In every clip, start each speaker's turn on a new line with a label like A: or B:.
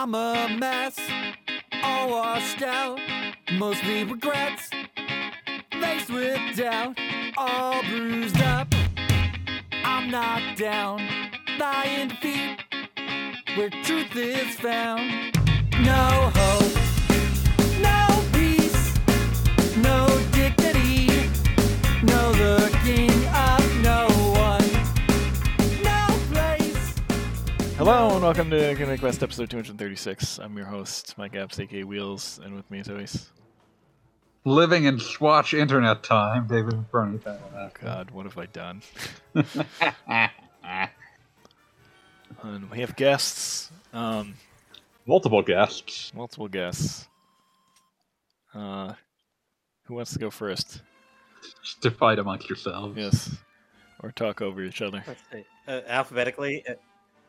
A: I'm a mess, all washed out, mostly regrets, laced with doubt, all bruised up. I'm knocked down, lying feet, where truth is found. No hope,
B: Hello and welcome to Gimmick Quest episode 236. I'm your host, Mike Apps, aka Wheels, and with me as always.
C: Living in Swatch internet time, David Bernie.
B: Oh god, what have I done? And we have guests, um,
C: Multiple guests.
B: multiple guests. Uh, who wants to go first?
C: Just to fight amongst yourselves.
B: Yes, or talk over each other.
D: Let's see. Uh, alphabetically, uh, a-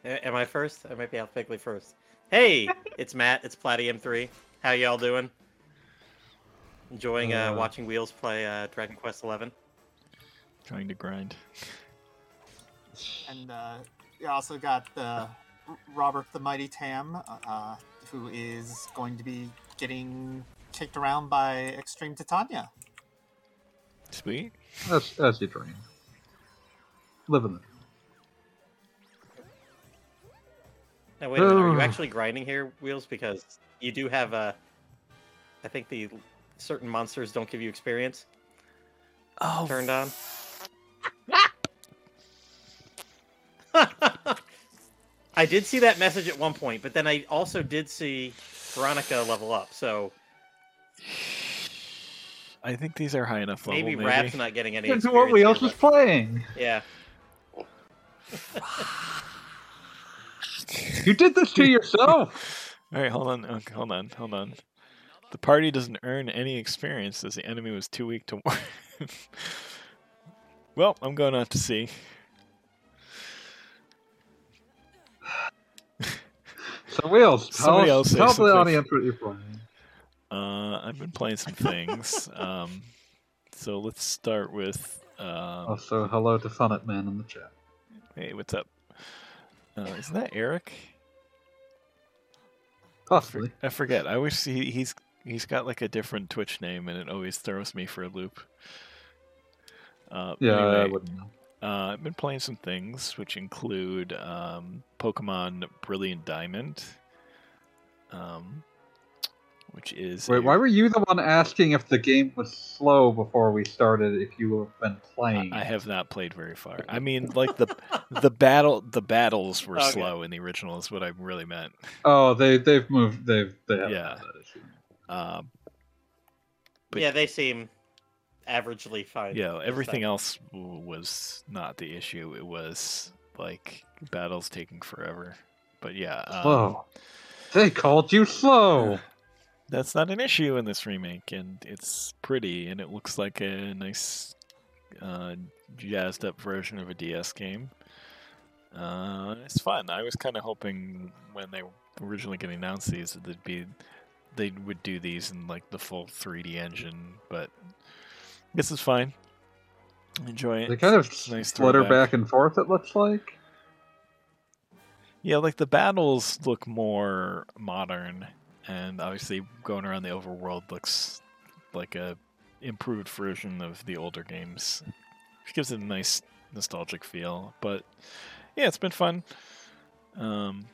D: am I first? I might be alphabetically first. Hey, it's Matt. It's Platium Three. How y'all doing? Enjoying uh,
C: Uh,
D: watching Wheels play uh, Dragon Quest Eleven.
B: Trying to grind.
E: And uh, we also got uh, Robert the Mighty Tam, uh, who is going to be getting kicked around by Extreme Titania.
B: Sweet.
C: That's as you dream. Living it.
D: Now wait a minute. Are you actually grinding here, Wheels? Because you do have a. I think the certain monsters don't give you experience
B: Oh,
D: turned on. I did see that message at one point, but then I also did see Veronica level up. So
B: I think these are high enough level.
D: maybe,
B: Maybe,
D: Rab's not getting any.
C: Into what we else was playing.
D: Yeah.
C: You did this to yourself.
B: All right, hold on. Okay, hold on. Hold on. The party doesn't earn any experience as the enemy was too weak to well, I'm going out to sea.
C: So Wheels, tell,
B: else
C: tell the audience what you're playing.
B: Uh, I've been playing some things. um, so let's start with. Um,
C: Also, hello to Funnit Man in the chat.
B: hey, what's up? Uh, isn't that Eric?
C: Possibly.
B: I forget. I wish he, he's he's got like a different Twitch name, and it always throws me for a loop. Uh,
C: Yeah, I wouldn't know.
B: Uh, I've been playing some things, which include um, Pokemon Brilliant Diamond, um, which is
C: Wait,
B: a-
C: why were you the one asking if the game was slow before we started? If you have been playing,
B: I have not played very far. I mean, like the the battle the battles were
D: Okay.
B: slow in the original is what I really meant.
C: Oh, they they've moved. They've they haven't
B: Yeah.
C: had that issue.
B: Um, But-
D: yeah, they seem averagely fine.
B: yeah,
D: this
B: everything else was not the issue. It was like battles taking forever. But yeah, um,
C: Slow. They called you slow.
B: That's not an issue in this remake, and it's pretty, and it looks like a nice, uh, jazzed up version of a DS game. Uh, it's fun. I was kind of hoping when they were originally getting announced these that they'd be, they would do these in like the full 3D engine, but this is fine. Enjoy it.
C: They kind of
B: nice
C: flutter back and forth. It looks like.
B: Yeah, like the battles look more modern, and obviously going around the overworld looks like a improved version of the older games, which gives it a nice nostalgic feel. But yeah, it's been fun. Um,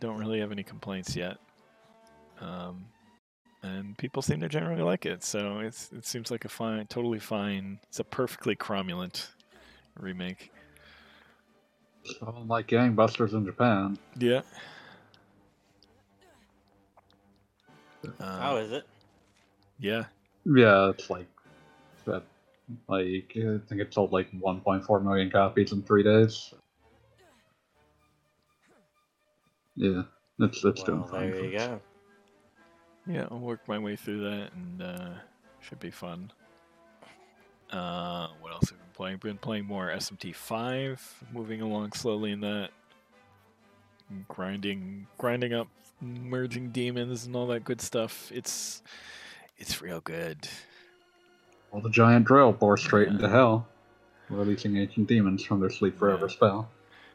B: don't really have any complaints yet, um, and people seem to generally like it. So it's it seems like a fine, totally fine. It's a perfectly cromulent remake.
C: Like gangbusters in Japan.
B: Yeah.
D: How is it?
B: Yeah.
C: Yeah, it's like that. Like I think it sold like 1.4 million copies in three days. Yeah, that's it's doing fine.
D: there you go.
B: Yeah, I'll work my way through that, and uh, should be fun. Uh, what else have I been playing? Been playing more SMT5, moving along slowly in that, grinding, grinding up, merging demons and all that good stuff. It's, it's real good.
C: Well, the giant drill bore straight
B: Yeah.
C: into hell, releasing ancient demons from their sleep forever
B: Yeah.
C: spell.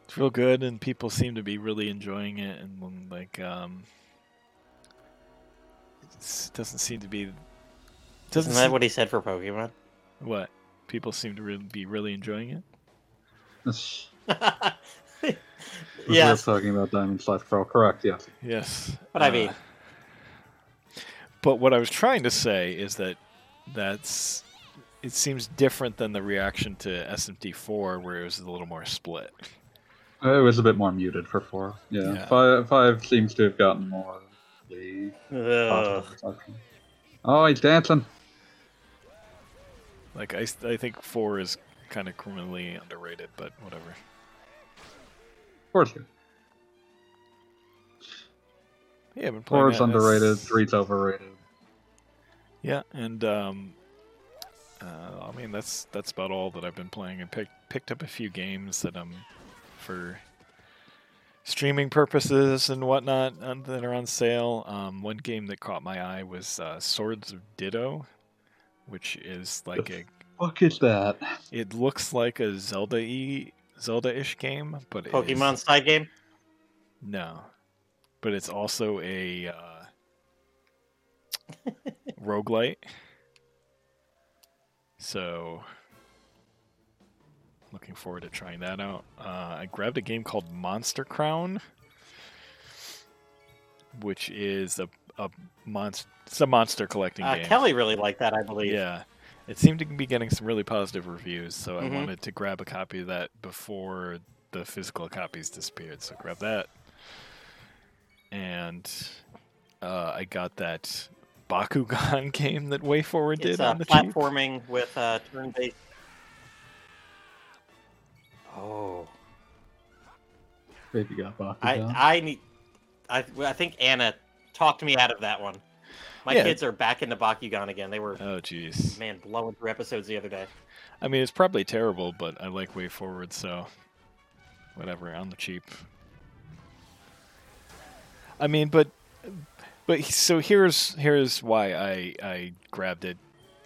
B: It's real good, and people seem to be really enjoying it, and like um, it doesn't seem to be. Doesn't
D: Isn't that
B: seem-
D: what he said for Pokemon?
B: what people seem to really be really enjoying it.
C: Yes.
D: yes,
C: We're talking about Diamond Slash Pearl, correct? Yes.
B: Yes,
D: But I
B: uh,
D: mean-
B: but what I was trying to say is that that's it seems different than the reaction to SMT4, where it was a little more split.
C: It was a bit more muted for four. Yeah.
B: Yeah.
C: Five, five seems to have gotten more of the
D: Ugh.
C: positive reception. Oh, he's dancing.
B: Like I, I think four is kind of criminally underrated, but whatever.
C: Of course, yeah.
B: I've been playing
C: Four is
B: that.
C: Underrated. Three's overrated.
B: Yeah, and um, uh, I mean that's that's about all that I've been playing. I picked picked up a few games that I'm for streaming purposes and whatnot um, that are on sale. Um, one game that caught my eye was uh, Swords of Ditto, which is like a
C: Fuck is that?
B: it looks like a Zelda y Zelda-ish game, but it is-
D: Pokemon side game.
B: no, but it's also a uh, roguelite. So, looking forward to trying that out. Uh, I grabbed a game called Monster Crown, which is a a monster. It's a monster collecting
D: Uh,
B: game.
D: Kelly really liked that, I believe.
B: Yeah. It seemed to be getting some really positive reviews, so I
D: Mhm.
B: wanted to grab a copy of that before the physical copies disappeared. So grab that. And uh, I got that Bakugan game that WayForward
D: It's
B: did
D: uh,
B: on the cheap.
D: platforming with uh, turn-based. Oh,
C: Baby got Bakugan.
D: I I need. I I think Anna talked me out of that one. My
B: Yeah.
D: kids are back into Bakugan again. They were
B: Oh, jeez.
D: man blowing through episodes the other day.
B: I mean, it's probably terrible, but I like Way Forward, so whatever, on the cheap. I mean, but but so here's here's why I I grabbed it,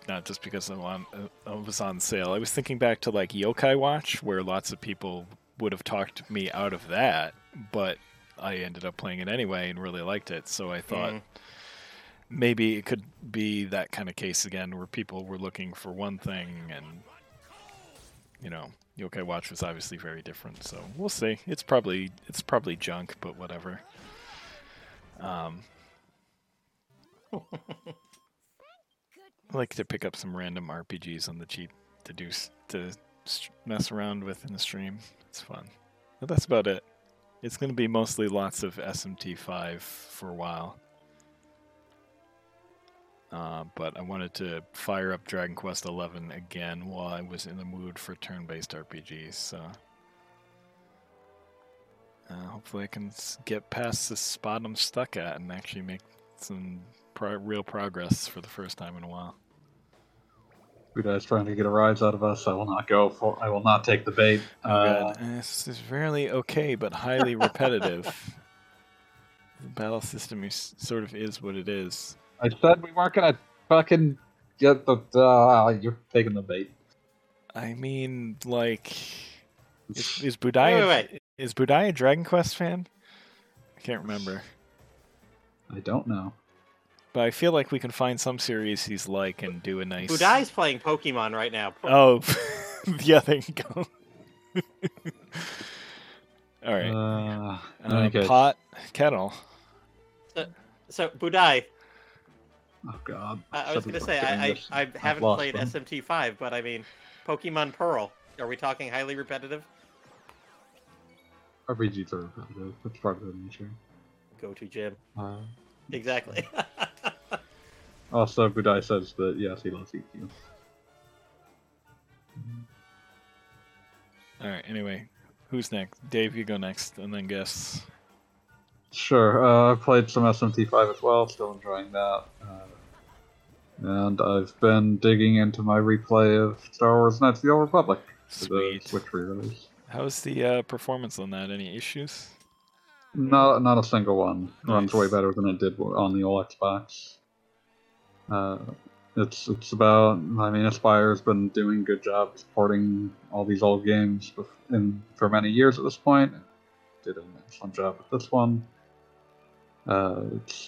B: not just because I'm on uh, it was on sale. I was thinking back to like Yokai Watch, where lots of people would have talked me out of that, but I ended up playing it anyway and really liked it. So I thought
D: Mm.
B: Maybe it could be that kind of case again where people were looking for one thing and you know yokai watch was obviously very different so we'll see it's probably it's probably junk but whatever um I like to pick up some random RPGs on the cheap to do to mess around with in the stream. It's fun, but that's about it. It's going to be mostly lots of SMT5 for a while. Uh, but I wanted to fire up Dragon Quest XI again while I was in the mood for turn-based RPGs. So uh, hopefully I can get past this spot I'm stuck at and actually make some pro- real progress for the first time in a while.
C: Budai's trying to get a rise out of us. I will not go for. I will not take the bait.
B: Oh
C: Uh,
B: Uh, this is fairly okay, but highly repetitive. the battle system is, sort of is what it is.
C: I said we weren't gonna fucking get the. Uh, you're taking the bait.
B: I mean, like, is, is Budai
D: Wait,
B: a-
D: wait,
B: is Budai a Dragon Quest fan? I can't remember,
C: I don't know.
B: but I feel like we can find some series he's like and do a nice.
D: Budai's playing Pokemon right now.
B: Oh, yeah, there you go. All right,
C: Uh,
B: uh,
C: okay.
B: pot kettle.
D: So Budai,
C: Oh god.
D: I, I was gonna say I, I I
C: I've
D: haven't
C: lost
D: played
C: them.
D: SMT5, but I mean Pokemon Pearl. Are we talking highly repetitive?
C: RPGs are repetitive. That's part of the nature.
D: Go to gym.
C: Uh,
D: Exactly.
C: also, Budai says that yes, he loves EQ.
B: All right. Anyway, who's next? Dave, you go next, and then guess.
C: Sure. Uh, I've played some SMT5 as well. Still enjoying that. Uh, and I've been digging into my replay of Star Wars Knights of the Old Republic for the
B: Sweet.
C: Re-release.
B: How's the uh, performance on that? Any issues?
C: Not not a single one runs way better than it did on the old Xbox. Uh, it's it's about. I mean, Aspyr's been doing a good job supporting all these old games bef- in for many years at this point. Did an excellent job with this one. Uh,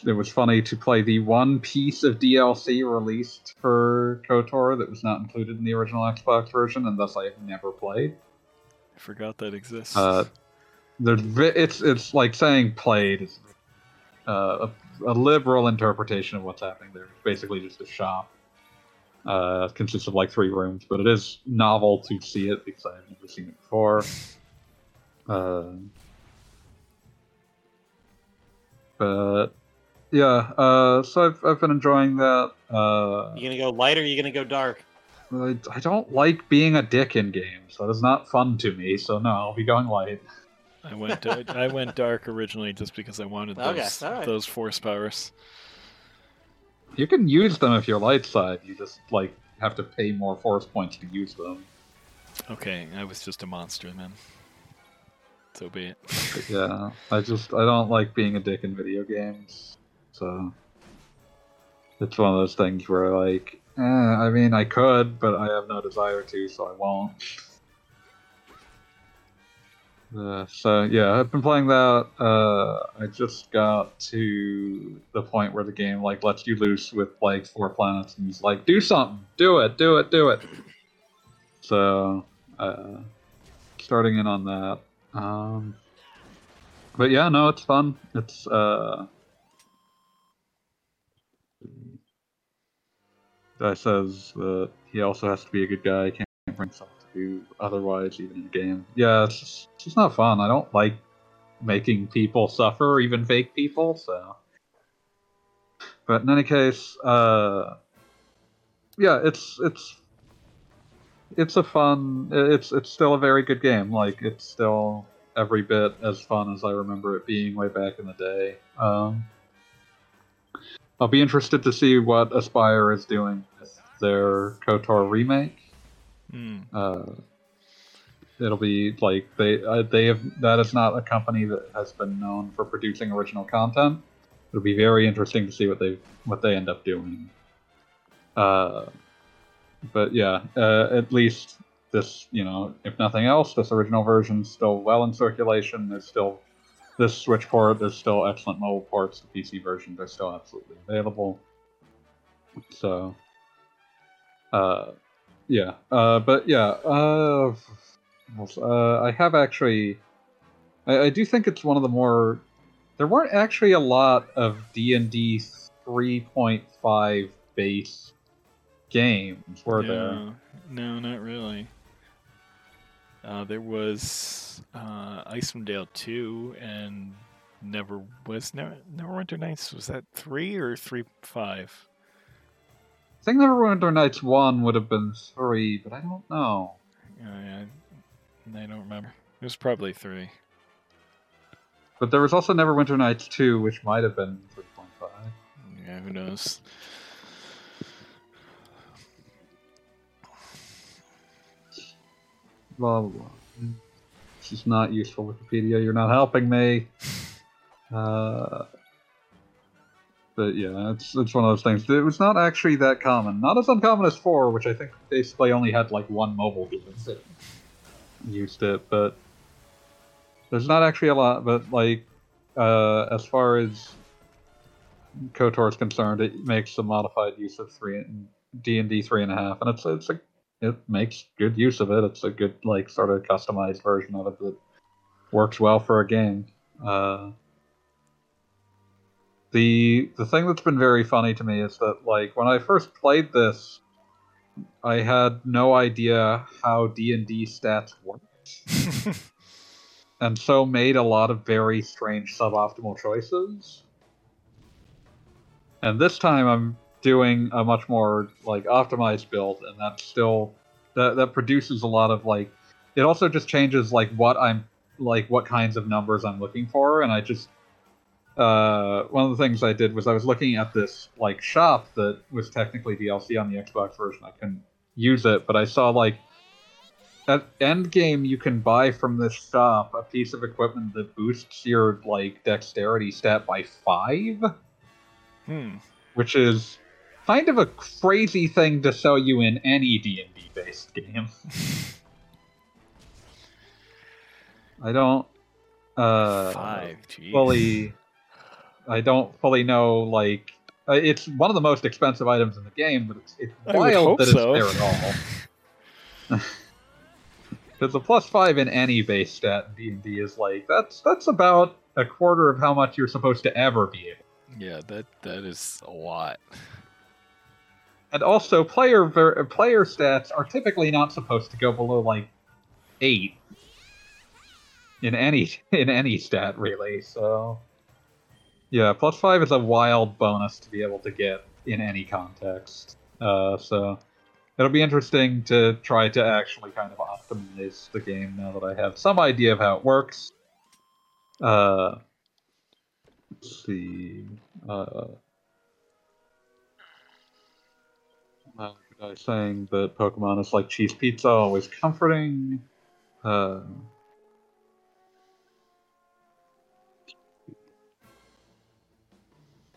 C: it was funny to play the one piece of DLC released for KOTOR that was not included in the original Xbox version, and thus I have never played.
B: I forgot that exists.
C: Uh, there's vi- it's it's like saying played is uh, a, a liberal interpretation of what's happening there. It's basically just a shop. Uh, it consists of like three rooms, but it is novel to see it because I've never seen it before. Uh, but yeah, uh, so I've I've been enjoying that. Uh,
D: You gonna go light or you gonna go dark?
C: I, I don't like being a dick in games. That is not fun to me. So no, I'll be going light.
B: I went I went dark originally just because I wanted
D: Okay,
B: those
D: alright.
B: those force powers.
C: You can use them if you're light side. You just like have to pay more force points to use them.
B: Okay, I was just a monster then. So be it.
C: Yeah, I just I don't like being a dick in video games. So it's one of those things where like, eh, I mean, I could, but I have no desire to, so I won't. Uh, so yeah, I've been playing that. Uh, I just got to the point where the game like lets you loose with like four planets, and he's like, "Do something, do it, do it, do it." So, uh, starting in on that. Um, but yeah, no, it's fun. It's uh, guy says that he also has to be a good guy. Can't bring himself to do otherwise, even in a game. Yeah, it's just, it's just not fun. I don't like making people suffer, even fake people. So, but in any case, uh, yeah, it's it's it's a fun. It's it's still a very good game. Like it's still every bit as fun as I remember it being way back in the day. Um, I'll be interested to see what Aspyr is doing with their KOTOR remake.
B: Hmm.
C: Uh, it'll be like they uh, they have that is not a company that has been known for producing original content. It'll be very interesting to see what they what they end up doing. Uh, but yeah, uh, at least this you know if nothing else, this original version's still well in circulation. There's still this Switch port. There's still excellent mobile ports. The PC versions are still absolutely available. So, uh, yeah, uh, but yeah, uh, uh, I have actually, I, I do think it's one of the more. There weren't actually a lot of D and D 3.5 base games, were there?
B: No, no, not really. Uh, there was uh, Icewind Dale 2 and Never was Never Neverwinter Nights. Was that three or three five?
C: I think Neverwinter Nights 1 would have been 3, but I don't know.
B: Uh, I, I don't remember. It was probably three.
C: But there was also Neverwinter Nights 2, which might have been 3.5.
B: Yeah, who knows?
C: Blah, blah, blah. This is not useful, Wikipedia. You're not helping me. Uh, but yeah, it's it's one of those things. It was not actually that common. Not as uncommon as 4, which I think basically only had like one mobile game that used it, but there's not actually a lot. But like, uh, as far as KOTOR is concerned, it makes a modified use of three and D and D three and a half, and it's it's a it makes good use of it. It's a good like sort of customized version of it that works well for a game. Uh, the the thing that's been very funny to me is that like when I first played this, I had no idea how D and D stats worked, and so made a lot of very strange suboptimal choices. And this time I'm doing a much more like optimized build, and that still that that produces a lot of like. It also just changes like what I'm like what kinds of numbers I'm looking for, and I just uh, one of the things I did was I was looking at this like shop that was technically DLC on the Xbox version. I couldn't use it, but I saw like at end game you can buy from this shop a piece of equipment that boosts your like dexterity stat by five
B: Hmm.
C: which is kind of a crazy thing to sell you in any D and D based game. I don't uh,
B: Five.
C: Fully. I don't fully know like uh, it's one of the most expensive items in the game, but it's, it's wild that
B: so.
C: it's there at all. Because the plus five in any base stat in D and D is like that's that's about a quarter of how much you're supposed to ever be able.
B: Yeah, that that is a lot.
C: And also, player ver- player stats are typically not supposed to go below like eight in any in any stat really. So yeah, plus five is a wild bonus to be able to get in any context. Uh, so it'll be interesting to try to actually kind of optimize the game now that I have some idea of how it works. Uh, let's see. Uh, uh, saying that Pokemon is like cheese pizza, always comforting. Uh,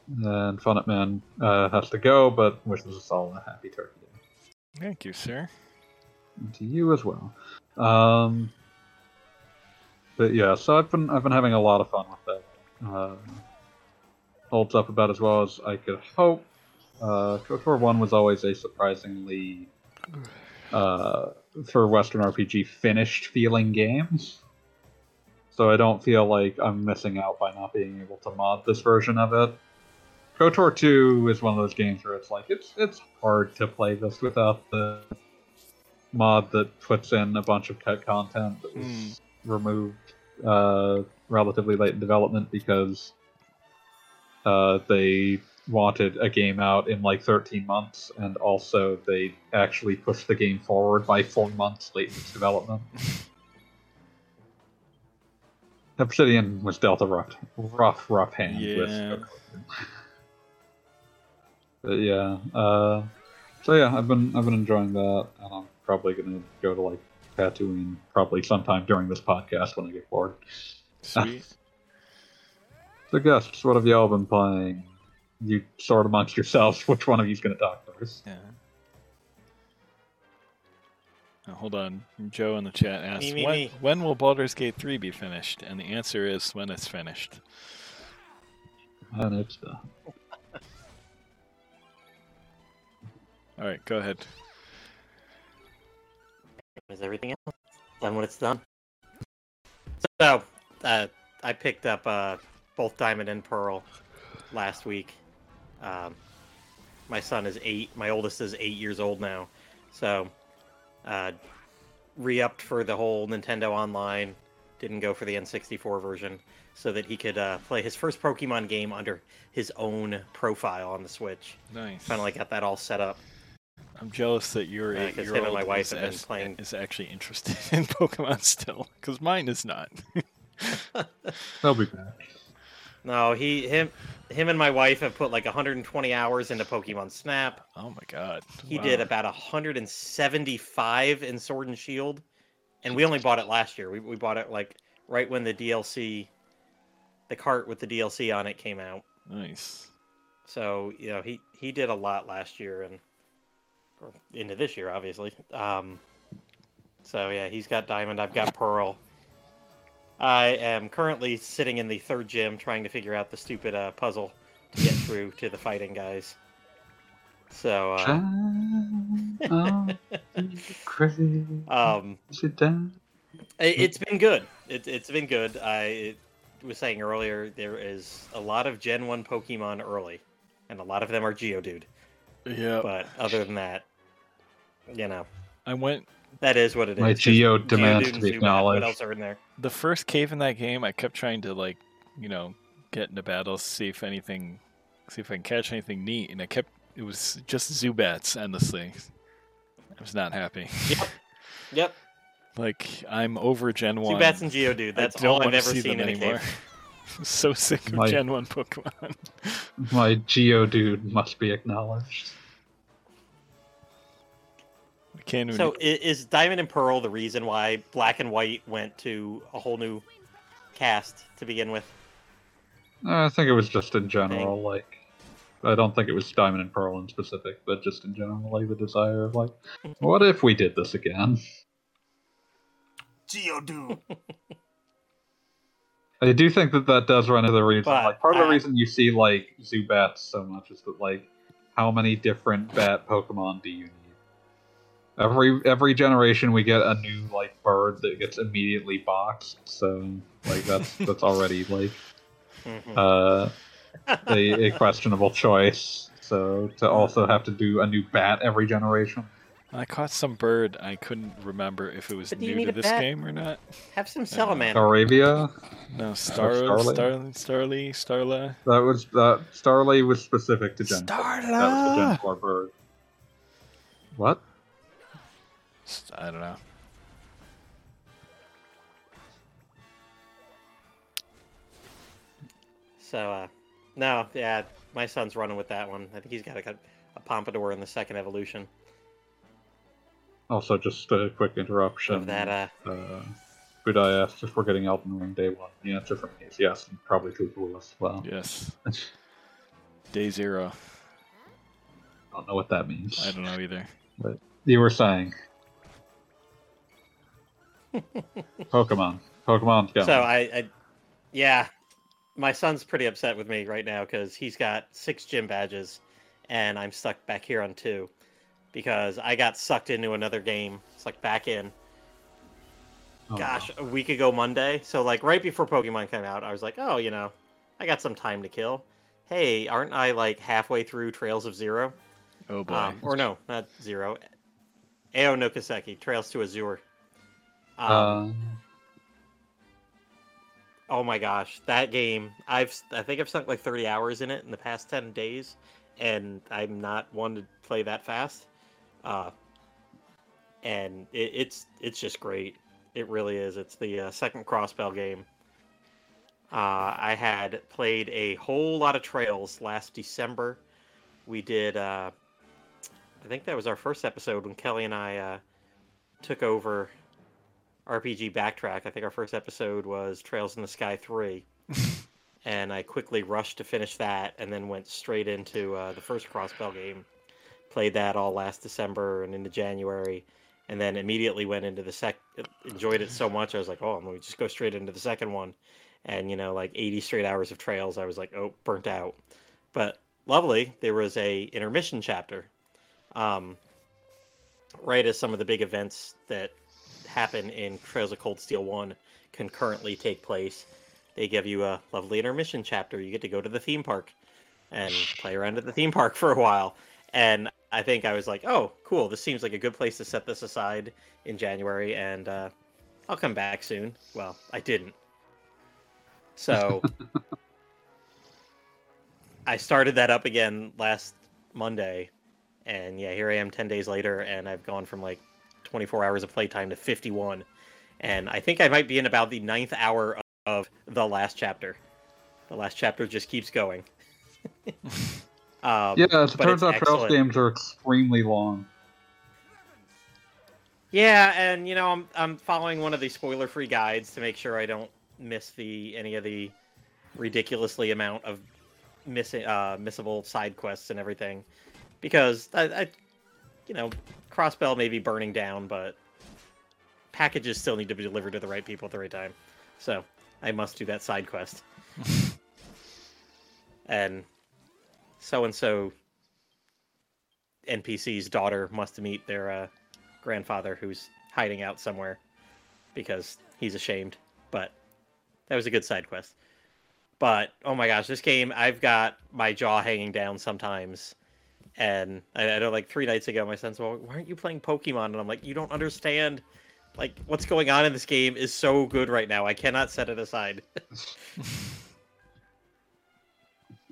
C: and Funnit Man uh, has to go, but wishes us all a happy Turkey Day.
B: Thank you, sir.
C: And to you as well. Um, but yeah, so I've been I've been having a lot of fun with that. Uh, holds up about as well as I could hope. Uh, KOTOR One was always a surprisingly, uh, for Western RPG, finished feeling game. So I don't feel like I'm missing out by not being able to mod this version of it. KOTOR 2 is one of those games where it's like it's it's hard to play this without the mod that puts in a bunch of cut content that was
B: Mm.
C: removed uh, relatively late in development because uh, they wanted a game out in like 13 months, and also they actually pushed the game forward by four months late in its development. Obsidian was dealt a rough, rough, rough hand
B: Yeah.
C: with. But yeah, uh, so yeah, I've been I've been enjoying that, and I'm probably gonna go to like Tatooine probably sometime during this podcast when I get bored.
B: Sweet.
C: So guests, what have y'all been playing? You sort amongst yourselves which one of you's gonna talk first.
B: yeah. Now, hold on. Joe in the chat asked,
D: Me, me,
B: when,
D: me.
B: when will Baldur's Gate 3 be finished? And the answer is when it's finished.
C: And it's done.
B: All right, go ahead.
D: Is everything else done when it's done? So, uh, I picked up uh, both Diamond and Pearl last week. Um, my son is eight. My oldest is eight years old now. So, uh, re-upped for the whole Nintendo Online. Didn't go for the N64 version, so that he could uh, play his first Pokemon game under his own profile on the Switch.
B: Nice.
D: Finally got that all set up.
B: I'm jealous that your
D: Yeah, 'cause him and
B: eight-year-old
D: my wife
B: is,
D: have been
B: as-
D: playing-
B: is actually interested in Pokemon still, because mine is not.
C: They'll be back.
D: No, he him him and my wife have put like 120 hours into Pokemon Snap.
B: oh my god.
D: He did about 175 in Sword and Shield, and we only bought it last year. We we bought it like right when the DLC, the cart with the DLC on it came out.
B: Nice.
D: So you know he he did a lot last year and or into this year obviously. Um, so yeah, he's got Diamond. I've got Pearl. I am currently sitting in the third gym trying to figure out the stupid uh, puzzle to get through to the fighting guys. So uh,
C: Shine on the crazy
D: um,
C: down.
D: It, it's been good. It, it's been good. I it, was saying earlier there is a lot of Gen One Pokemon early, and a lot of them are Geodude.
B: Yeah.
D: But other than that, you know,
B: I went
D: that is what it is.
C: My
D: Just
C: Geo demands to be acknowledged.
D: What else are in there?
B: the first cave in that game. I kept trying to like, you know, get into battles, see if anything, see if I can catch anything neat, and I kept. It was just Zubats endlessly. I was not happy.
D: Yep,
B: like I'm over Gen One.
D: Zubats and Geodude. That's
B: I don't
D: all I've ever
B: see
D: seen
B: them
D: in a
B: anymore.
D: cave.
B: I'm so sick of
C: My-
B: Gen One Pokemon.
C: My Geodude must be acknowledged.
B: I can't.
D: So i- is Diamond and Pearl the reason why Black and White went to a whole new cast to begin with?
C: Uh, I think it was just in general, like I don't think it was Diamond and Pearl in specific, but just in general, like the desire of like, what if we did this again?
E: Geodude.
C: I do think that that does run into the reason.
D: But
C: like part of the
D: I-
C: reason you see like Zubats so much is that like, how many different bat Pokemon do you need? Every every generation we get a new like bird that gets immediately boxed. So like that's that's already like
D: Mhm.
C: uh, a, a questionable choice. So to also have to do a new bat every generation.
B: I caught some bird. I couldn't remember if it was
D: But do you
B: new to this
D: bat?
B: game or not.
D: Have some
B: Uh,
D: salamander.
C: Staravia,
B: No, Star,
C: Starly?
B: Star, Starly, Starla.
C: that was that Starly was specific to Gen 4. That was the Gen 4 bird. What?
B: S- I don't know.
D: So, uh, no, yeah, my son's running with that one. I think he's got a, a Pompadour in the second evolution
C: Also, just a quick interruption.
D: of that. Uh,
C: uh, Budai asked if we're getting Elden Ring day one. The answer for me is yes, and probably true for as well.
B: Yes. Day zero.
C: I don't know what that means.
B: I don't know either.
C: But you were saying. Pokemon. Pokemon going.
D: so I, I, yeah, my son's pretty upset with me right now because he's got six gym badges, and I'm stuck back here on two, because I got sucked into another game. It's like back in.
C: Oh,
D: gosh, a week ago Monday. So like right before Pokemon came out, I was like, oh, you know, I got some time to kill. Hey, aren't I like halfway through Trails of Zero?
B: Oh boy.
D: Um, or no, not Zero. Ao no Kiseki, Trails to Azure. Um,
C: Uh,
D: oh my gosh, that game! I've I think I've sunk like 30 hours in it in the past 10 days, and I'm not one to play that fast. Uh, and it, it's it's just great. It really is. It's the uh, second Crossbell game. Uh, I had played a whole lot of Trails last December. We did. Uh, I think that was our first episode when Kelly and I uh, took over RPG Backtrack. I think our first episode was Trails in the Sky 3. and I quickly rushed to finish that and then went straight into uh, the first Crossbell game. Played that all last December and into January. And then immediately went into the sec. Enjoyed it so much, I was like, oh, I'm going to just go straight into the second one. And, you know, like 80 straight hours of Trails, I was like, oh, burnt out. But lovely, there was a intermission chapter. Um, right as some of the big events that happen in Trails of Cold Steel 1 concurrently take place. They give you a lovely intermission chapter. You get to go to the theme park and play around at the theme park for a while. And I think I was like, oh, cool. This seems like a good place to set this aside in January. And uh, I'll come back soon. Well, I didn't. So I started that up again last Monday. And yeah, here I am 10 days later, and I've gone from like 24 hours of playtime to 51. And I think I might be in about the ninth hour of the last chapter. The last chapter just keeps going. um,
C: yeah, as it turns out, Trails games are extremely long.
D: Yeah, and you know, I'm I'm following one of the spoiler-free guides to make sure I don't miss the any of the ridiculously amount of missing uh missable side quests and everything, because I, I you know, Crossbell may be burning down, but packages still need to be delivered to the right people at the right time, so I must do that side quest. and so and so NPC's daughter must meet their uh, grandfather who's hiding out somewhere because he's ashamed. But that was a good side quest. But oh my gosh, this game I've got my jaw hanging down sometimes. And I, I know like three nights ago my son's well, why aren't you playing Pokemon? And I'm like, you don't understand like what's going on in this game is so good right now. I cannot set it aside.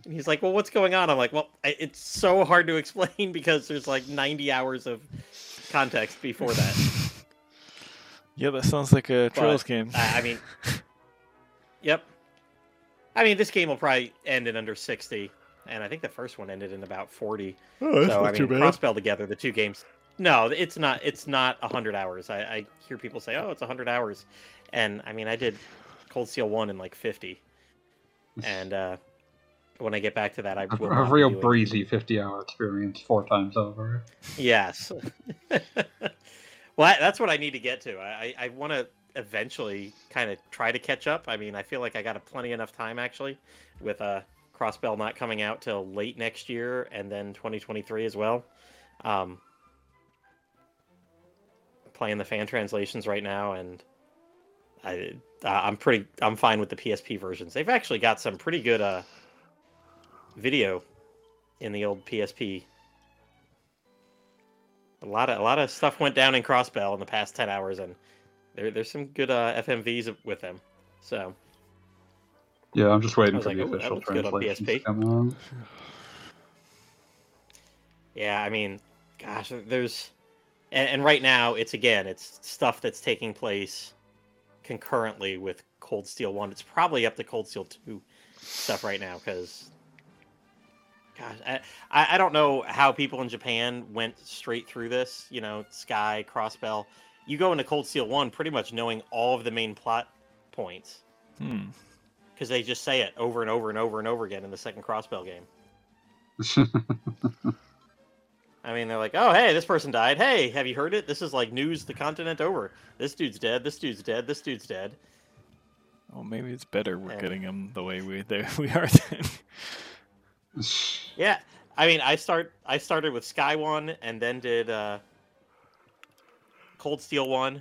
D: And he's like, "Well, what's going on?" I'm like, "Well, I- it's so hard to explain because there's like 90 hours of context before that."
B: Yeah, that sounds like a Trails game.
D: I mean, yep. I mean, this game will probably end in under 60, and I think the first one ended in about 40.
B: oh, that's
D: so
B: not
D: I mean,
B: too bad.
D: crossbell together, the two games. No, it's not. It's not 100 hours. I, I hear people say, "Oh, it's 100 hours," and I mean, I did Cold Steel one in like 50, and uh, when I get back to that, I will
C: a
D: not be
C: real
D: doing-
C: breezy 50 hour experience four times over.
D: Yes. well, I- that's what I need to get to. I, I, I want to eventually kind of try to catch up. I mean, I feel like I got a plenty enough time actually, with uh, Crossbell not coming out till late next year and then 2023 as well. Um, playing the fan translations right now, and I uh, I'm pretty I'm fine with the PSP versions. They've actually got some pretty good uh video in the old PSP a lot of a lot of stuff went down in Crossbell in the past ten hours, and there, there's some good uh, FMVs with them. So
C: Yeah, I'm just waiting for
D: like,
C: the
D: "Ooh, that
C: official
D: looks good on
C: translations to
D: PSP."
C: come out.
D: yeah, I mean, gosh, there's and, and right now it's again it's stuff that's taking place concurrently with Cold Steel One. It's probably up to Cold Steel Two stuff right now because. Gosh, I, I I don't know how people in Japan went straight through this. You know, Sky, Crossbell. You go into Cold Steel 1 pretty much knowing all of the main plot points
B: Hmm.
D: Because they just say it over and over and over and over again in the second Crossbell game. I mean, they're like, oh, hey, this person died. Hey, have you heard it? This is like news the continent over. This dude's dead. This dude's dead. This dude's dead.
B: Well, maybe it's better we're
D: And-
B: getting them the way we they, we are. Then.
D: Yeah, I mean, I start I started with Sky One and then did uh, Cold Steel One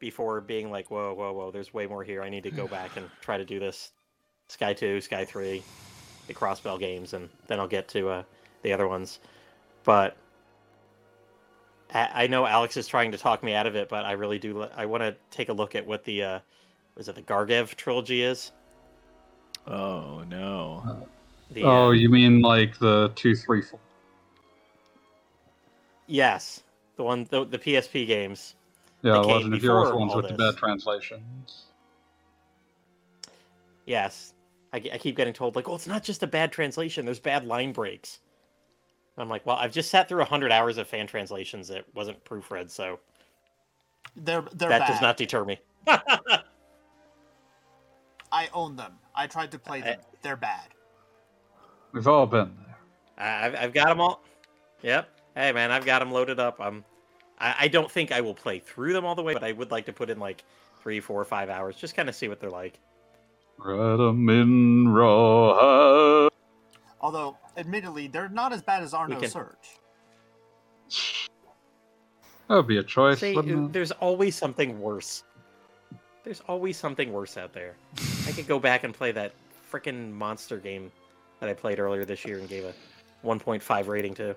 D: before being like, whoa, whoa, whoa, there's way more here. I need to go back and try to do this. Sky Two, Sky Three, the Crossbell games, and then I'll get to uh, the other ones. But I, I know Alex is trying to talk me out of it, but I really do. li- I want to take a look at what the uh, was it the Gagharv trilogy is.
B: Oh no.
D: The,
C: oh,
D: uh,
C: you mean like the two, two, three, four?
D: yes, the one the, the PSP games.
C: Yeah,
D: They
C: the
D: came
C: Legend of Heroes
D: before
C: ones
D: all
C: with the bad translations.
D: Yes, I, I keep getting told like, "Oh, it's not just a bad translation. There's bad line breaks." I'm like, "Well, I've just sat through hundred hours of fan translations that wasn't proofread, so
E: They're they're
D: that
E: bad.
D: does not deter me."
E: I own them. I tried to play them. They're bad.
C: We've all been there.
D: I- I've, I've got them all. Yep. Hey, man, I've got them loaded up. I'm. I, I don't think I will play through them all the way, but I would like to put in like three, four, five hours, just kind of see what they're like.
C: Radamin Raw.
E: Although, admittedly, they're not as bad as Arno
D: can-
E: Surge.
C: That would be a choice,
D: See,
C: wouldn't
D: there's always something worse. There's always something worse out there. I could go back and play that freaking monster game that I played earlier this year and gave a 1.5 rating to.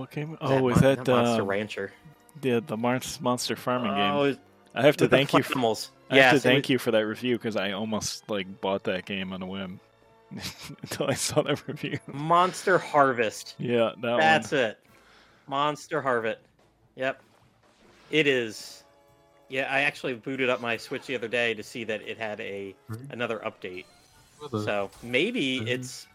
B: What game?
D: That
B: Oh, was
D: Mon-
B: that
D: Monster
B: um,
D: Rancher?
B: the the Monster Monster Farming
D: Oh,
B: game? I have to thank you. For,
D: animals.
B: I have to
D: it
B: thank
D: was-
B: you for that review because I almost like bought that game on a whim until I saw that review.
D: Monster Harvest.
B: Yeah, that
D: That's
B: one.
D: it. Monster Harvest. Yep. It is. Yeah, I actually booted up my Switch the other day to see that it had a another update. So maybe
C: Mhm.
D: it's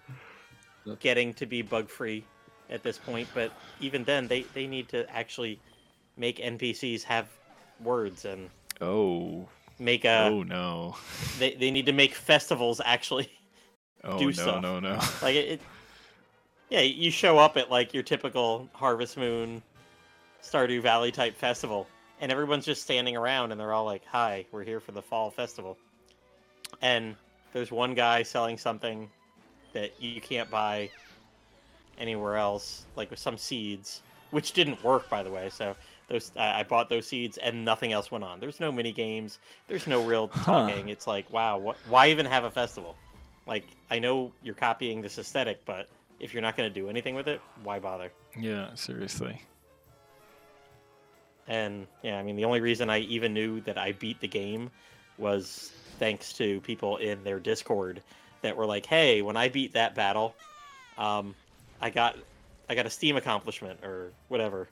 D: getting to be bug free at this point, but even then, they they need to actually make NPCs have words and
B: Oh,
D: make a.
B: oh no.
D: They they need to make festivals actually
B: Oh
D: do
B: no,
D: stuff.
B: no, no.
D: like it, it. Yeah, you show up at like your typical Harvest Moon, Stardew Valley type festival, and everyone's just standing around, and they're all like, "Hi, we're here for the fall festival," and there's one guy selling something that you can't buy anywhere else, like with some seeds, which didn't work, by the way. So those I I bought those seeds, and nothing else went on. There's no mini games. There's no real
B: Huh.
D: talking. It's like, wow, what? Why even have a festival? Like, I know you're copying this aesthetic, but if you're not going to do anything with it, why bother?
B: yeah, seriously.
D: And yeah, I mean, the only reason I even knew that I beat the game was thanks to people in their Discord that were like, "Hey, when I beat that battle, um, I got I got a Steam accomplishment or whatever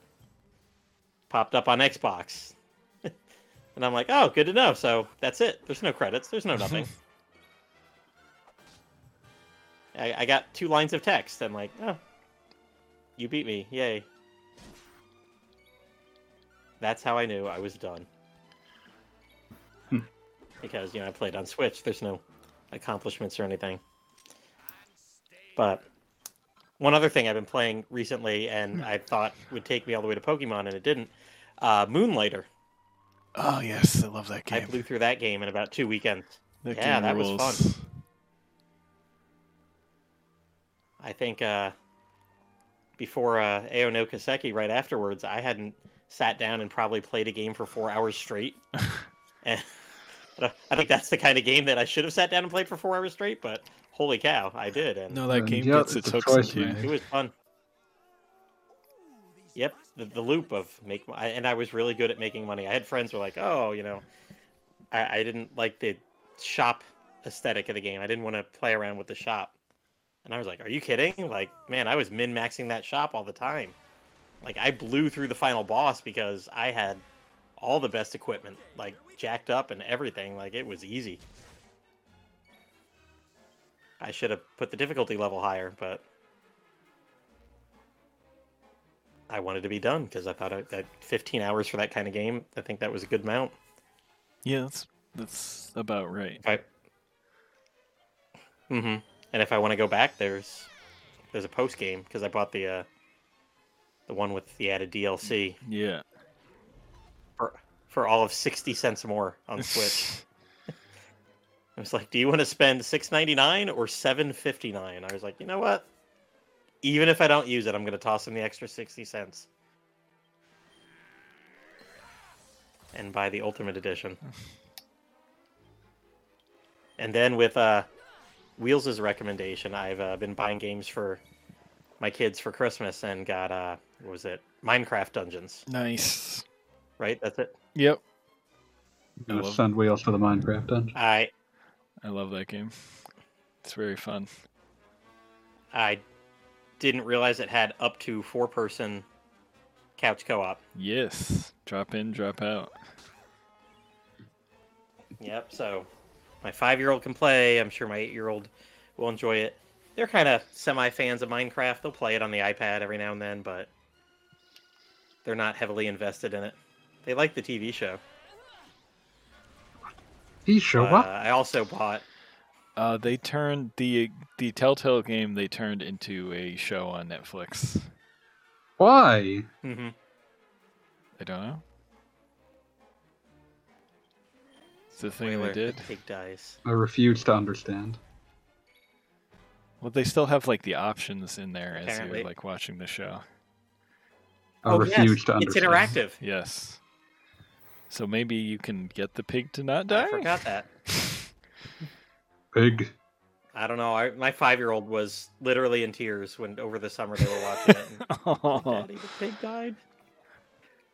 D: popped up on Xbox." and I'm like, "Oh, good to know." So that's it. There's no credits. There's no nothing. I, I got two lines of text. and like, "Oh, you beat me! Yay!" That's how I knew I was done.
C: Hmm.
D: because you know I played on Switch. There's no accomplishments or anything. But one other thing I've been playing recently, and I thought would take me all the way to Pokemon, and it didn't. Uh, Moonlighter.
B: Oh yes, I love that game.
D: I blew through that game in about two weekends.
B: That
D: Yeah, that was fun. I think uh, before uh, Ao no Kiseki, right afterwards, I hadn't sat down and probably played a game for four hours straight. and I think that's the kind of game that I should have sat down and played for four hours straight. But holy cow, I did, and
B: No, that
C: And
B: game
C: yeah,
B: gets its
C: it's
B: hooks
C: choice
B: into you.
C: you
D: it was fun. Yep, the, the loop of make, I- and I was really good at making money. I had friends who were like, "Oh, you know, I, I didn't like the shop aesthetic of the game. I didn't want to play around with the shop." And I was like, "Are you kidding? Like, man, I was min maxing that shop all the time. Like, I blew through the final boss because I had all the best equipment, like jacked up and everything. Like, it was easy. I should have put the difficulty level higher, but I wanted to be done because I thought I, that 15 hours for that kind of game, I think that was a good amount.
B: Yeah, that's that's about right.
D: I, hmm And if I want to go back, there's there's a post game because I bought the uh, the one with the added DLC
B: Yeah.
D: for for all of 60 cents more on Switch. I was like, "Do you want to spend 6.99 or 7.59?" I was like, "You know what? Even if I don't use it, I'm going to toss in the extra 60 cents." And buy the Ultimate Edition. And then with uh, Wheels' recommendation, I've uh, been buying games for my kids for Christmas and got uh, what was it? Minecraft Dungeons,
B: nice.
D: right? That's it.
B: Yep.
C: I'm gonna send wheels for the Minecraft dungeon.
D: I
B: I love that game. It's very fun.
D: I didn't realize it had up to four person couch co op.
B: Yes. Drop in, drop out.
D: Yep, so my five year old can play. I'm sure my eight year old will enjoy it. They're kind of semi fans of Minecraft. They'll play it on the iPad every now and then, but they're not heavily invested in it. They like the TV show.
C: He show
D: Uh,
C: up.
D: I also bought.
B: Uh, they turned the the Telltale game they turned into a show on Netflix.
C: Why?
D: Mm-hmm.
B: I don't know. It's the thing
D: Spoiler,
B: they did.
D: pig dies.
C: I refuse to understand.
B: Well, they still have like the options in there as you're like watching the show.
C: I
D: oh, yes,
C: refuse to
D: It's interactive.
B: Yes. So maybe you can get the pig to not die.
D: I forgot that.
C: Pig.
D: I don't know. I, my five year old was literally in tears when over the summer they were watching it. And,
B: Oh,
D: Daddy, the pig died.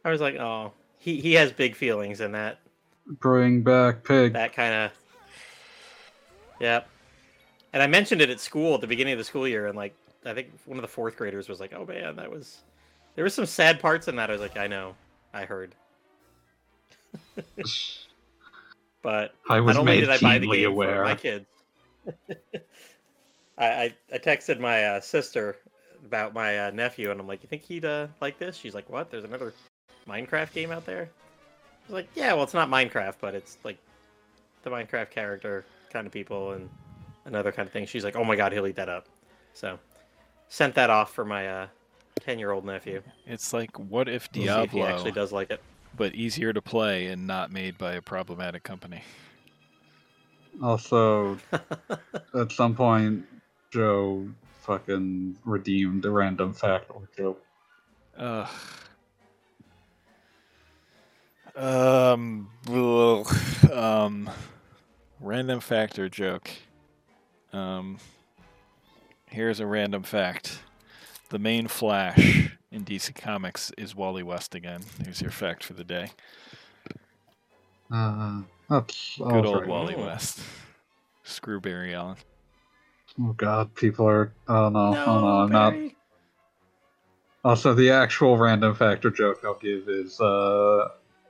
D: I was like, oh, he he has big feelings, in that
C: Bring back pig.
D: that kind of, yep. And I mentioned it at school at the beginning of the school year, and like I think one of the fourth graders was like, "Oh man, that was." There was some sad parts in that. I was like, "I know, I heard," but
C: I was
D: not only
C: made
D: did I buy the game
C: aware.
D: for my kids, I, I I texted my uh, sister about my uh, nephew, and I'm like, "You think he'd uh, like this?" She's like, "What? There's another Minecraft game out there?" I was like, "Yeah, well, it's not Minecraft, but it's like the Minecraft character kind of people and another kind of thing." She's like, "Oh my god, he'll eat that up." So sent that off for my uh, ten-year-old nephew.
B: it's like what if
D: We'll see if he
B: Diablo,
D: actually does like it.
B: But easier to play and not made by a problematic company.
C: Also, at some point, Joe fucking redeemed a random fact or joke.
B: Ugh. Um, ugh. um, random fact or joke. Um, here's a random fact: the main Flash in DC Comics is Wally West again. Here's your fact for the day.
C: Uh, that's
B: Good old
C: right.
B: Wally. West. Screw Barry Allen.
C: Oh god, people are. Oh no, oh no, I'm not. Also, the actual random fact or joke I'll give is uh,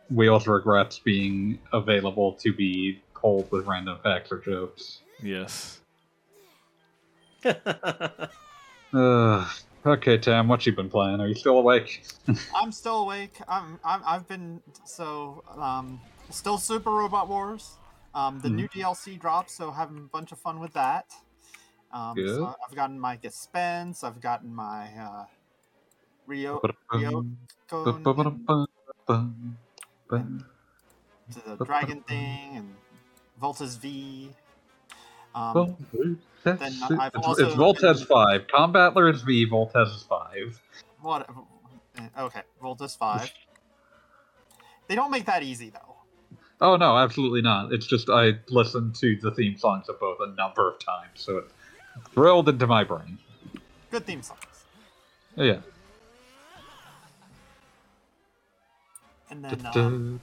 C: Wheels regrets being available to be told with random facts or jokes.
B: Yes.
C: Uh, okay, Tam, what you been playing? Are you still awake?
E: I'm still awake. I'm, I'm I've been so um still Super Robot Wars. Um, the new DLC dropped, so having a bunch of fun with that. Um,
C: Good.
E: so I've gotten my Gespenst, I've gotten my uh, Rio Rio to the dragon thing and Voltes V. Um, then I've
C: it's,
E: also
C: it's Voltes
E: been-
C: 5. Combattler is V, Voltes is 5.
E: what? Okay, Voltes five. They don't make that easy though.
C: Oh, no, absolutely not. It's just I listened to the theme songs of both a number of times, so it drilled into my brain.
E: Good theme songs.
C: Yeah.
E: And then um,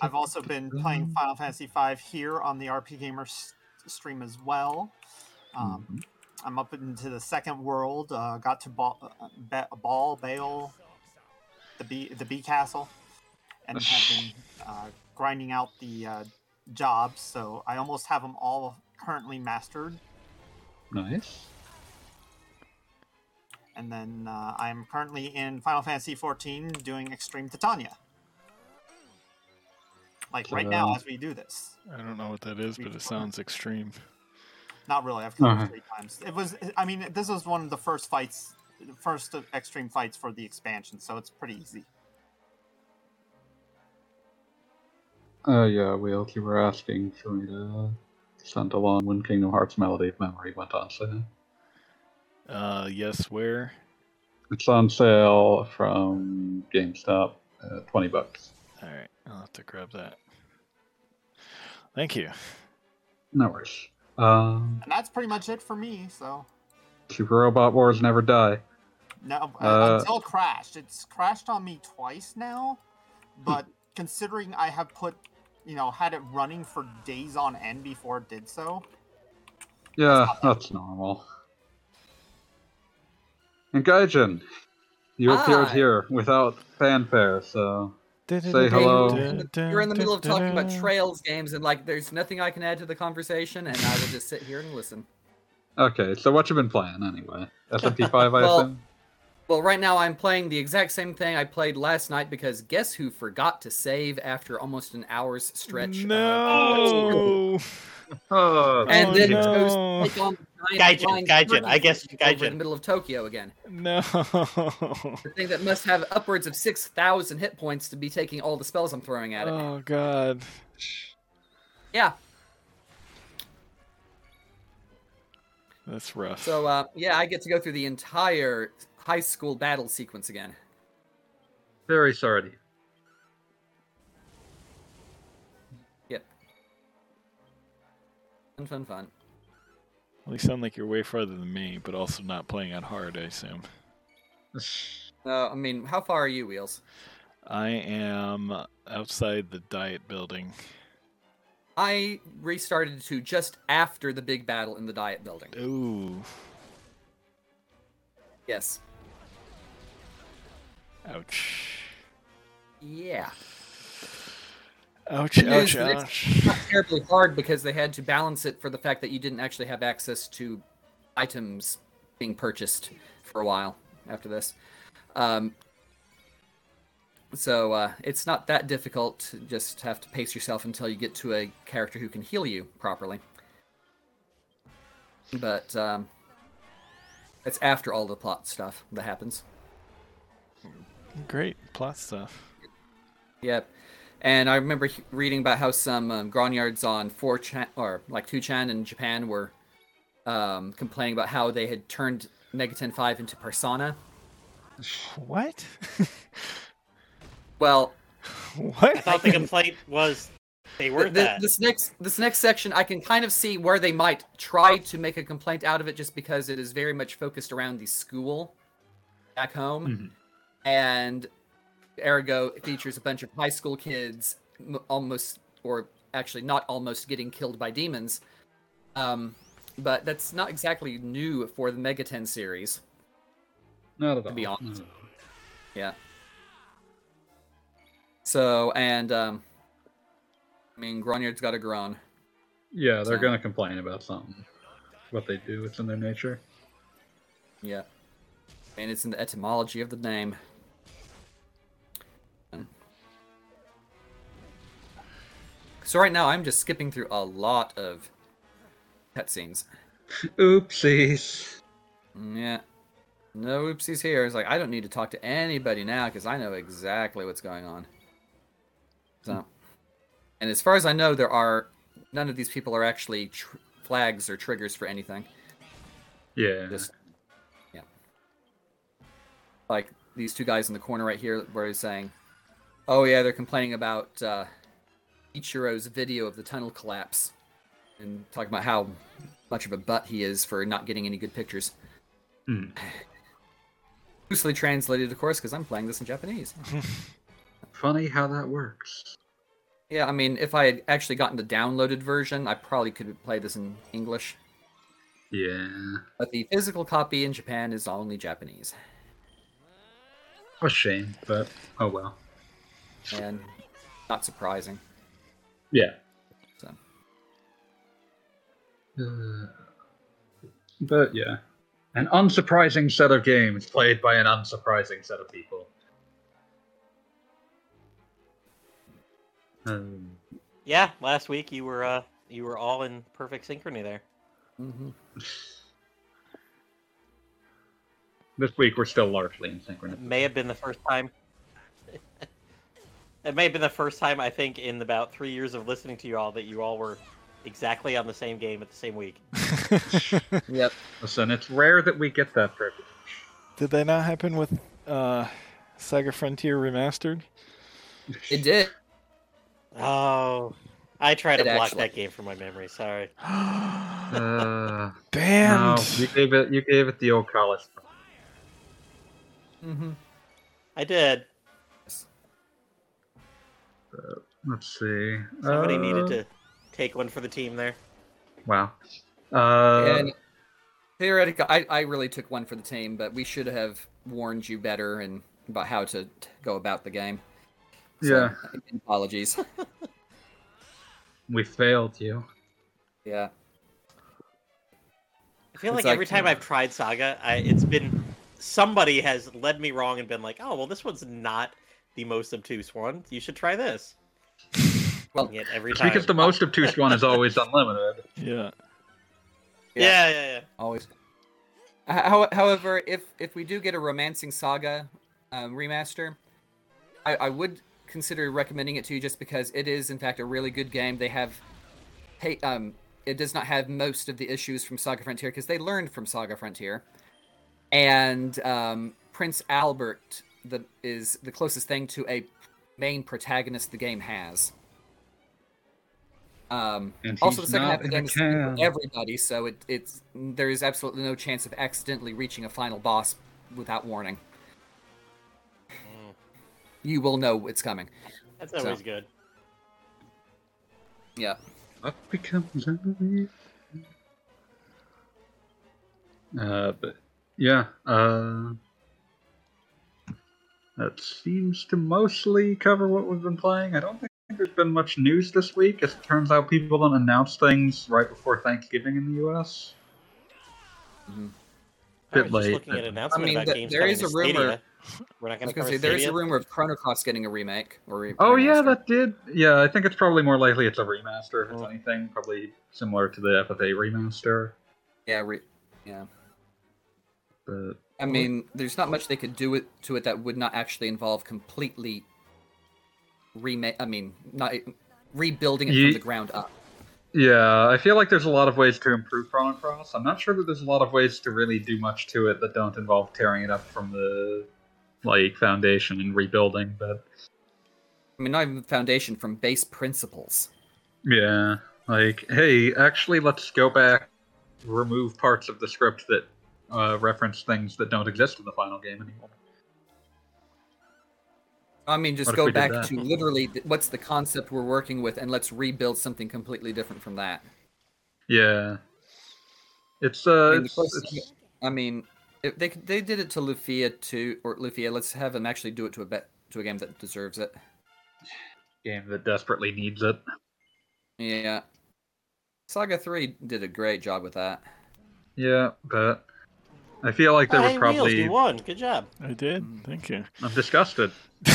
E: I've also been playing Final Fantasy V here on the RPGamer stream as well. Um, I'm up into the second world. Uh, got to ball, ba- ball Bale, the bee, the bee castle, and have been uh, grinding out the uh, jobs. So I almost have them all currently mastered.
C: Nice.
E: And then uh, I'm currently in Final Fantasy XIV doing Extreme Titania. Like right now
C: Uh,
E: as we do this.
B: I don't know what that is, but it sounds extreme.
E: Not really. I've killed
C: Uh-huh.
E: it three times. It was. I mean, this was one of the first fights, first extreme fights for the expansion, so it's pretty easy.
C: Oh, yeah, Wheels, you were asking for me to send along when Kingdom Hearts Melody of Memory went on sale.
B: Uh, yes, where?
C: It's on sale from GameStop at 20 bucks.
B: All right, I'll have to grab that. Thank you.
C: No worries. Um,
E: And that's pretty much it for me. So
C: Super Robot Wars never die.
E: no,
C: Uh,
E: until crashed. It's crashed on me twice now, but considering I have put, you know, had it running for days on end before it did so.
C: Yeah, that's normal. And Gaijin, you appeared
F: Hi.
C: here without fanfare, so Say hello.
F: You're in the middle of talking about Trails games, and like, there's nothing I can add to the conversation, and I will just sit here and listen.
C: okay. So what you been playing anyway? SMT five, I
F: Well,
C: assume.
F: Well, right now I'm playing the exact same thing I played last night because guess who forgot to save after almost an hour's stretch? of-
B: No.
C: Oh,
F: and
B: Oh,
F: then
B: no.
F: goes to take on the giant
D: Gaijin, Gaijin, I guess
F: over in the middle of Tokyo again.
B: No.
F: The thing that must have upwards of six thousand hit points to be taking all the spells I'm throwing at it.
B: Oh God.
F: Yeah.
B: That's rough.
F: So uh, yeah, I get to go through the entire high school battle sequence again.
C: very sorry.
F: Fun, fun, fun.
B: Well, you sound like you're way farther than me, but also not playing on hard, I assume.
F: Uh, I mean, how far are you, Wheels?
B: I am outside the diet building.
F: I restarted to just after the big battle in the diet building.
B: Ooh.
F: Yes.
B: Ouch.
F: Yeah.
B: Ouch, ouch,
F: news is it's
B: ouch.
F: Not terribly hard because they had to balance it for the fact that you didn't actually have access to items being purchased for a while after this. Um, so uh, it's not that difficult. Just have to pace yourself until you get to a character who can heal you properly. But um, it's after all the plot stuff that happens.
B: Great plot stuff.
F: Yep. And I remember he- reading about how some um, grognards on 4chan or like 2chan in Japan were um, complaining about how they had turned Megaten 5 into Persona.
B: What?
F: Well,
B: what?
D: I thought the complaint was they were
F: th- th-
D: that.
F: this next this next section I can kind of see where they might try to make a complaint out of it just because it is very much focused around the school back home
C: Mhm.
F: and ergo features a bunch of high school kids almost or actually not almost getting killed by demons um but that's not exactly new for the megaten series
C: Not at all.
F: To be honest.
C: No.
F: yeah so and um i mean grognard's got a groan
C: Yeah, they're
F: So-
C: gonna complain about something. What they do, it's in their nature.
F: Yeah. And it's in the etymology of the name. So right now I'm just skipping through a lot of cutscenes.
C: Oopsies.
F: Yeah. No oopsies here. It's like I don't need to talk to anybody now because I know exactly what's going on. So, and as far as I know, there are none of these people are actually tr- flags or triggers for anything.
C: Yeah.
F: Just yeah. Like these two guys in the corner right here, where he's saying, "Oh yeah, they're complaining about uh, Ichiro's video of the tunnel collapse, and talking about how much of a butt he is for not getting any good pictures."
C: Hmm.
F: Loosely translated, of course, because I'm playing this in Japanese.
C: Funny how that works.
F: Yeah, I mean, if I had actually gotten the downloaded version, I probably could play this in English.
C: Yeah.
F: But the physical copy in Japan is only Japanese,
C: A shame, but oh well.
F: and not surprising.
C: Yeah.
F: So.
C: Uh, but yeah. An unsurprising set of games played by an unsurprising set of people. Um,
D: Yeah, last week you were uh you were all in perfect synchrony there.
F: hmm
C: this week we're still largely in synchronous.
D: It may have been the first time. It may have been the first time I think in about three years of listening to you all that you all were exactly on the same game at the same week.
F: Yep.
C: Listen, it's rare that we get that privilege.
B: Did that not happen with uh, Saga Frontier Remastered?
F: It did.
D: Oh, I try to
F: It
D: block
F: actually-
D: that game from my memory. Sorry.
C: Uh, no, you gave it. You gave it the old college.
F: Mm-hmm.
D: I did.
C: Let's see.
D: Somebody
C: Uh,
D: needed to take one for the team there.
C: Wow. Uh,
F: and theoretically, I, I really took one for the team, but we should have warned you better and about how to t- go about the game. So,
C: Yeah.
F: Apologies.
C: we failed you.
F: yeah.
D: I feel
F: It's
D: like, every
F: like-
D: time I've tried Saga, I, it's been somebody has led me wrong and been like, "Oh, well, this one's not the most obtuse one. You should try this."
F: Well,
D: And yet every
C: It's
D: time,
C: because the most obtuse one is always unlimited.
B: Yeah.
D: yeah, yeah, yeah.
F: always. How, however, if if we do get a Romancing Saga um, remaster, I, I would consider recommending it to you just because it is in fact a really good game. They have, hey, um, it does not have most of the issues from Saga Frontier because they learned from Saga Frontier, and um, Prince Albert the is the closest thing to a main protagonist the game has. Um, also, the second half of the game is for everybody, so it, it's there is absolutely no chance of accidentally reaching a final boss without warning.
D: Mm,
F: You will know it's coming.
D: that's
F: So-
D: always good.
F: Yeah.
C: What becomes of me? Uh, but yeah, uh, that seems to mostly cover what we've been playing. I don't think there's been much news this week. As it turns out, people don't announce things right before Thanksgiving in the U.S.
F: Mhm.
D: I
C: Bit
D: was
C: late,
D: just looking at an announcement
F: mean,
D: about
F: the-
D: games
F: there
D: coming
F: is
D: to
F: a rumor-
D: Stadia. We're not going to
F: say there is a rumor of Chrono Cross getting a remake or re-
C: Oh yeah, that did. Yeah, I think it's probably more likely it's a remaster if it's
D: Oh.
C: anything. Probably similar to the FFA remaster.
F: yeah, re- yeah.
C: But
F: I mean, there's not much they could do it to it that would not actually involve completely remake. I mean, not rebuilding it
C: Ye-
F: from the ground up.
C: Yeah, I feel like there's a lot of ways to improve Chrono Cross. I'm not sure that there's a lot of ways to really do much to it that don't involve tearing it up from the like foundation and rebuilding. But
F: I mean, not even the foundation from base principles.
C: yeah, like hey, actually, let's go back, remove parts of the script that uh, reference things that don't exist in the final game anymore.
F: I mean, just
C: What
F: go back to literally th- what's the concept we're working with, and let's rebuild something completely different from that.
C: Yeah, it's
F: I
C: uh,
F: mean,
C: it's, it's
F: I mean, if they they did it to Lufia too, or Lufia. Let's have them actually do it to a bet to a game that deserves it.
C: game that desperately needs it.
F: Yeah, Saga Three did a great job with that.
C: Yeah, but I feel like there
D: Oh,
C: would
D: hey, Wheels,
C: probably.
D: you won. Good job.
B: I did.
F: Mm.
B: Thank you.
C: I'm disgusted.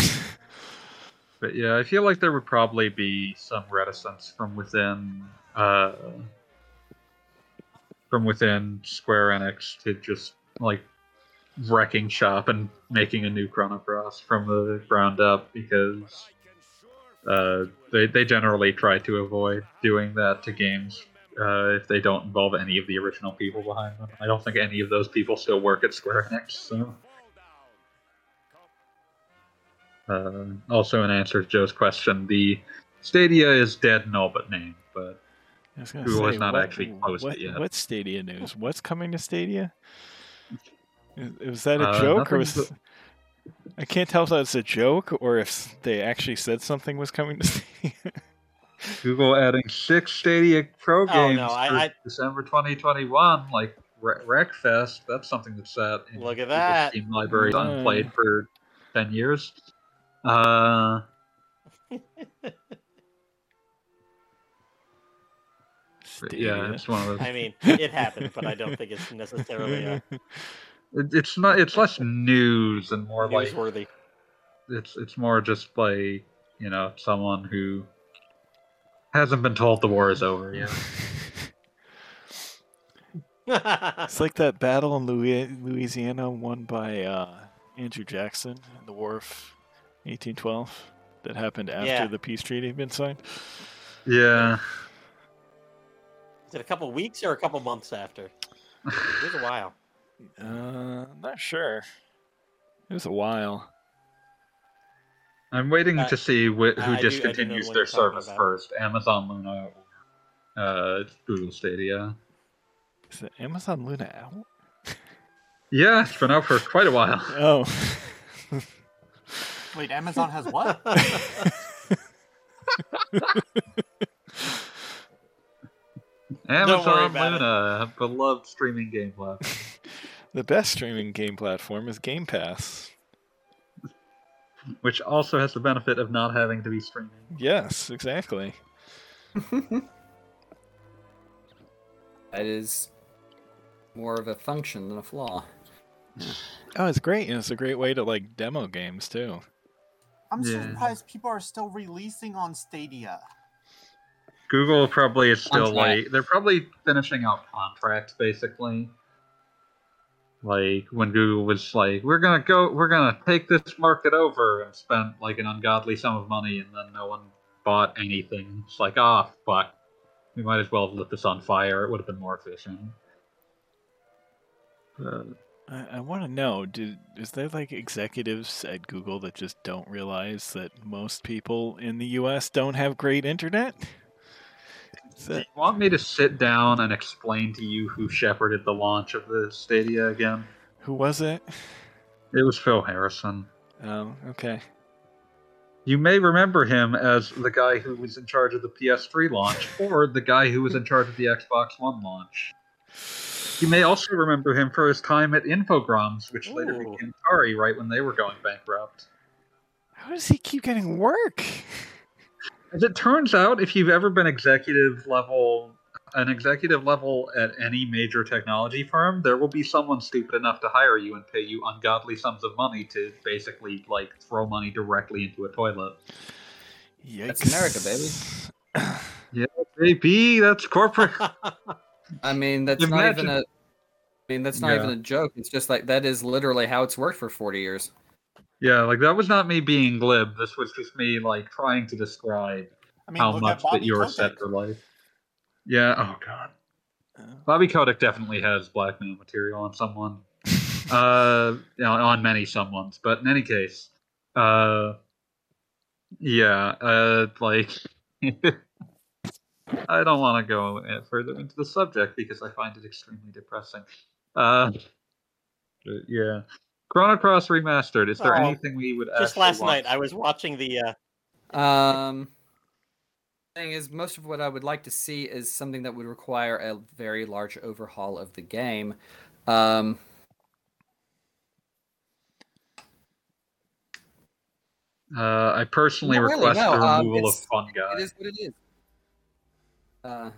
C: But yeah, I feel like there would probably be some reticence from within uh, from within Square Enix to just like wrecking shop and making a new Chrono Cross from the ground up because uh, they they generally try to avoid doing that to games uh, if they don't involve any of the original people behind them. I don't think any of those people still work at Square Enix. So. Uh, also, in answer to Joe's question, the Stadia is dead in all but name, but
B: was
C: Google
B: say,
C: not
B: what-
C: actually closed
B: what,
C: yet.
B: What Stadia news? What's coming to Stadia? Is- Was that a
C: Uh,
B: joke or was? I can't tell if that's a joke or if they actually said something was coming to Stadia.
C: Google adding six Stadia Pro
D: Oh,
C: games
D: no, I-
C: for
D: I-
C: December 2021, like Re- Wreckfest. That's something that's sat in
D: Look at that.
C: Steam library
B: Nice.
C: unplayed for 10 years. Uh, yeah, it's one of those.
D: I mean, it happened, but I don't think it's necessarily uh,
C: It, it's not. It's less news and more like
D: newsworthy.
C: it's it's more just like you know someone who hasn't been told the war is over yet.
B: It's like that battle in Louisiana won by uh, Andrew Jackson in the War of 1812 that happened after
D: Yeah.
B: the peace treaty had been signed.
C: Yeah.
D: Is it a couple weeks or a couple months after? It was a while.
B: Uh, not sure. It was a while.
C: I'm waiting
D: Uh,
C: to see wh- who
D: I do- I do
C: discontinues their service first: Amazon Luna or uh, Google Stadia.
B: Is it Amazon Luna out?
C: Yeah, it's been out for quite a while.
B: Oh.
E: Wait, Amazon has what?
C: Amazon
D: about it.
C: Luna, beloved streaming game platform.
B: the best streaming game platform is Game Pass.
C: Which also has the benefit of not having to be streaming.
B: Yes, exactly.
F: That is more of a function than a flaw.
B: Oh, it's great, and it's a great way to like demo games too.
E: I'm
C: Yeah.
E: surprised people are still releasing on Stadia.
C: Google probably is still
F: Contract.
C: like they're probably finishing out contracts basically. Like when Google was like, "We're gonna go, we're gonna take this market over," and spent like an ungodly sum of money, and then no one bought anything. It's like, ah, fuck, we might as well have lit this on fire. It would have been more efficient. Uh,
B: I, I want to know: did is there like executives at Google that just don't realize that most people in the U.S. don't have great internet?
C: Do you want me to sit down and explain to you who shepherded the launch of the Stadia again?
B: who was it?
C: It was Phil Harrison.
B: Oh, okay.
C: You may remember him as the guy who was in charge of the PS3 launch, or the guy who was in charge of the Xbox One launch. You may also remember him for his time at Infogrames, which later became Atari right when they were going bankrupt.
B: How does he keep getting work?
C: As it turns out, if you've ever been executive level, an executive level at any major technology firm, there will be someone stupid enough to hire you and pay you ungodly sums of money to basically like throw money directly into a toilet.
B: Yikes.
F: That's America, baby.
C: Yeah, baby, that's corporate.
F: I mean, that's not even a. I mean, that's not
C: Yeah.
F: even a joke. It's just like that is literally how it's worked for forty years.
C: Yeah, like that was not me being glib. This was just me like trying to describe
E: I mean,
C: how much that you're
E: Kotick.
C: set for life. Yeah. Oh god.
B: Uh,
C: Bobby Kotick definitely has blackmail material on someone. uh, you know, on many someones, but in any case, uh, yeah, uh, like. I don't want to go further into the subject because I find it extremely depressing. Uh, yeah, Chrono Cross remastered. Is there
D: Oh,
C: anything we would
D: Just last
C: want
D: night, I was watching the. Uh,
F: Um, thing is, most of what I would like to see is something that would require a very large overhaul of the game. Um,
C: Uh, I personally
F: Not really,
C: request
F: no,
C: the
F: um,
C: removal of
F: it's-
C: Funguy.
F: it is what it is. Uh,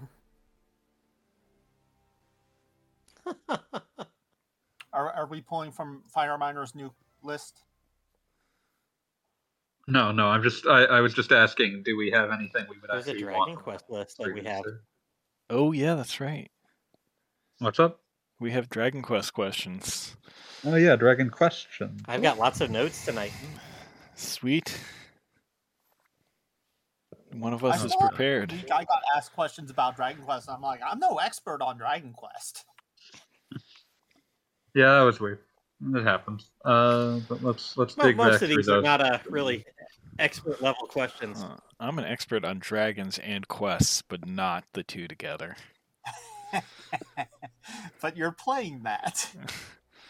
E: Are, are we pulling from Fireminer's new list?
C: No, no, I'm just. I, I was just asking. Do we have anything we would
D: there's a Dragon
C: want?
D: Quest list that we have.
B: oh yeah, that's right.
C: What's up?
B: We have Dragon Quest questions.
C: Oh yeah, Dragon Question.
D: I've got lots of notes tonight.
B: Sweet. One of us
E: I
B: is
E: thought
B: prepared.
E: I got asked questions about Dragon Quest. And I'm like, I'm no expert on Dragon Quest.
C: Yeah, that was weird. It happens. Uh, but let's let's
D: Well,
C: dig
D: most
C: back
D: of
C: through
D: these are not a really expert level questions.
B: Uh, I'm an expert on dragons and quests, but not the two together.
E: but you're playing that.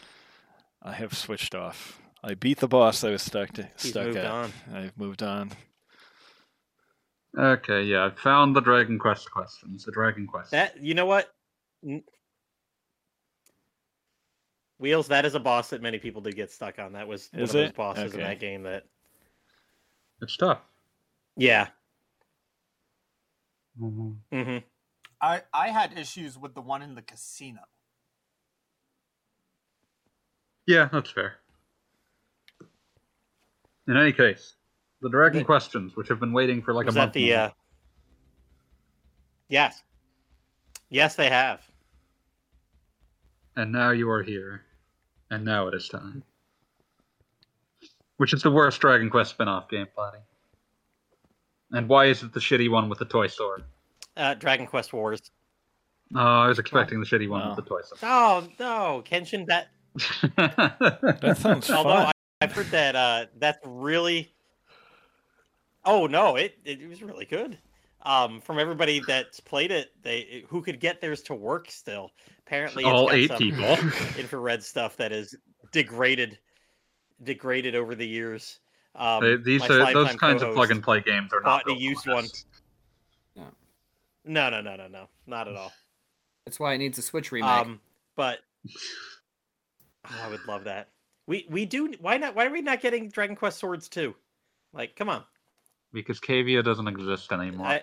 B: I have switched off. I beat the boss I was stuck to
D: He's
B: stuck
D: moved
B: at.
D: on.
B: I've moved on.
C: Okay, yeah, I found the Dragon Quest questions. The Dragon Quest.
D: That you know what? N- Wheels, that is a boss that many people did get stuck on. That was one
B: Is
D: of those
B: it?
D: bosses in that game that
C: It's tough.
D: Yeah.
C: Mhm.
D: hmm
E: I I had issues with the one in the casino.
C: Yeah, that's fair. In any case, the Dragon
D: The-
C: questions, which have been waiting for like
D: was
C: a month.
D: that the
C: now.
D: uh Yes. Yes, they have.
C: And now you are here. And now it is time. Which is the worst Dragon Quest spin-off game, Platy? And why is it the shitty one with the toy store?
D: Uh Dragon Quest Wars.
C: Oh, I was expecting the shitty one
B: Wow.
C: with the toy store.
D: Oh no, Kenshin that
B: That sounds
D: although
B: fun.
D: I, I've heard that uh that's really Oh no, it it was really good. Um from everybody that's played it, they who could get theirs to work still. Apparently it's
C: All
D: got
C: eight
D: some
C: people.
D: infrared stuff that is degraded degraded over the years. Um,
C: They- These are, those kinds of plug and play games are not
D: a
C: to
D: used one.
C: last.
D: No, no, no, no, no, not at all.
F: That's why it needs a Switch remake.
D: Um, but oh, I would love that. We we do. Why not? Why are we not getting Dragon Quest Swords too? Like, come on.
C: Because Cavia doesn't exist anymore.
D: I,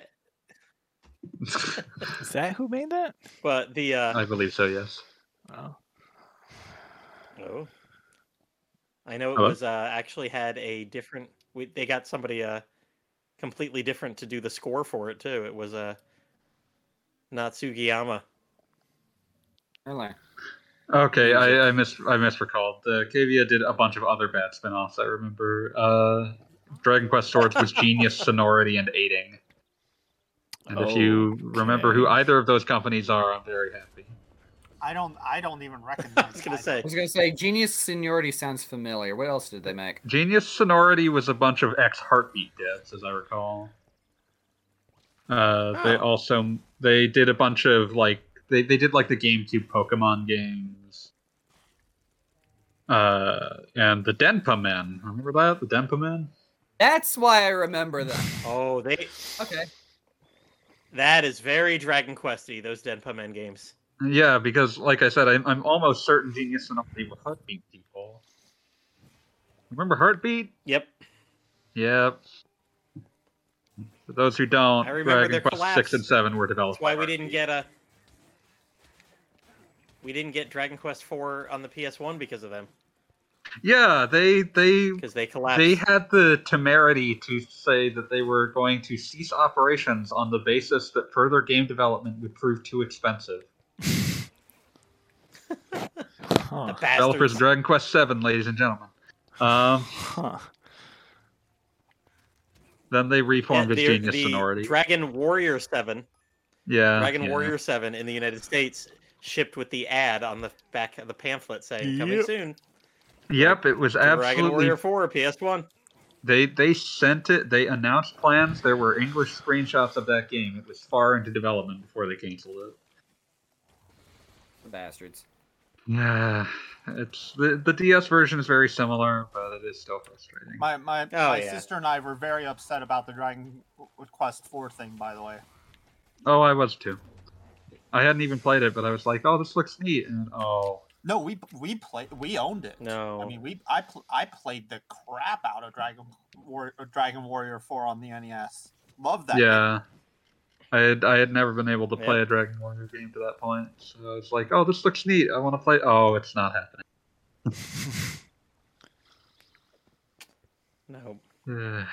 B: Is that who made that?
D: but the uh,
C: I believe so, yes.
B: Oh.
D: oh, I know it
C: Hello?
D: was uh, actually had a different. We, they got somebody uh completely different to do the score for it too. It was a uh, Natsugiyama.
F: Really?
C: Okay, I, I mis I misrecalled. Uh, Cavia did a bunch of other bad spin-offs. I remember. Uh, Dragon Quest Swords was Genius, Sonority, and Eighting. And if you remember who either of those companies are, I'm very happy.
E: I don't I don't even recognize.
D: I was gonna
E: either.
D: say.
F: I was gonna say Genius Sonority sounds familiar. What else did they make?
C: Genius Sonority was a bunch of ex Heartbeat devs, as I recall. Uh, They
D: Oh.
C: also they did a bunch of like they, they did like the GameCube Pokemon games. Uh, and the Denpa Men. Remember that? The Denpa Men?
F: That's why I remember them.
D: Oh, they.
F: Okay.
C: That
D: is very Dragon Questy. Those Denpa Men games.
C: Yeah, because like I said, I'm, I'm almost certain Genius Sonority were Heartbeat people. Remember Heartbeat?
D: Yep.
C: Yep. For those who don't,
D: I remember their
C: Dragon Quest six and seven were developed.
D: That's why we didn't get a. We didn't get Dragon Quest IV on the PS1 because of them,
C: Yeah, they they
D: because they collapsed.
C: they had the temerity to say that they were going to cease operations on the basis that further game development would prove too expensive.
B: Huh.
C: Developers of Dragon Quest Seven, ladies and gentlemen. Um,
B: Huh.
C: then they
D: Yeah,
C: reformed as
D: the,
C: Genius
D: the
C: Sonority.
D: Dragon Warrior Seven,
C: yeah,
D: Dragon
C: yeah.
D: Warrior Seven in the United States shipped with the ad on the back of the pamphlet saying "Coming soon."
C: Yep, it was
D: Dragon
C: absolutely.
D: Warrior Four PS1.
C: They they sent it. They announced plans. There were English screenshots of that game. It was far into development before they canceled it.
F: The bastards.
C: Yeah, it's the the DS version is very similar, but it is still frustrating.
E: My my,
D: Oh,
E: my
D: yeah.
E: sister and I were very upset about the Dragon Quest Four thing. By the way,
C: Oh, I was too. I hadn't even played it, but I was like, "Oh, this looks neat," and oh,
E: no, we we played we owned it.
D: No.
E: I mean we I pl- I played the crap out of Dragon War- uh, Dragon Warrior Four on the NES. Love that. game.
C: yeah. I had I had never been able to play
D: Yeah.
C: a Dragon Warrior game to that point, so I was like, "Oh, this looks neat. I want to play." Oh, it's not happening.
D: No.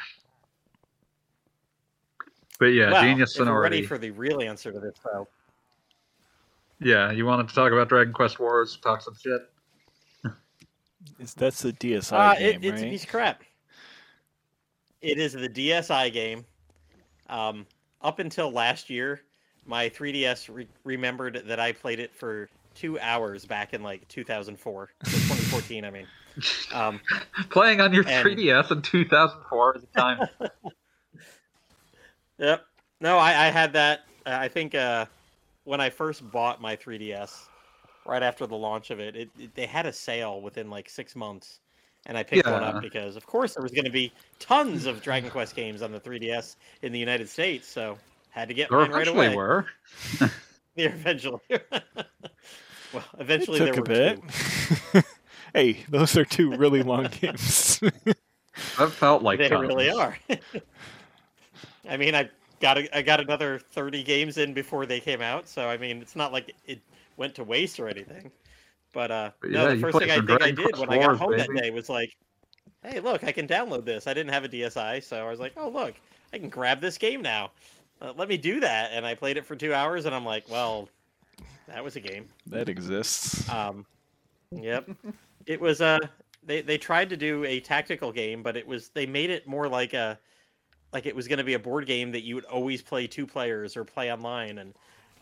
C: But yeah,
D: well,
C: Genius
D: if we're ready for the real answer to this, though,
C: Yeah, you wanted to talk about Dragon Quest Wars, talk some shit.
B: Is that's the DSi
D: Uh,
B: game,
D: it, it's a piece of crap. It is the DSi game. Um, up until last year, my 3DS re- remembered that I played it for two hours back in like 2004, so 2014. I mean, um,
C: Playing on your
D: And-
C: 3DS in 2004 is a time.
D: Yep. No, I, I had that. uh, I think uh, when I first bought my 3DS, right after the launch of it, it, it they had a sale within like six months, and I picked one up because, of course, there was going to be tons of Dragon Quest games on the 3DS in the United States, so had to get
C: There
D: mine right
C: eventually
D: away.
C: were.
D: Yeah, eventually. well,
B: It
D: eventually
B: took
D: there
B: a
D: were
B: bit.
D: two.
B: hey, those are two really long games.
C: That felt like
D: they
C: tons.
D: really are. I mean, I got a, I got another thirty games in before they came out, so I mean, it's not like it went to waste or anything. But uh,
C: But
D: no,
C: yeah,
D: the first thing I think I did
C: Quest
D: when I got
C: Wars,
D: home that day was like, "Hey, look, I can download this." I didn't have a DSi, so I was like, "Oh, look, I can grab this game now. Uh, let me do that." And I played it for two hours, and I'm like, "Well, that was a game."
B: that exists.
D: Um, yep. It was uh they they tried to do a tactical game, but it was they made it more like a like it was going to be a board game that you would always play two players or play online and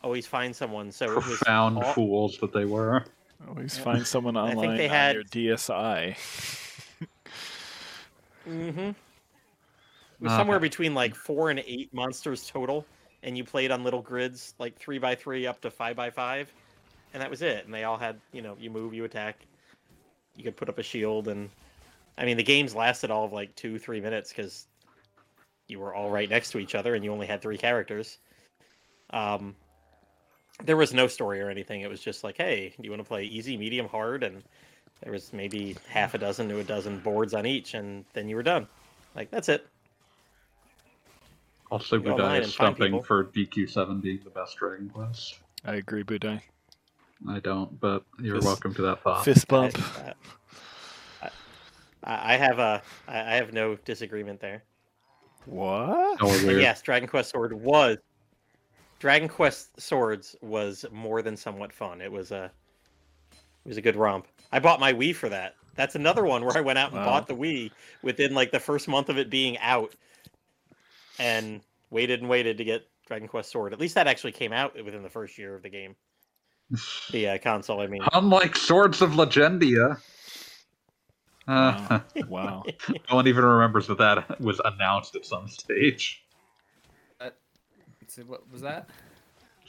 D: always find someone. So it was
C: Profound
D: all-
C: fools that they were.
B: Always find someone online
D: I think
B: online
D: they
B: on
D: had-
B: your DSi.
D: Mm-hmm. It was
C: Uh,
D: somewhere between like four and eight monsters total, and you played on little grids, like three by three up to five by five, and that was it. And they all had, you know, you move, you attack, you could put up a shield, and I mean, the games lasted all of like two, three minutes because you were all right next to each other, and you only had three characters. Um, there was no story or anything. It was just like, hey, do you want to play easy, medium, hard, and there was maybe half a dozen to a dozen boards on each, and then you were done. Like that's it.
C: Also,
D: Go online
C: Budai is stumping for DQ7 being the best Dragon Quest.
B: I agree, Budai.
C: I don't, but you're
B: Fist-
C: welcome to that thought.
B: Fist
D: I-
B: bump.
D: I, I I have a I I have no disagreement there.
B: What?
D: But yes, Dragon Quest Sword was Dragon Quest Swords was more than somewhat fun. It was a it was a good romp. I bought my Wii for that. That's another one where I went out and
B: Wow.
D: bought the Wii within like the first month of it being out, and waited and waited to get Dragon Quest Sword. At least that actually came out within the first year of the game. The uh, console, I mean.
C: Unlike Swords of Legendia. Uh,
B: Wow. wow.
C: no one even remembers that that was announced at some stage.
F: Let's see, what was that?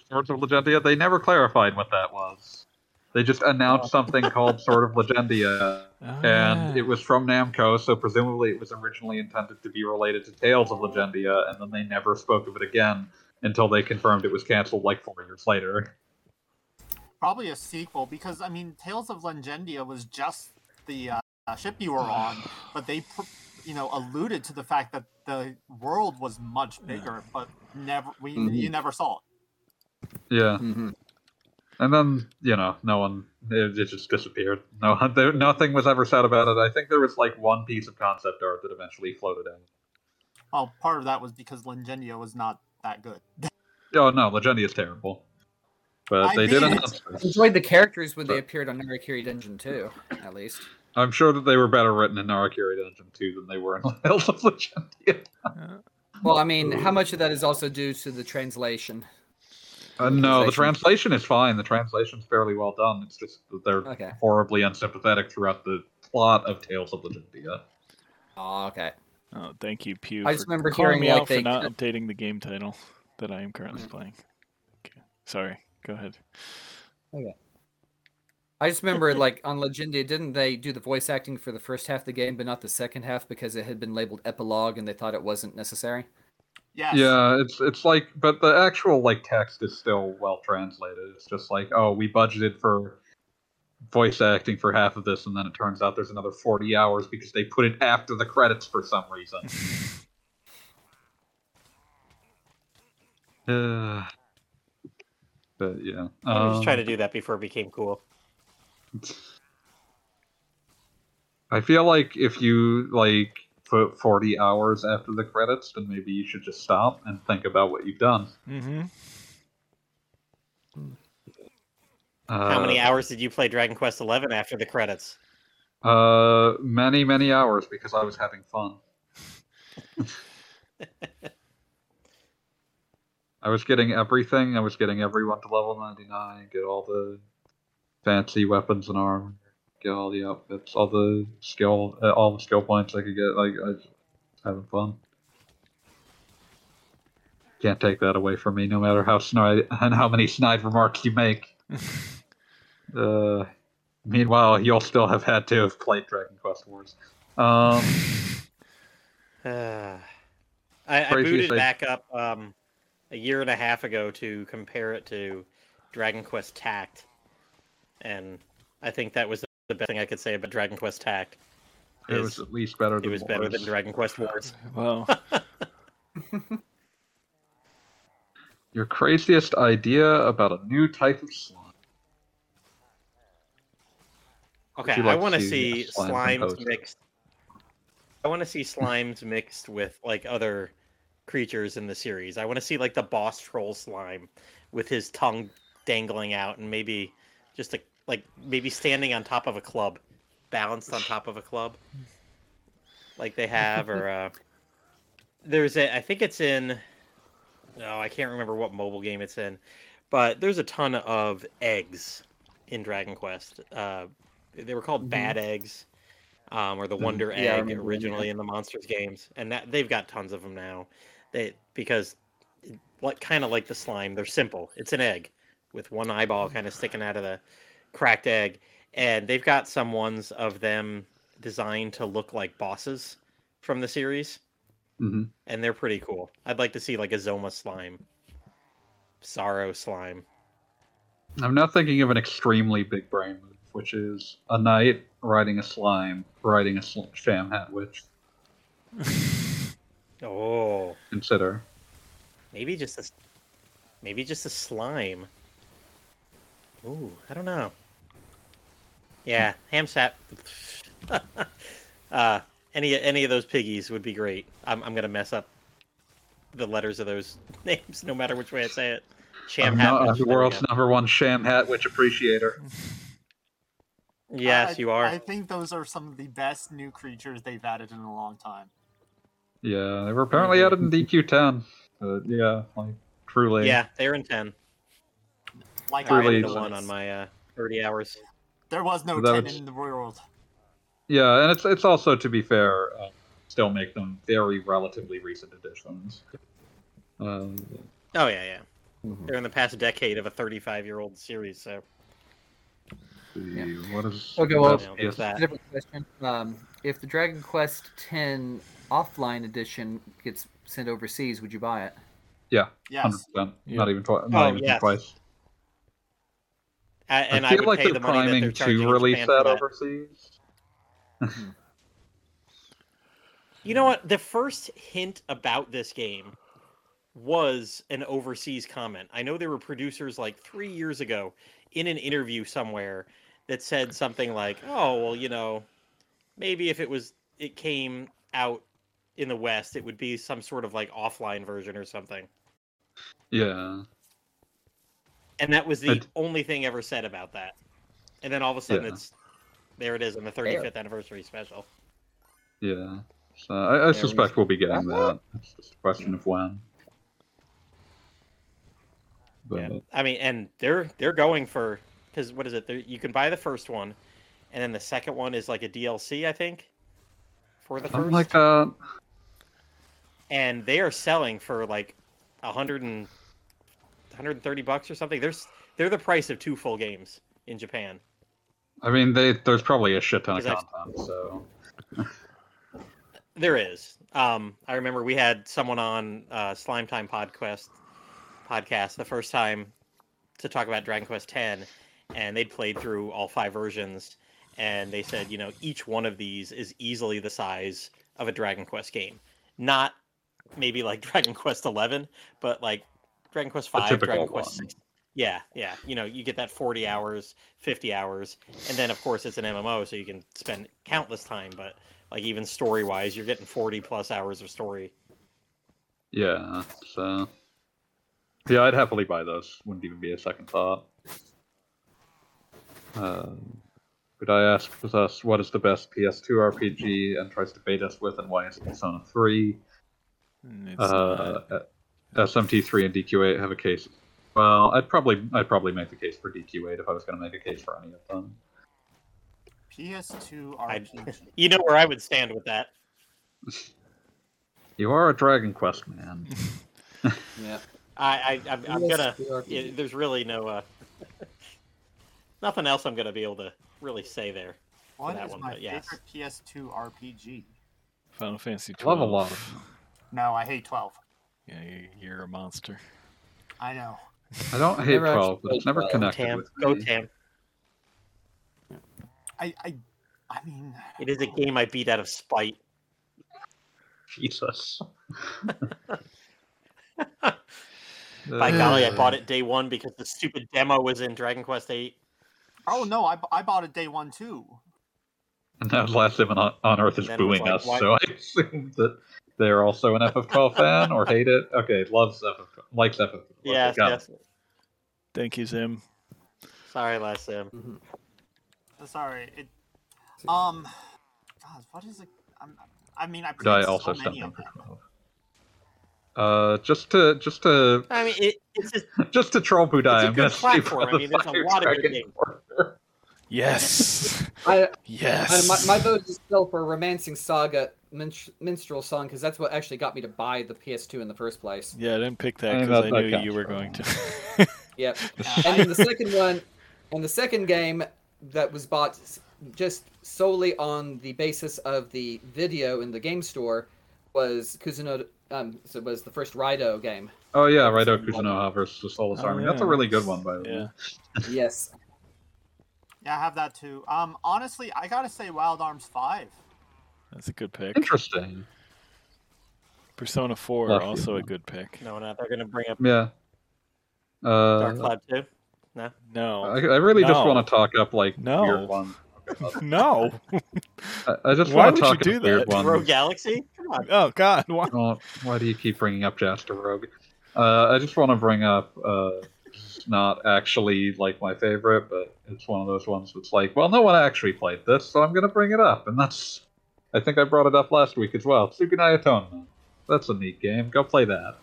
C: Swords of Legendia, they never clarified what that was. They just announced something called Sword of Legendia, and it was from Namco, so presumably it was originally intended to be related to Tales of Legendia, and then they never spoke of it again until they confirmed it was canceled like four years later.
E: Probably a sequel because I mean, Tales of Legendia was just the uh, ship you were on, but they, pr- you know, alluded to the fact that the world was much bigger, but never we
C: Mhm.
E: you never saw it.
C: Yeah,
F: Mm-hmm.
C: and then you know, no one it, it just disappeared. No, there, nothing was ever said about it. I think there was like one piece of concept art that eventually floated out.
E: Well, part of that was because Legendia was not that good.
C: Oh no, Legendia is terrible, but
E: I
C: they did
E: mean,
C: announce
F: enjoyed the characters when they appeared on Narikiri Dungeon 2, at least.
C: I'm sure that they were better written in Narikiri Dungeon 2 than they were in Tales of Legendia.
F: Well, I mean, how much of that is also due to the translation?
C: Uh, no, the
F: Translation.
C: translation is fine. The translation's fairly well done. It's just that they're
F: Okay.
C: horribly unsympathetic throughout the plot of Tales of Legendia.
F: Oh, okay.
B: Oh, thank you, Pew.
F: I just remember hearing,
B: me
F: like,
B: out for not updating the game title that I am currently playing. Okay. Sorry. Go ahead.
F: I just remember, like, on Legendia, didn't they do the voice acting for the first half of the game, but not the second half because it had been labeled epilogue and they thought it wasn't necessary?
E: Yeah.
C: Yeah, it's it's like, but the actual like text is still well translated. It's just like, oh, we budgeted for voice acting for half of this, and then it turns out there's another 40 hours because they put it after the credits for some reason. Uh, but yeah,
D: I was just trying to
C: um,
D: do that before it became cool.
C: I feel like if you like put 40 hours after the credits, then maybe you should just stop and think about what you've done.
B: Mm-hmm.
C: Uh,
D: How many hours did you play Dragon Quest Eleven after the credits?
C: Uh, many many hours because I was having fun. I was getting everything. I was getting everyone to level 99, get all the fancy weapons and armor, get all the outfits, all the skill, uh, all the skill points I could get. Like I was having fun. Can't take that away from me, no matter how snide and how many snide remarks you make. uh, meanwhile, you'll still have had to have played Dragon Quest Wars. Um,
D: Uh, I, I booted
C: thing.
D: back up um, a year and a half ago to compare it to Dragon Quest Tact, and I think that was the best thing I could say about Dragon Quest Tact.
C: It was at least better.
D: it
C: Than
D: was better than Dragon Quest Wars.
B: Well,
C: Your craziest idea about a new type of slime.
D: Okay,
C: you
D: I want to
C: to
D: see
C: see slime
D: slimes mixed. I want to see slimes mixed with like other creatures in the series. I want to see like the boss troll slime with his tongue dangling out and maybe just a like maybe standing on top of a club, balanced on top of a club, like they have. or uh, there's a I think it's in. No, I can't remember what mobile game it's in, but there's a ton of eggs in Dragon Quest. Uh, they were called
F: Mhm.
D: bad eggs, um, or the. Wonder Egg originally in the Monsters games, and that they've got tons of them now. They because what kind of like the slime, they're simple. It's an egg with one eyeball kind of sticking out of the cracked egg, and they've got some ones of them designed to look like bosses from the series,
C: hmm
D: and they're pretty cool. I'd like to see like a Zoma slime, Psaro slime.
C: I'm now thinking of an extremely big brain move, which is a knight riding a slime, riding a sl- sham hat witch.
D: Oh,
C: Consider.
D: maybe just a maybe just a slime. Ooh, I don't know. Yeah, ham sap. uh, any any of those piggies would be great. I'm I'm gonna mess up the letters of those names, no matter which way I say it. Sham
C: I'm,
D: hat.
C: not, I'm the world's
D: go.
C: number one sham hat witch appreciator.
D: Yes,
E: I-
D: you are.
E: I think those are some of the best new creatures they've added in a long time.
C: Yeah, they were apparently added in DQ10. But yeah, like truly.
D: Yeah, they're in ten.
E: Like
D: I
C: Truly-
D: rated
E: Iron
D: the one on my uh, thirty hours.
E: There was no
C: That
E: ten
C: was-
E: in the world.
C: Yeah, and it's it's also to be fair, uh, still make them very relatively recent additions. Um,
D: Oh yeah, yeah.
F: Mhm.
D: They're in the past decade of a thirty-five-year-old series. So
C: see, what is
F: Okay,
C: the
F: well-
C: best
D: Yeah, that.
F: Different question. Um, if the Dragon Quest X offline edition gets sent overseas, would you buy it?
C: Yeah,
E: Yes.
C: hundred percent.
B: Yeah.
C: Not even twice. Not
D: Oh,
C: even
D: yes.
C: twice.
D: I, and
C: I
D: I,
C: feel
D: would
C: like
D: pay
C: they're
D: the money that
C: priming
D: they're charging
C: to release that. overseas.
D: You know what? The first hint about this game was an overseas comment. I know there were producers like three years ago in an interview somewhere that said something like, "Oh, well, you know, maybe if it was it came out in the West, it would be some sort of like offline version or something."
C: Yeah,
D: And that was the
C: I'd-
D: only thing ever said about that. And then all of a sudden,
C: Yeah.
D: it's there. It is on the 35th anniversary special.
C: yeah. So I, I suspect we'll be getting that. It's just a question of when. But
D: Yeah, uh, I mean, and they're they're going for because what is it? They're, you can buy the first one, and then the second one is like a DLC, I think, for the
C: something
D: first.
C: like that.
D: and they are selling for like a hundred and 130 bucks or something. There's they're the price of two full games in Japan.
C: I mean, they there's probably a shit ton of content. So
D: There is. Um, I remember we had someone on uh, Slime Time Podcast podcast the first time to talk about Dragon Quest X, and they'd played through all five versions, and they said, you know, each one of these is easily the size of a Dragon Quest game. Not maybe like Dragon Quest Eleven, but like Dragon Quest Five, Dragon Quest. Six. Yeah, yeah. You know, you get that 40 hours, 50 hours, and then of course it's an MMO, so you can spend countless time. But like even story wise, you're getting 40 plus hours of story.
C: yeah, so yeah, I'd happily buy those. Wouldn't even be a second thought. Uh, Budai asks us what is the best PS2 RPG and tries to bait us with and why is it Persona 3.
B: It's
C: Uh,
B: not-
C: SMT3 and DQ8 have a case. Well, I'd probably I'd probably make the case for DQ8 if I was going to make a case for any of them.
E: PS2 RPG.
D: You know where I would stand with that.
C: You are a Dragon Quest man.
F: Yeah.
D: I, I I'm, I'm gonna.
F: PS2
D: yeah, there's really no. Uh, nothing else I'm gonna be able to really say there.
E: What
D: that
E: is
D: one,
E: my
D: but yes.
E: favorite PS2 RPG?
B: Final Fantasy
C: I love a lot of.
E: No, I hate 12.
B: Yeah, you- you're a monster.
E: I know.
C: I don't hate
F: Never actually
C: 12, but it's never
F: 12.
C: connected
D: Tam,
C: with
D: go. Tam.
E: I I I mean,
D: It is a game I beat out of spite.
C: Jesus.
D: By golly, I bought it day one because the stupid demo was in Dragon Quest Eight.
E: oh no, I, I bought it day one too.
C: And now Last Sim on, on Earth is
D: And then it was
C: booing
D: like,
C: us,
D: why-
C: so I assume that they're also an FF12 fan or hate it. Okay, loves FF, likes FF12.
D: Yes, yes.
B: Thank you, Zim.
D: Sorry, last sim.
F: Mhm.
E: Sorry. It um, God, what is it? I'm, I mean, I
C: Could I also
E: so many
C: something
E: of
C: for
E: them.
C: 12? Uh, just to just to
D: I mean, it, it's just
C: just to troll Budai,
D: It's a
C: I'm gonna say
D: platform.
C: Breath
D: I mean, there's a lot of good games.
C: Warrior.
B: Yes.
F: I, I,
B: yes.
F: my, my vote is still for Romancing Saga Minst- Minstrel Song because that's what actually got me to buy the PS2 in the first place.
B: Yeah, I didn't pick that because
C: that-
B: I knew
C: counts
B: you were going to.
F: Yep. And then the second one, and the second game that was bought just solely on the basis of the video in the game store was Kuzuno. Um, so it was the first Raido game.
C: Oh yeah, Raido Kuzunoha versus the Soulless
B: Oh,
C: Army. That's a really good one, by the way.
B: yeah.
F: Yes.
E: Yeah, I have that too. Um, honestly, I gotta say Wild Arms Five.
B: That's a good pick.
C: Interesting.
B: Persona 4,
C: Love
B: also
C: you.
B: a good pick.
D: no, no, they're gonna bring up
C: Yeah. Uh, Dark
D: Cloud Two.
B: No.
C: I, I really just want to talk up like
B: No.
C: weird ones.
B: no.
C: I, I just
B: Why
C: want to
B: would you
C: talk
B: do
C: up weird
B: that?
C: ones.
D: Rogue Galaxy. Come on.
B: Oh, God. Why?
C: Oh, why do you keep bringing up Jaster Rogue? Uh, I just want to bring up. Uh, it's not actually like my favorite, but it's one of those ones that's like, well, no one actually played this, so I'm gonna bring it up, and that's. I think I brought it up last week as well. Tsugunai Atonement. That's a neat game. Go play that.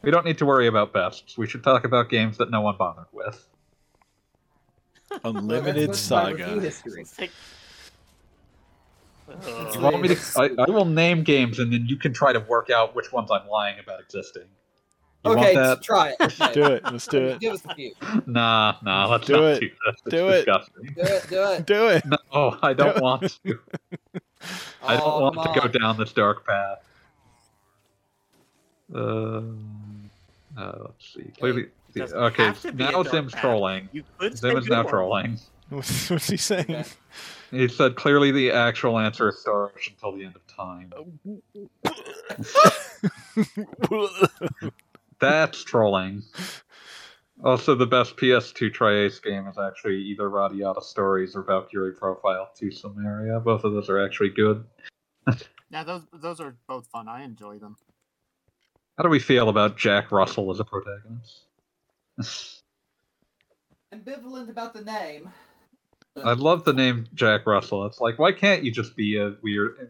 C: We don't need to worry about bests. We should talk about games that no one bothered with.
B: Unlimited
F: That's my review
B: Saga.
F: history.
D: Let's take-
C: You want me to? I, I will name games, and then you can try to work out which ones I'm lying about existing. You
F: okay,
C: want that?
F: try it.
B: Let's do it. Let's do it.
F: Give us a few.
C: Nah, nah. Let's
B: Do
C: not
B: it.
C: do this.
B: Do it.
C: disgusting.
F: Do it. Do it.
B: Do it.
C: No, I don't
B: Do it.
C: want to. I don't
F: Oh,
C: want
F: come
C: to go down this dark path. Um, uh, let's see. Clearly,
D: doesn't
C: okay.
D: have to be a
C: Now
D: dark
C: Zim's
D: path.
C: trolling.
D: You
C: Zim is now
D: one.
C: trolling.
B: What's, what's he saying?
F: Okay.
C: He said clearly the actual answer is storage until the end of time. That's trolling. Also, the best PS2 Tri-Ace game is actually either Radiata Stories or Valkyrie Profile 2 Silmeria. Both of those are actually good.
E: Yeah, those those are both fun. I enjoy them.
C: How do we feel about Jack Russell as a protagonist?
F: Ambivalent about the name.
C: I love the name Jack Russell. It's like, why can't you just be a weird?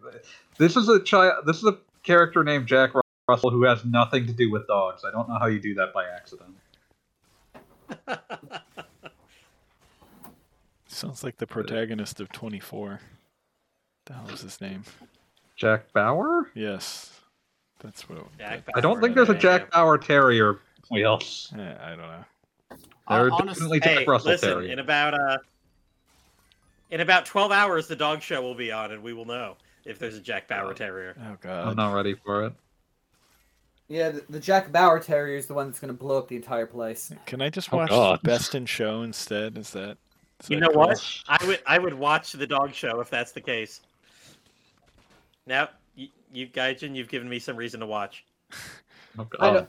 C: This is a child. This is a character named Jack Russell who has nothing to do with dogs. I don't know how you do that by accident.
B: Sounds like the protagonist of 24. The hell is his name?
C: Jack Bauer?
B: Yes. That's what.
D: Jack
C: I don't
D: Bauer,
C: think there's a Jack
D: yeah.
C: Bauer Terrier. Wheels.
B: Eh, I don't know.
C: There are
E: Hon- honest-
C: definitely Jack
D: Hey,
C: Russell
D: listen.
C: Terrier.
D: In about uh, in about twelve hours, the dog show will be on, and we will know if there's a Jack Bauer Terrier.
B: Oh God, I'm
C: not ready for it.
F: Yeah, the, the Jack Bauer Terrier is the one that's going to blow up the entire place.
B: Can I just
C: Oh,
B: watch
C: God.
B: Best in Show instead? Is that? is
D: You
B: that
D: know
B: cool?
D: what? I would I would watch the dog show if that's the case. Now, you, you Gaijin, you've given me some reason to watch.
C: Oh, God.
F: know.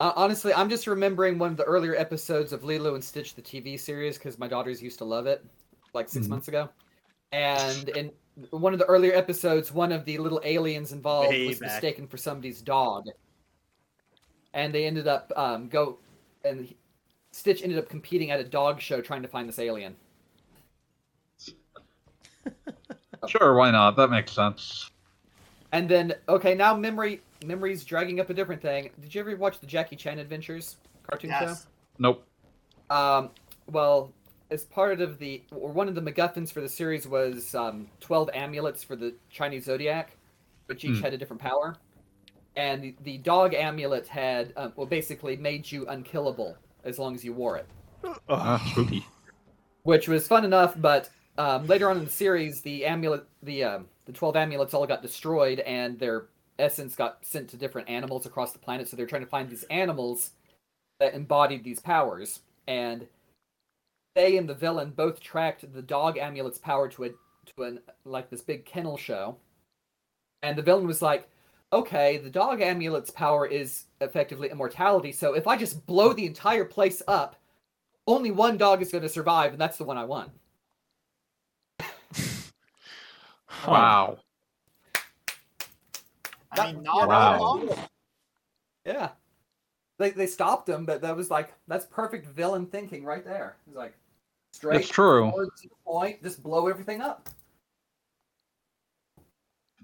F: Uh, honestly, I'm just remembering one of the earlier episodes of Lilo and Stitch, the TV series, because my daughters used to love it, like 6
C: Mhm.
F: months ago. And in one of the earlier episodes, one of the little aliens involved
D: Way
F: was
D: back.
F: mistaken for somebody's dog, and they ended up um, go and Stitch ended up competing at a dog show trying to find this alien.
C: Sure, why not? That makes sense.
F: And then okay, now memory memory's dragging up a different thing. Did you ever watch the Jackie Chan Adventures cartoon
E: Yes.
C: Nope.
F: Um, well, as part of the or one of the MacGuffins for the series was um, twelve amulets for the Chinese zodiac, which each
C: Hmm.
F: had a different power. And the, the dog amulet had um, well basically made you unkillable as long as you wore it.
C: Ah, spooky.
F: which was fun enough. But um, later on in the series, the amulet, the um, the twelve amulets all got destroyed, and their essence got sent to different animals across the planet. So they're trying to find these animals that embodied these powers, and they and the villain both tracked the dog amulet's power to a to an like this big kennel show, and the villain was like. Okay, the dog amulet's power is effectively immortality. So if I just blow the entire place up, only one dog is going to survive, and that's the one I want.
B: Huh.
C: Wow.
E: I mean, not
C: Wow.
F: Yeah. They, they stopped him, but that was like that's perfect villain thinking right there. It's like straight
C: It's true.
F: to the point, just blow everything up.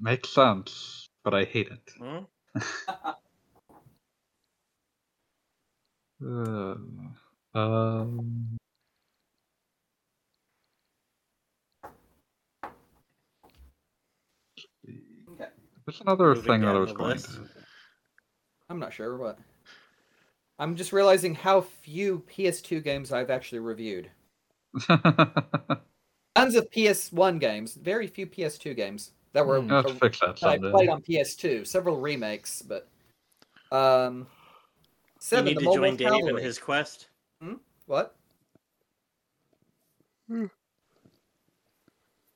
C: Makes sense, but I hate it.
D: Hmm?
C: Uh, um,
F: Okay.
C: there's another
D: Moving
C: thing that I was going
D: list.
C: to.
F: I'm not sure what. I'm just realizing how few PS2 games I've actually reviewed. Tons of PS1 games, very few PS2 games that were
B: Hmm.
C: Let's fix that
F: that I played on PS2. Several remakes, but um,
D: You
F: seven.
D: need
F: the
D: to join
F: Wolf
D: Dave in his quest. Hmm?
F: What?
D: I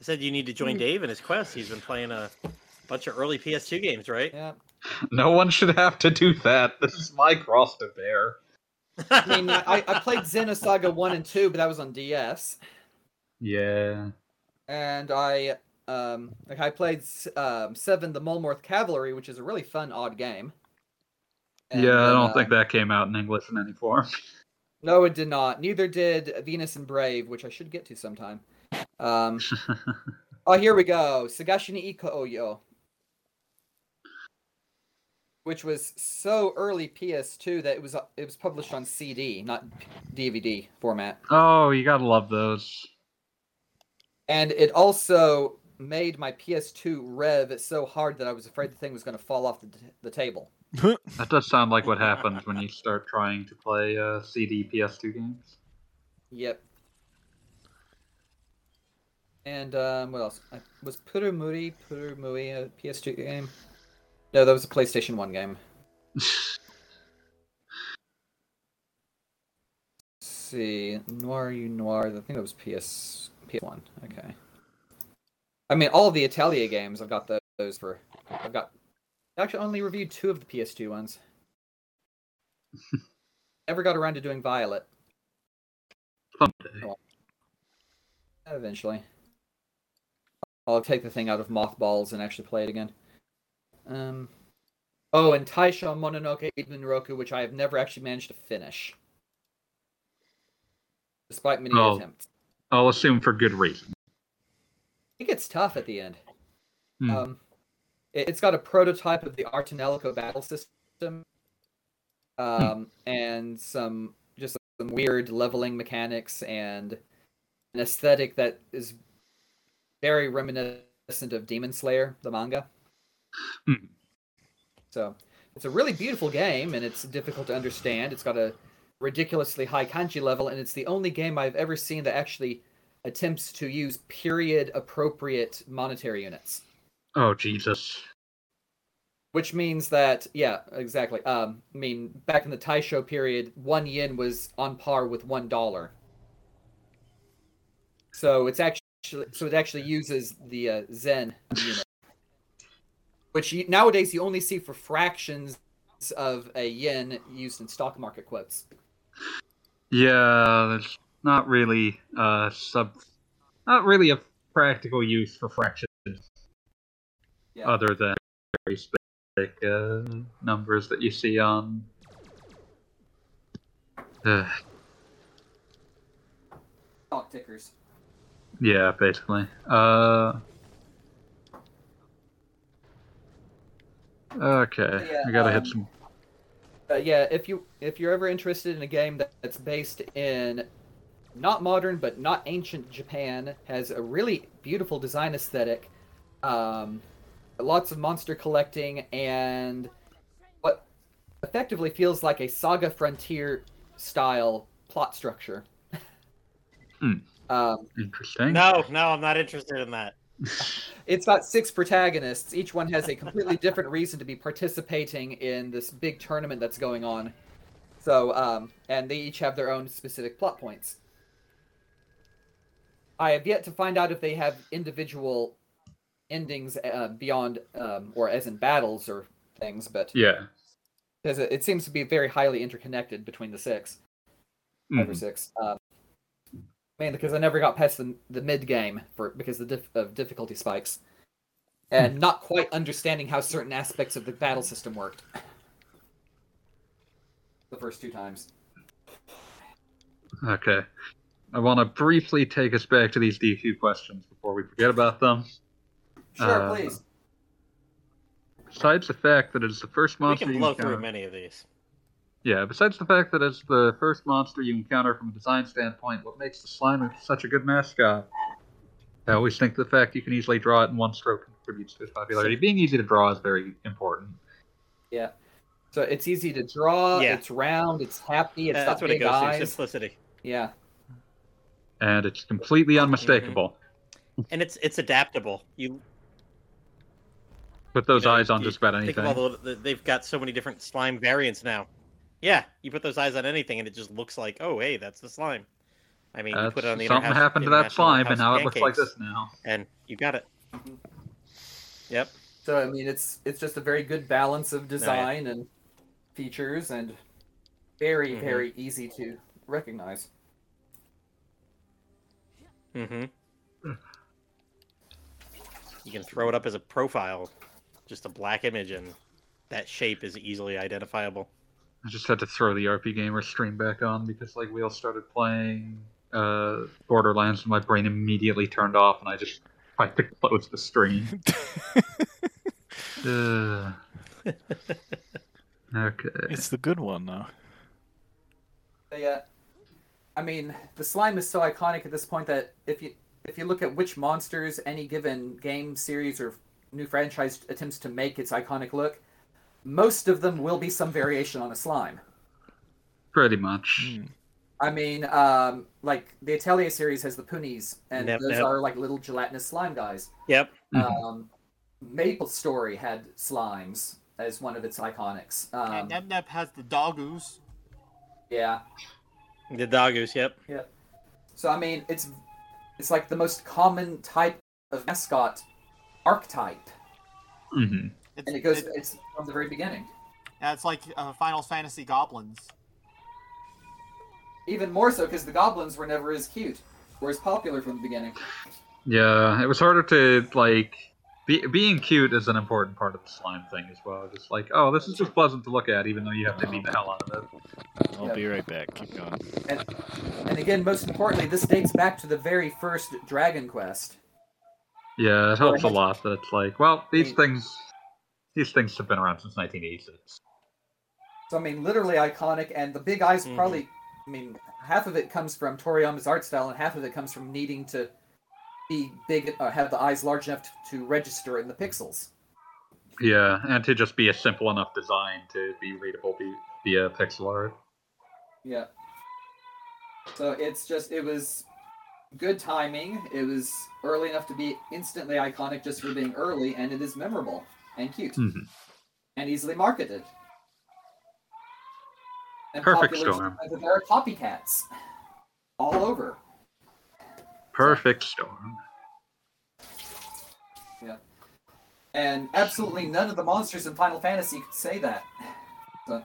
D: said you need to join
F: Hmm.
D: Dave in his quest. He's been playing a bunch of early PS2 games, right?
F: Yeah.
C: No one should have to do that. This is my cross to bear.
F: I mean, I, I played Xenosaga 1 and 2, but that was on DS.
C: Yeah.
F: And I um like I played um, 7 the Molmorth Cavalry, which is a really fun odd game. And
C: yeah, I don't think
F: um,
C: that came out in English in any form.
F: No, it did not. Neither did Venus and Brave, which I should get to sometime. Um Oh, here we go. Sagashi ni Iko Oyo. Which was so early PS2 that it was uh, it was published on CD, not DVD format.
C: oh, you gotta love those.
F: And it also made my PS2 rev so hard that I was afraid the thing was going to fall off the, the table.
C: That does sound like what happens when you start trying to play uh, CD PS2 games.
F: Yep. And um, what else? I, was Purumuri Purumuri a PS2 game? No, that was a PlayStation 1 game. Let's see, Noir You Noir. I think that was PS PS1. Okay. I mean, all of the Atelier games, I've got tho- those for. I've got. I actually only reviewed two of the PS2 ones. Never got around to doing Violet.
C: Someday.
F: Oh, eventually. I'll take the thing out of mothballs and actually play it again. Um. Oh, and Taisho Mononoke Ibunroku, which I have never actually managed to finish. Despite many
C: Oh.
F: attempts.
C: I'll assume for good reason.
F: It gets tough at the end.
C: Hmm.
F: Um, it, has got a prototype of the Ar tonelico battle system, um, and some just some weird leveling mechanics and an aesthetic that is very reminiscent of Demon Slayer, the manga.
C: Hmm.
F: So it's a really beautiful game, and it's difficult to understand. It's got a ridiculously high kanji level, and it's the only game I've ever seen that actually attempts to use period appropriate monetary units.
C: Oh Jesus.
F: Which means that, yeah, exactly. Um, I mean, back in the Taisho period, one yen was on par with one dollar. So it's actually so it actually uses the uh, sen unit, which you, nowadays you only see for fractions of a yen used in stock market quotes.
C: Yeah, there's not really uh sub, not really a practical use for fractions
F: Yeah.
C: other than very specific uh, numbers that you see on. Uh,
F: Clock tickers.
C: Yeah, basically. Uh. Okay,
F: Yeah,
C: I gotta hit
F: um,
C: some.
F: Uh, yeah, if you if you're ever interested in a game that- that's based in not modern but not ancient Japan, has a really beautiful design aesthetic, um, lots of monster collecting, and what effectively feels like a Saga Frontier style plot structure.
C: Hmm.
F: Um,
C: Interesting.
D: No, no, I'm not interested in that.
F: It's got six protagonists. Each one has a completely different reason to be participating in this big tournament that's going on. So, um, and they each have their own specific plot points. I have yet to find out if they have individual endings uh, beyond, um, or as in battles or things, but
C: Yeah.
F: because it, it seems to be very highly interconnected between the six, five or
C: Mhm.
F: six. Um, mainly because I never got past the, the mid game for because of the dif- of difficulty spikes, and not quite understanding how certain aspects of the battle system worked. The first two times.
C: Okay. I want to briefly take us back to these DQ questions before we forget about them.
F: Sure,
C: Uh,
F: please.
C: Besides the fact that it's the first
D: We
C: monster
D: can
C: you
D: blow
C: encounter,
D: through many of these.
C: Yeah. Besides the fact that it's the first monster you encounter from a design standpoint, what makes the slime such a good mascot? I always think the fact you can easily draw it in one stroke contributes to its popularity. Being easy to draw is very important.
F: Yeah. So it's easy to draw.
D: Yeah.
F: It's round. It's happy. It's
D: Uh,
F: got
D: that's what it goes
F: eyes.
D: to. Simplicity.
F: Yeah.
C: and it's completely unmistakable.
D: And it's it's adaptable. You
C: Put those
D: you know,
C: eyes on
D: you
C: just about
D: think
C: anything.
D: of all the, the, they've got so many different slime variants now. Yeah, you put those eyes on anything, and it just looks like, oh, hey, that's the slime. I mean, you put it on the
C: something
D: Interhouse-
C: happened to that slime,
D: House
C: and now it looks like this now.
D: and you got it. Yep.
F: So I mean, it's it's just a very good balance of design and features, and very
D: Mhm.
F: very easy to recognize.
D: Mm-hmm. You can throw it up as a profile, just a black image, and that shape is easily identifiable.
C: I just had to throw the RPGamer stream back on because like we all started playing uh, Borderlands and my brain immediately turned off and I just tried to close the stream. Ugh. okay.
B: it's the good one though.
F: They, uh, I mean, the slime is so iconic at this point that if you if you look at which monsters any given game series or new franchise attempts to make its iconic look, most of them will be some variation on a slime.
C: Pretty much.
B: Mm.
F: I mean, um, like the Atelier series has the Punies, and
D: Nep,
F: those
D: nep.
F: are like little gelatinous slime guys.
D: Yep.
C: Mhm.
F: Um, Maple Story had slimes as one of its iconics. Um,
E: and Nep Nep has the doggoos.
F: yeah.
D: The doggos. Yep. Yep.
F: So I mean, it's it's like the most common type of mascot archetype,
C: hmm
E: It's,
F: and it goes
E: it-
F: it's from the very beginning.
E: yeah, it's like uh, Final Fantasy goblins.
F: Even more so because the goblins were never as cute or as popular from the beginning.
C: Yeah, it was harder to like. Be, being cute is an important part of the slime thing as well. Just like, oh, this is just pleasant to look at, even though you have to beat the hell out of it.
B: I'll
F: Yeah.
B: be right back. Keep going.
F: And again, most importantly, this dates back to the very first Dragon Quest.
C: Yeah, it helps a lot that it's like, well, these things, these things have been around since 1986.
F: So I mean, literally iconic, and the big eyes
D: Mhm.
F: probably. I mean, half of it comes from Toriyama's art style, and half of it comes from needing to be big, uh, have the eyes large enough to, to register in the pixels.
C: Yeah, and to just be a simple enough design to be readable be- via pixel art.
F: Yeah. So it's just it was good timing. It was early enough to be instantly iconic just for being early, and it is memorable and cute
C: Mhm.
F: and easily marketed. And
C: Perfect storm.
F: There are copycats all over.
C: Perfect storm. Yeah.
F: And absolutely none of the monsters in Final Fantasy could say that. So,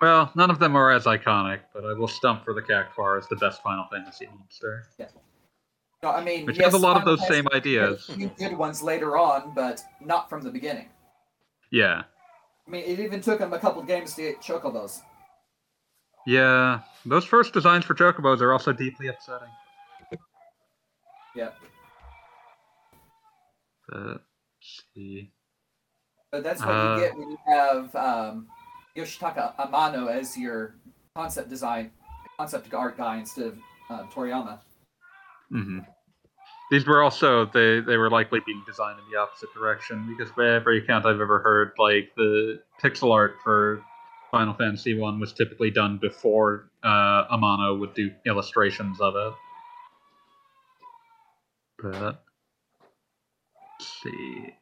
C: Well, none of them are as iconic, but I will stump for the Cactuar as the best Final Fantasy monster.
F: no, I mean,
C: Which
F: yes,
C: has a lot of those same
F: Fantasy had a
C: ideas.
F: good ones later on, but not from the beginning.
C: Yeah.
F: I mean, it even took them a couple games to get chocobos.
C: Yeah, those first designs for chocobos are also deeply upsetting.
F: Yeah.
C: Uh, let's see.
F: But that's what
C: Uh,
F: you get when you have um, Yoshitaka Amano as your concept design, concept art guy instead of uh, Toriyama.
C: Hmm These were also they they were likely being designed in the opposite direction because by every account I've ever heard, like the pixel art for Final Fantasy One was typically done before uh, Amano would do illustrations of it. But let's see.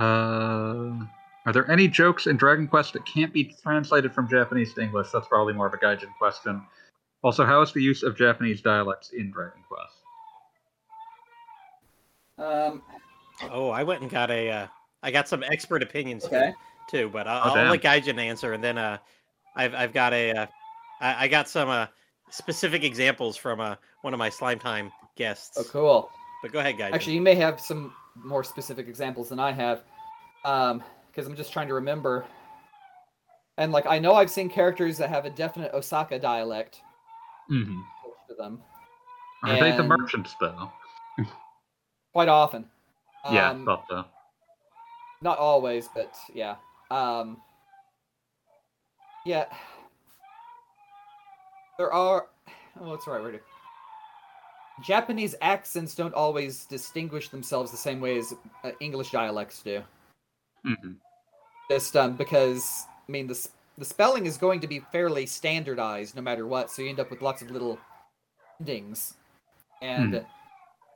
C: Uh, are there any jokes in Dragon Quest that can't be translated from Japanese to English? That's probably more of a Gaijin question. Also, how is the use of Japanese dialects in Dragon Quest?
F: Um,
D: Oh, I went and got a. Uh, I got some expert opinions
F: okay.
D: here too, but I'll,
C: Oh,
D: I'll
C: damn.
D: let Gaijin answer, and then uh, I've I've got a. Uh, I, I got some uh specific examples from uh one of my slime time guests.
F: Oh, cool.
D: But go ahead, Gaijin.
F: Actually, you may have some more specific examples than I have, um, because I'm just trying to remember. And like, I know I've seen characters that have a definite Osaka dialect
C: Mm-hmm.
F: to them
C: Are they the merchants though?
F: Quite often.
C: yeah,
F: Um,
C: so.
F: not always, but yeah. Um, yeah. There are. Oh, what's the right word? Japanese accents don't always distinguish themselves the same way as uh, English dialects do.
C: hmm
F: Just um, because I mean the the spelling is going to be fairly standardized no matter what, so you end up with lots of little endings, and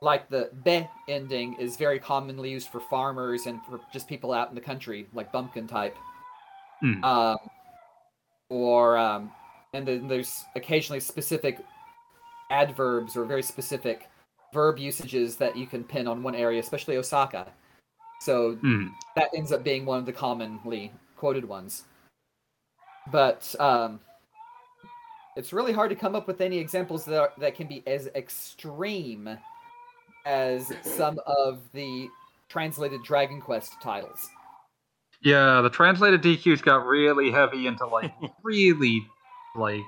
F: like the be ending is very commonly used for farmers and for just people out in the country, like bumpkin type.
C: Hmm.
F: Um, or um, and then there's occasionally specific adverbs or very specific verb usages that you can pin on one area, especially Osaka. So
C: hmm
F: that ends up being one of the commonly quoted ones. But um, it's really hard to come up with any examples that are, that can be as extreme as some of the translated Dragon Quest titles.
C: Yeah, the translated DQs got really heavy into like really like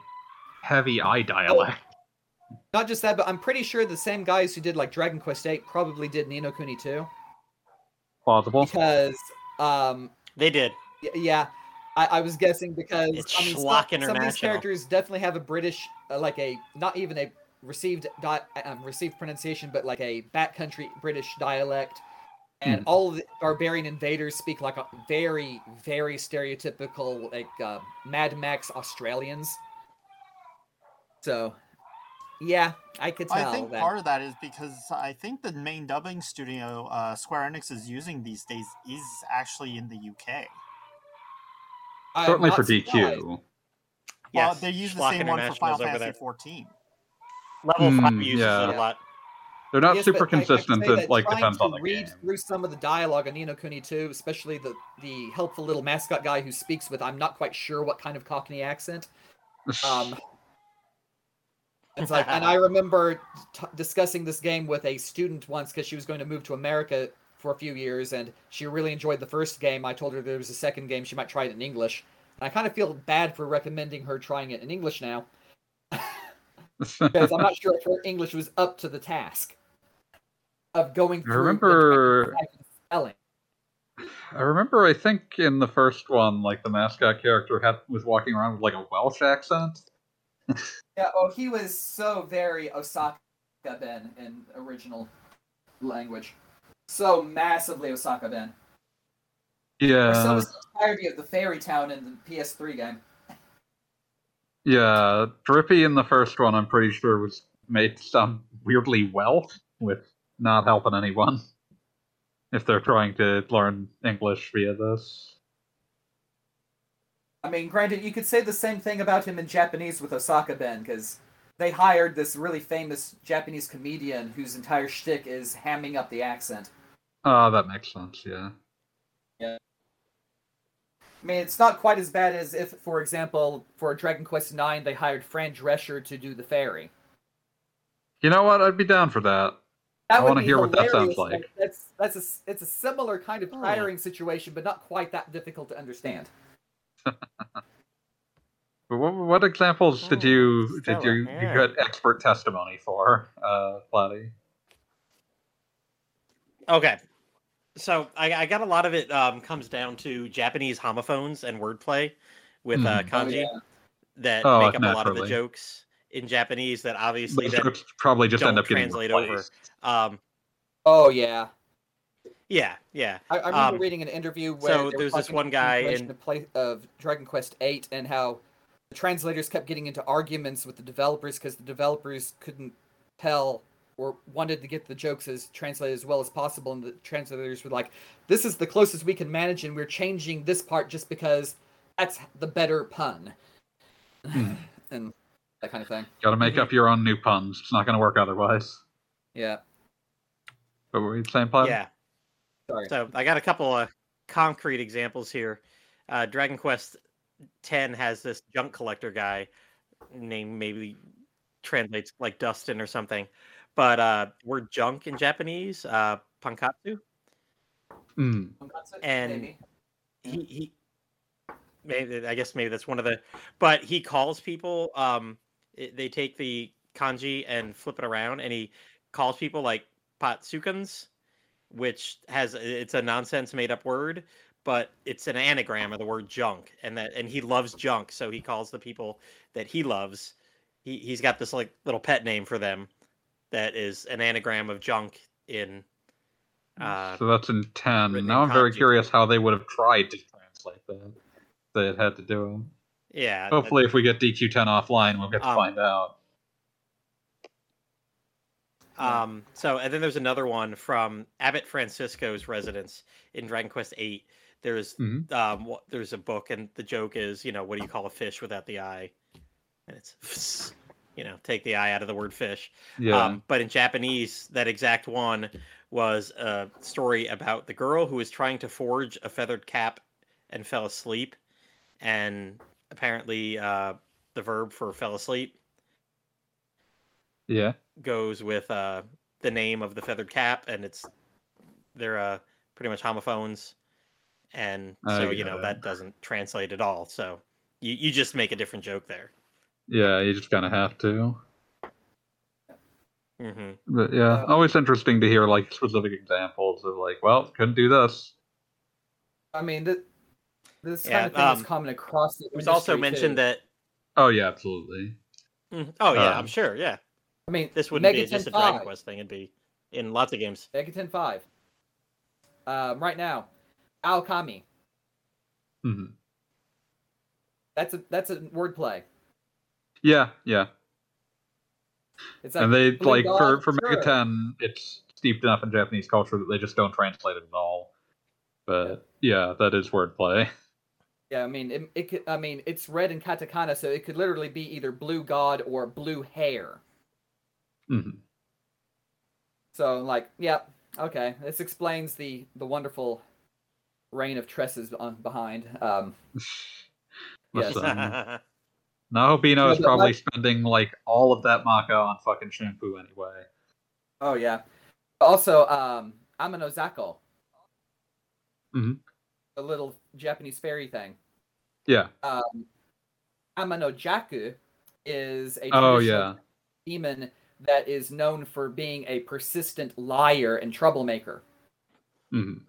C: heavy eye dialect.
F: Not just that, but I'm pretty sure the same guys who did like Dragon Quest 8 probably did Ni no Kuni 2
C: Plausible.
F: because um,
D: they did.
F: Y- Yeah, I, I was guessing because
D: It's
F: I mean, some, some of these characters definitely have a British, uh, like a not even a received di- um, received pronunciation, but like a backcountry British dialect. And
C: Hmm.
F: all of the barbarian invaders speak like a very, very stereotypical, like uh, Mad Max Australians. So, yeah, I could tell
E: I think
F: that.
E: part of that is because I think the main dubbing studio uh, Square Enix is using these days is actually in the UK.
C: Certainly for
F: surprised.
C: DQ.
E: Well,
D: Yes,
E: they use the
D: Schlock
E: same one for Final Fantasy
D: there.
E: 14.
D: Level
C: Hmm,
D: five uses
C: yeah.
D: it a lot.
C: They're not
F: Yes,
C: super
F: but I- I can
C: consistent. It
F: that
C: like depends
F: to
C: on the
F: read
C: game.
F: through some of the dialogue on Ni no Kuni too, especially the the helpful little mascot guy who speaks with I'm not quite sure what kind of Cockney accent. Um, it's like, and I remember t- discussing this game with a student once because she was going to move to America for a few years, and she really enjoyed the first game. I told her there was a second game; she might try it in English. And I kind of feel bad for recommending her trying it in English now because I'm not sure if her English was up to the task of going
C: I
F: through. the
C: remember.
F: spelling.
C: I remember. I think in the first one, like the mascot character had was walking around with like a Welsh accent.
F: Yeah, oh, he was so very Osaka Ben in original language. So massively Osaka Ben. Or so
C: Yeah,
F: was the entirety of the fairy town in the PS3 game.
C: Yeah. Drippy in the first one, I'm pretty sure was made some weirdly well with not helping anyone if they're trying to learn English via this.
F: I mean, granted, you could say the same thing about him in Japanese with Osaka Ben, because they hired this really famous Japanese comedian whose entire shtick is hamming up the accent.
C: Oh, that makes sense. Yeah. Yeah.
F: I mean, it's not quite as bad as if, for example, for Dragon Quest IX, they hired Fran Drescher to do the fairy.
C: You know what? I'd be down for that.
F: That
C: I wanna
F: be
C: hear what that sounds like.
F: That's that's a s- it's a similar kind of
D: Oh.
F: hiring situation, but not quite that difficult to understand.
C: But what, what examples did
D: Hmm,
C: you did you,
D: yeah.
C: you get expert testimony for, uh, Platy?
D: Okay. So I, I got a lot of it um, comes down to Japanese homophones and wordplay with uh,
C: Mhm.
F: Oh,
D: kanji
F: yeah.
D: that
C: Oh,
D: make up a lot of the jokes in Japanese that obviously
C: Those
D: then
C: probably just end
D: don't
C: up getting
D: translate over. Um,
F: Oh yeah.
D: yeah, yeah.
F: I, I remember
D: Um,
F: reading an interview where
D: so
F: they were
D: there's this one guy in-
F: the play, of Dragon Quest Eight and how the translators kept getting into arguments with the developers because the developers couldn't tell or wanted to get the jokes as translated as well as possible, and the translators were like, "This is the closest we can manage, and we're changing this part just because that's the better pun,"
C: Hmm.
F: and that kind of thing.
C: Got to make up your own new puns. It's not going to work otherwise.
F: Yeah.
C: What were you saying, Platy?
D: Yeah.
F: Sorry.
D: So I got a couple of concrete examples here. Uh, Dragon Quest X has this junk collector guy named maybe translates like Dustin or something, but uh, word junk in Japanese, uh, pankatsu.
C: Mm.
D: And-
F: Maybe.
D: He he. Maybe I guess maybe that's one of the, but he calls people. Um, they take the kanji and flip it around, and he calls people like patsukans, which has it's a nonsense made up word, but it's an anagram of the word junk, and that and he loves junk, so he calls the people that he loves. He he's got this like little pet name for them, that is an anagram of junk in. Uh,
C: so that's in 10. Now I'm very curious how they would have tried to translate that. They had had to do it.
D: yeah.
C: Hopefully, if we get DQ10 offline, we'll get to
D: Um,
C: find out.
D: Um, so, and then there's another one from Abbot Francisco's residence in Dragon Quest VIII. There's
C: Mhm.
D: um, wha- there's a book, and the joke is, you know, what do you call a fish without the eye? And it's, you know, take the eye out of the word fish.
C: Yeah.
D: Um, but in Japanese, that exact one was a story about the girl who was trying to forge a feathered cap and fell asleep, and apparently uh, the verb for fell asleep
C: yeah.
D: goes with uh, the name of the feathered cap, and it's they're uh, pretty much homophones, and so you know that doesn't translate at all. So you you just make a different joke there.
C: Yeah, you just kind of have to.
D: hmm
C: But yeah, always interesting to hear like specific examples of like, well, couldn't do this.
F: I mean, th- this
D: Yeah,
F: kind of thing
D: um,
F: is common across the
D: It was also mentioned
F: too.
D: that.
C: Oh yeah, absolutely.
D: Mhm. Oh yeah, I'm
C: Um,
D: sure. Yeah,
F: I mean,
D: this wouldn't be
F: Megaten
D: just a Dragon
F: 5.
D: Quest thing. It'd be in lots of games.
F: Megaten 5. Um, right now, Aogami.
C: hmm
F: That's a that's a wordplay.
C: Yeah, yeah.
F: It's
C: and they like for
F: God,
C: for Mega
F: sure.
C: Ten, it's steeped enough in Japanese culture that they just don't translate it at all. But yeah, that is wordplay.
F: Yeah, I mean, it, it could. I mean, it's red in katakana, so it could literally be either blue god or blue hair.
C: Mm-hmm.
F: So, like, yeah, okay, this explains the the wonderful reign of tresses on behind. Um, Yes.
C: Listen, Nahobino is probably
F: like-
C: spending like all of that macca on fucking shampoo anyway.
F: oh yeah. Also, um, Amano Zako.
C: Mhm.
F: The little Japanese fairy thing.
C: Yeah.
F: Um, Amano Jaku is a
C: Oh yeah.
F: demon that is known for being a persistent liar and troublemaker.
C: hmm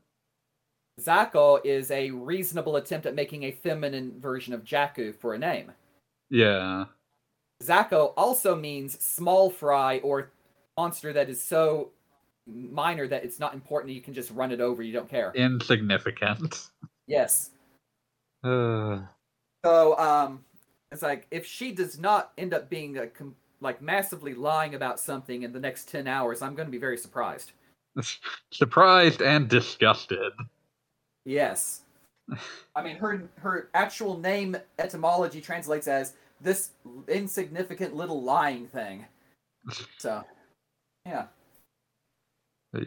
F: Zako is a reasonable attempt at making a feminine version of Jaku for a name.
C: Yeah.
F: Zako also means small fry or monster that is so minor that it's not important you can just run it over, you don't care.
C: Insignificant.
F: Yes.
C: Uh,
F: So um it's like if she does not end up being a com- like massively lying about something in the next 10 hours, I'm going to be very surprised.
C: surprised and disgusted.
F: Yes. I mean, her her actual name etymology translates as this insignificant little lying thing. So, yeah.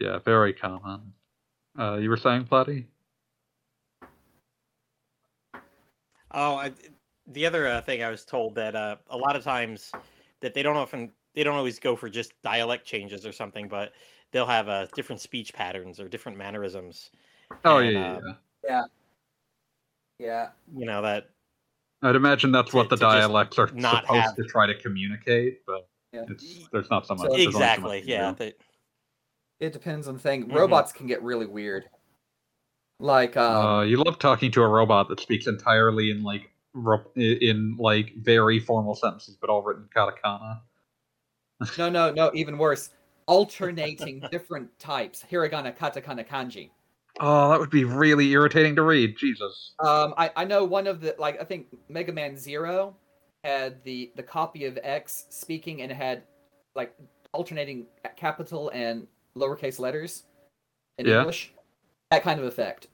C: Yeah, very common. Uh, you were saying, Platy?
D: Oh, I, the other uh, thing I was told that uh, a lot of times that they don't often they don't always go for just dialect changes or something, but they'll have uh, different speech patterns or different mannerisms.
C: Oh
D: And,
C: yeah, yeah,
D: uh,
C: yeah.
F: Yeah.
D: You know that
C: I'd imagine that's
D: To-
C: what the dialects are
D: not
C: supposed
D: have-
C: to try to communicate, but
F: Yeah.
C: it's there's not so much.
F: So-
C: there's only so much
D: exactly. Yeah. They,
F: It depends on the thing.
D: Mhm.
F: Robots can get really weird. Like, um,
C: uh, you love talking to a robot that speaks entirely in like ro- in like very formal sentences, but all written katakana.
F: no, no, no, even worse. Alternating different types. Hiragana, katakana, kanji.
C: Oh, that would be really irritating to read. Jesus.
F: Um, I, I know one of the like I think Mega Man Zero had the the copy of X speaking and had like alternating capital and lowercase letters in
C: Yeah.
F: English. That kind of effect.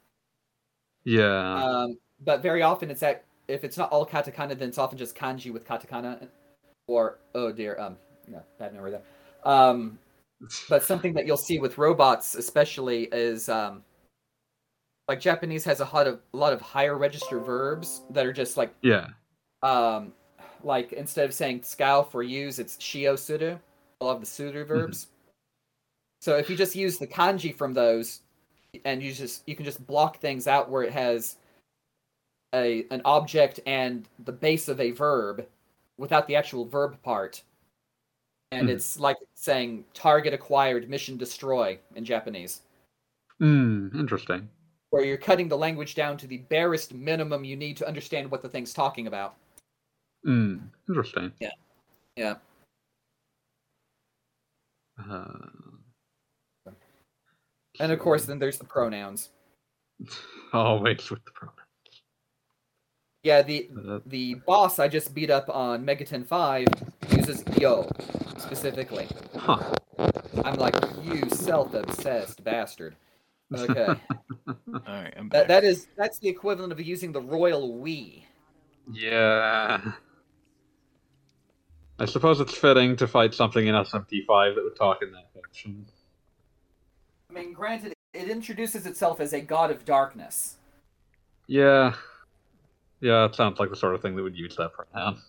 C: Yeah.
F: Um, but very often it's that if it's not all katakana, then it's often just kanji with katakana, or oh dear, um, no, bad memory there. Um, but something that you'll see with robots, especially, is um, like Japanese has a lot of a lot of higher register verbs that are just like
C: yeah.
F: um, like instead of saying "scow" for use, it's shio suru. A lot of the suru verbs. So if you just use the kanji from those, and you just you can just block things out where it has a an object and the base of a verb without the actual verb part. And
C: Mhm.
F: it's like saying target acquired, mission destroy in Japanese,
C: Hmm. Interesting.
F: Where you're cutting the language down to the barest minimum you need to understand what the thing's talking about.
C: Hmm. Interesting.
F: Yeah.
C: Uh,
F: And of course, then there's the pronouns.
C: always with the pronoun.
F: Yeah, the
C: Uh,
F: the boss I just beat up on Megaten 5 uses yo specifically.
C: huh.
F: I'm like, you self-obsessed bastard. Okay.
B: All right, I'm
F: that
B: back.
F: that is that's the equivalent of using the royal we.
C: Yeah. I suppose it's fitting to fight something in SMT5 that would talk in that fashion.
F: I mean, granted, it introduces itself as a god of darkness.
C: Yeah. Yeah, it sounds like the sort of thing that would use that pronoun.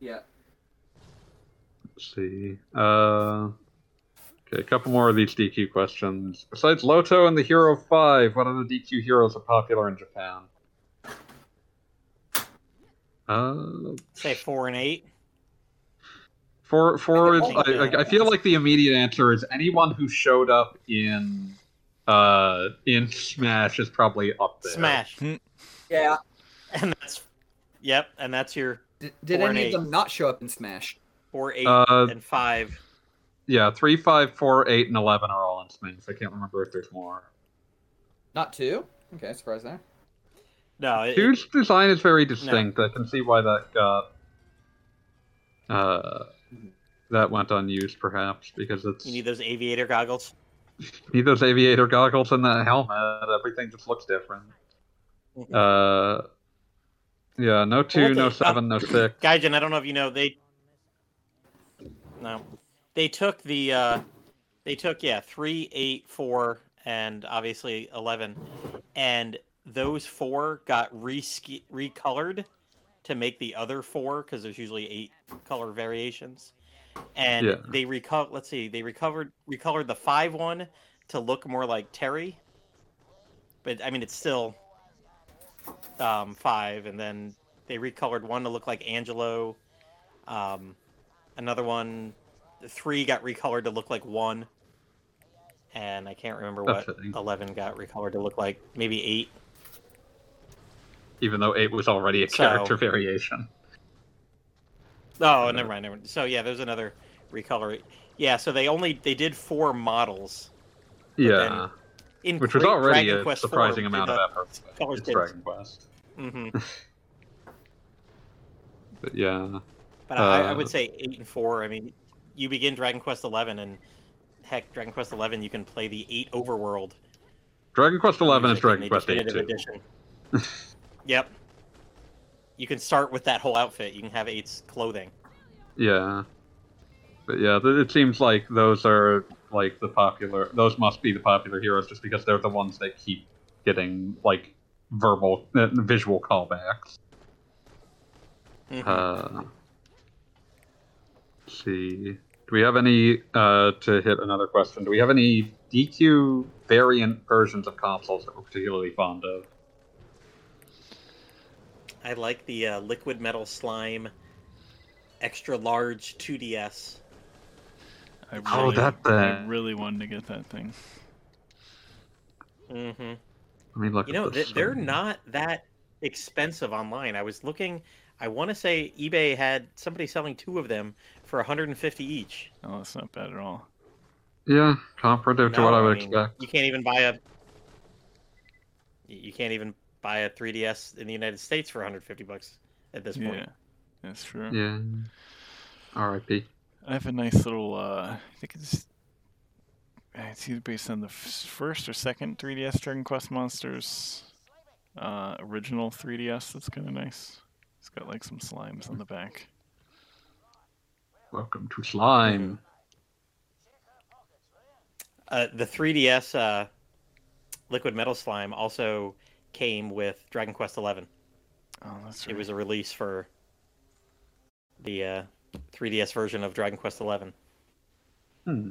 F: Yeah.
C: Let's see. Uh, okay, a couple more of these DQ questions. Besides Loto and the Hero 5, what other DQ heroes are popular in Japan? Uh,
D: say four and eight.
C: For for
F: I
C: I, I, I feel like the immediate answer is anyone who showed up in uh in Smash is probably up there.
D: Smash.
F: Yeah.
D: And that's yep, and that's your
F: Did, did
D: Four and
F: any of them not show up in Smash?
D: four, eight,
C: Uh,
D: and five.
C: Yeah, three, five, four, eight, and eleven are all in Smash. I can't remember if there's more.
F: Not two? Okay, surprise there.
D: No, it,
C: Two's design is very distinct. I can see why that got uh that went unused perhaps because it's
D: you need those aviator goggles.
C: need those aviator goggles and the helmet. Everything just looks different. Uh, yeah, no two,
D: Well,
C: no
D: they-
C: seven, no six.
D: Gaijin, I don't know if you know they. No, they took the. uh They took yeah three, eight, four, and obviously eleven, and those four got re recolored to make the other four because there's usually eight color variations, and
C: Yeah.
D: they reco- Let's see, they recovered recolored the five one to look more like Terry, but I mean it's still um, five, and then they recolored one to look like Angelo. Um, another one, three got recolored to look like one, and I can't remember what eleven got recolored to look like. Maybe eight.
C: Even though eight was already a
D: So-
C: character variation.
D: Oh, never mind, never mind. So yeah, there's another recolor. Yeah, so they only they did four models.
C: Yeah,
D: In
C: which was
D: Great
C: already
D: Dragon
C: a
D: Quest IV,
C: surprising amount of
D: the
C: effort. but
D: color
C: It's. Dragon Quest.
D: Mhm.
C: But yeah,
D: But I, I
C: Uh,
D: would say eight and four. I mean, you begin Dragon Quest Eleven, and heck, Dragon Quest Eleven, you can play the eight overworld.
C: Dragon Quest Eleven is Dragon Quest Eight too.
D: yep. You can start with that whole outfit. You can have eight's clothing.
C: Yeah, but yeah, it seems like those are like the popular. Those must be the popular heroes, just because they're the ones that keep getting like verbal, uh, visual callbacks.
D: Mhm.
C: Uh, let's see. Do we have any uh, to hit another question? Do we have any DQ variant versions of consoles that we're particularly fond of?
D: I like the uh, liquid metal slime, extra large 2DS.
B: I
C: Oh,
B: really,
C: that
B: I
C: thing.
B: really wanted to get that thing.
D: Mm-hmm.
C: Let me look
D: You
C: at
D: know,
C: this
D: th- they're
C: thing.
D: not that expensive online. I was looking. I want to say eBay had somebody selling two of them for 150 each.
B: Oh, that's not bad at all.
C: Yeah, comparative to what
D: No,
C: I would
D: mean,
C: expect.
D: You can't even buy a. You can't even buy a 3DS in the United States for 150 bucks at this point.
B: Yeah, that's true.
C: Yeah. R.I.P.
B: I have a nice little. Uh, I think it's. uh, It's either based on the f- first or second 3DS Dragon Quest Monsters uh, original 3DS. That's kind of nice. It's got like some slimes on the back.
C: Welcome to slime.
D: Uh, the 3DS uh, Liquid Metal Slime also came with Dragon Quest XI.
B: Oh, that's right.
D: It was a release for the uh, 3DS version of Dragon Quest XI.
C: Hmm.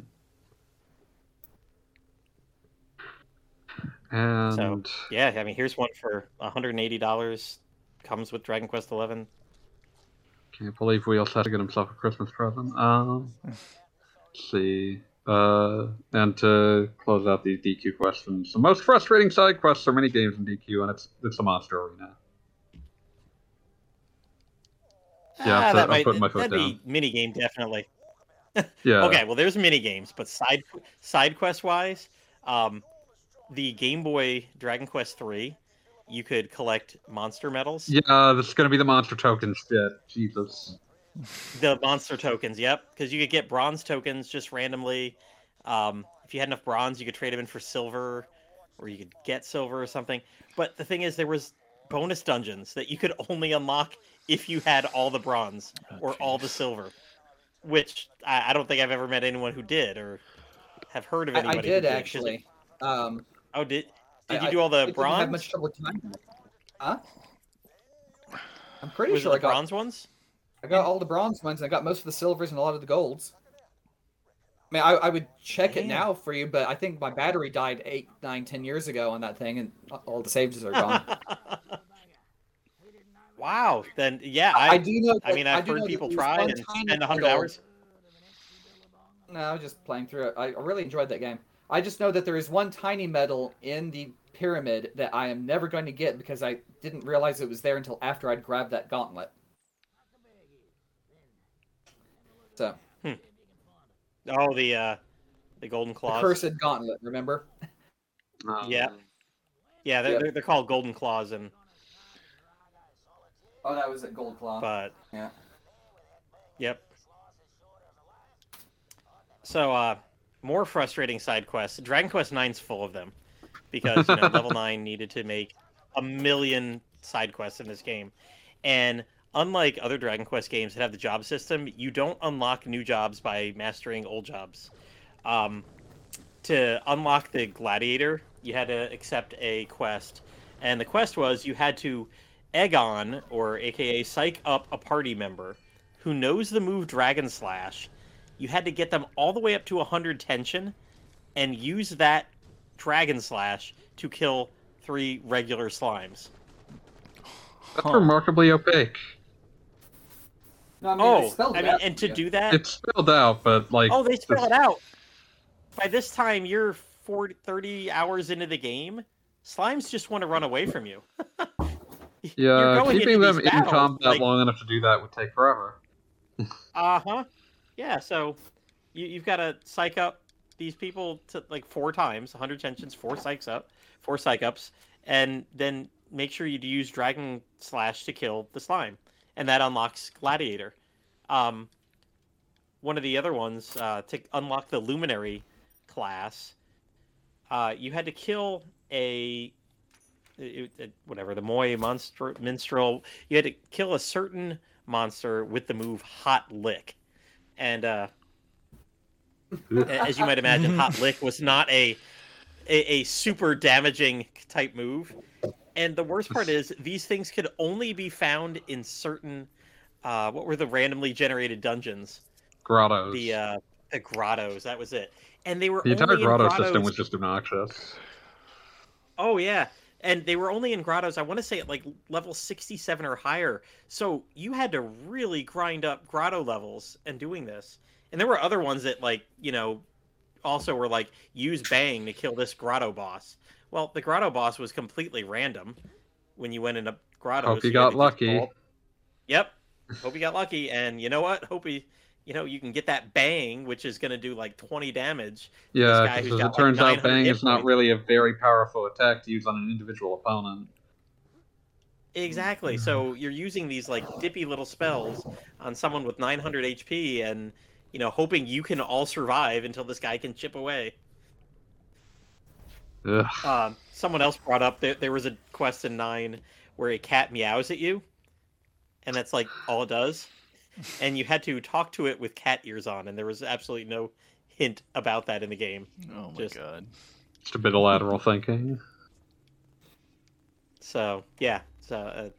C: And
D: Yeah, I mean, here's one for $180. Comes with Dragon Quest XI.
C: Can't believe Wheels had to get himself a Christmas present. Um, let's see. Uh, and to close out these DQ questions, the most frustrating side quests are mini games in DQ, and it's it's a monster arena. Yeah,
D: ah,
C: so
D: that
C: I'm
D: might
C: putting my foot
D: that'd be mini game definitely.
C: Yeah.
D: Okay, well, there's mini games, but side side quest wise, um, the Game Boy Dragon Quest three, you could collect monster medals.
C: Yeah, this is gonna be the monster tokens shit. Jesus.
D: The monster tokens, yep, because you could get bronze tokens just randomly. Um, if you had enough bronze, you could trade them in for silver, or you could get silver or something. But the thing is, there was bonus dungeons that you could only unlock if you had all the bronze
B: Oh,
D: or all the silver, which I, I don't think I've ever met anyone who did or have heard of
F: I,
D: anybody.
F: I
D: who
F: did
D: 'cause it-
F: actually. Um,
D: Oh, did did
F: I-
D: you do all
F: I
D: the
F: didn't
D: bronze?
F: have much trouble timing. Huh? I'm pretty
D: Was
F: sure
D: it
F: I
D: the
F: got
D: bronze ones?
F: I got all the bronze ones. and I got most of the silvers and a lot of the golds. I mean, I, I would check it now for you, but I think my battery died eight, nine, ten years ago on that thing, and all the saves are gone.
D: wow. Then yeah,
F: I,
D: I,
F: do know.
D: I mean, I've
F: do know
D: heard people try
F: one
D: and
F: tiny
D: spend hundred hours.
F: No, I was just playing through it. I I really enjoyed that game. I just know that there is one tiny medal in the pyramid that I am never going to get because I didn't realize it was there until after I'd grabbed that gauntlet. So
D: Oh, the uh, the golden
F: the
D: claws.
F: cursed gauntlet, remember?
C: Um,
D: Yeah. Yeah, they're,
F: Yep.
D: they're, they're called golden claws, and
F: Oh, that was at Gold Claw.
D: but
F: Yeah.
D: Yep. So, uh, more frustrating side quests. Dragon Quest IX's full of them because you know, level nine needed to make a million side quests in this game, and unlike other Dragon Quest games that have the job system, you don't unlock new jobs by mastering old jobs. Um, to unlock the gladiator, you had to accept a quest, and the quest was you had to egg on, or AKA psych up a party member who knows the move Dragon Slash. You had to get them all the way up to 100 tension and use that Dragon Slash to kill three regular slimes.
C: That's
B: Huh.
C: remarkably opaque.
F: No, I mean,
D: Oh, I mean,
F: out
D: and to
F: you.
D: do that,
C: It's spelled out, but like
D: oh, they spell
C: this-
D: it out. By this time, you're 40, 30 hours into the game. Slimes just want to run away from you.
C: Yeah, keeping them
D: these
C: in combat
D: like-
C: long enough to do that would take forever.
D: Uh huh. Yeah. So you, you've got to psych up these people to like four times, 100 tensions, four psychs up, four psych ups, and then make sure you use Dragon Slash to kill the slime, and that unlocks Gladiator. Um, one of the other ones uh, to unlock the Luminary class, uh, you had to kill a. it- it- whatever the Moy monster minstrel, you had to kill a certain monster with the move Hot Lick, and uh, as you might imagine, Hot Lick was not a, a a super damaging type move. And the worst part is these things could only be found in certain uh, what were the randomly generated dungeons?
C: Grottos.
D: The uh, the grottos. That was it. And they were
C: the entire
D: only
C: grotto
D: grottos...
C: system was just obnoxious.
D: Oh yeah, and they were only in grottos. I want to say at like level sixty-seven or higher. So you had to really grind up grotto levels and doing this. And there were other ones that like you know also were like use bang to kill this grotto boss. Well, the grotto boss was completely random when you went into grotto
C: Hope you got lucky.
D: Yep. Hope you got lucky, and you know what? Hope you, you know, you can get that bang, which is going to do like twenty damage.
C: Yeah,
D: guy who's
C: because
D: got,
C: it
D: like,
C: turns out Bang is not really a very powerful attack to use on an individual opponent.
D: Exactly. So you're using these like dippy little spells on someone with 900 HP, and you know, hoping you can all survive until this guy can chip away. Um, someone else brought up that there was a quest in nine where a cat meows at you, and that's like all it does. And you had to talk to it with cat ears on, and there was absolutely no hint about that in the game.
B: Oh my
D: Just-
B: god.
C: Just a bit of lateral thinking.
D: So yeah, so uh,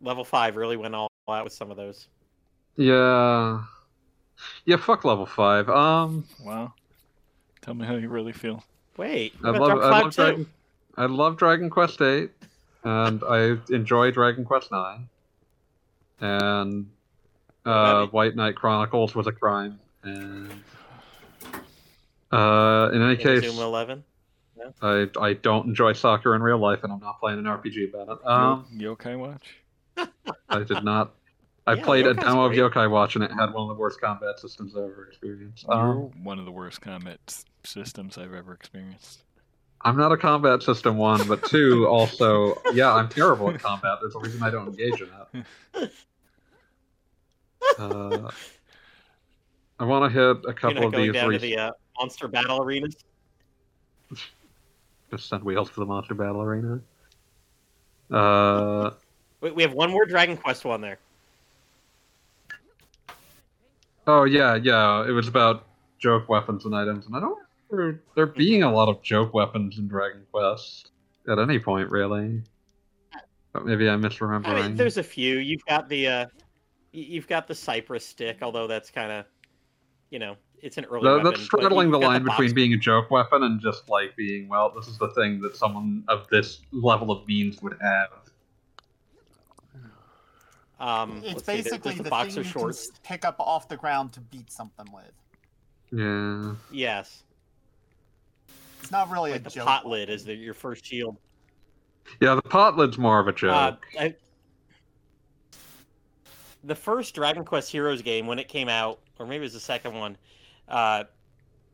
D: level five really went all out with some of those.
C: Yeah. Yeah, fuck level 5. Um,
B: Wow. Tell me how you really feel.
D: Wait,
C: I love,
D: about
C: I love? Dragon, I love Dragon Quest 8, and I enjoy Dragon Quest 9. And uh. White Knight Chronicles was a crime. And uh, in any case,
D: Zoom eleven.
C: I I don't enjoy soccer in real life, and I'm not playing an RPG about it. Um,
B: Yo- Yokai Watch?
C: I did not. I
D: Yeah,
C: played a demo
D: great.
C: of Yokai Watch, and it had one of the worst combat systems I've ever experienced. Um,
B: one of the worst combat s- systems I've ever experienced.
C: I'm not a combat system one, but two also, yeah, I'm terrible at combat. There's a reason I don't engage in it. Uh, I want to hit a couple of these.
D: down to the uh, monster battle arenas.
C: Just send wheels to the monster battle arena. Uh,
D: Wait, we have one more Dragon Quest one there.
C: oh yeah, yeah. It was about joke weapons and items, and I don't remember there being a lot of joke weapons in Dragon Quest at any point, really. But maybe I'm misremembering.
D: I mean, there's a few. You've got the uh, you've got the Cypress stick, although that's kind of, you know, it's an early
C: That-
D: weapon.
C: that's straddling the
D: you've got
C: line between being a joke weapon and just like being well this is the thing that someone of this level of means would have
D: Um,
E: It's
D: let's see,
E: basically
D: there's the
E: the
D: boxer
E: thing you can
D: shorts.
E: s- pick up off the ground to beat something with.
C: yeah
D: Yes,
E: It's not really
D: like
E: a
D: the
E: joke.
D: pot lid is the, your first shield.
C: yeah the pot lid's more of a joke
D: Uh, I, the first Dragon Quest Heroes game when it came out, or maybe it was the second one. Uh,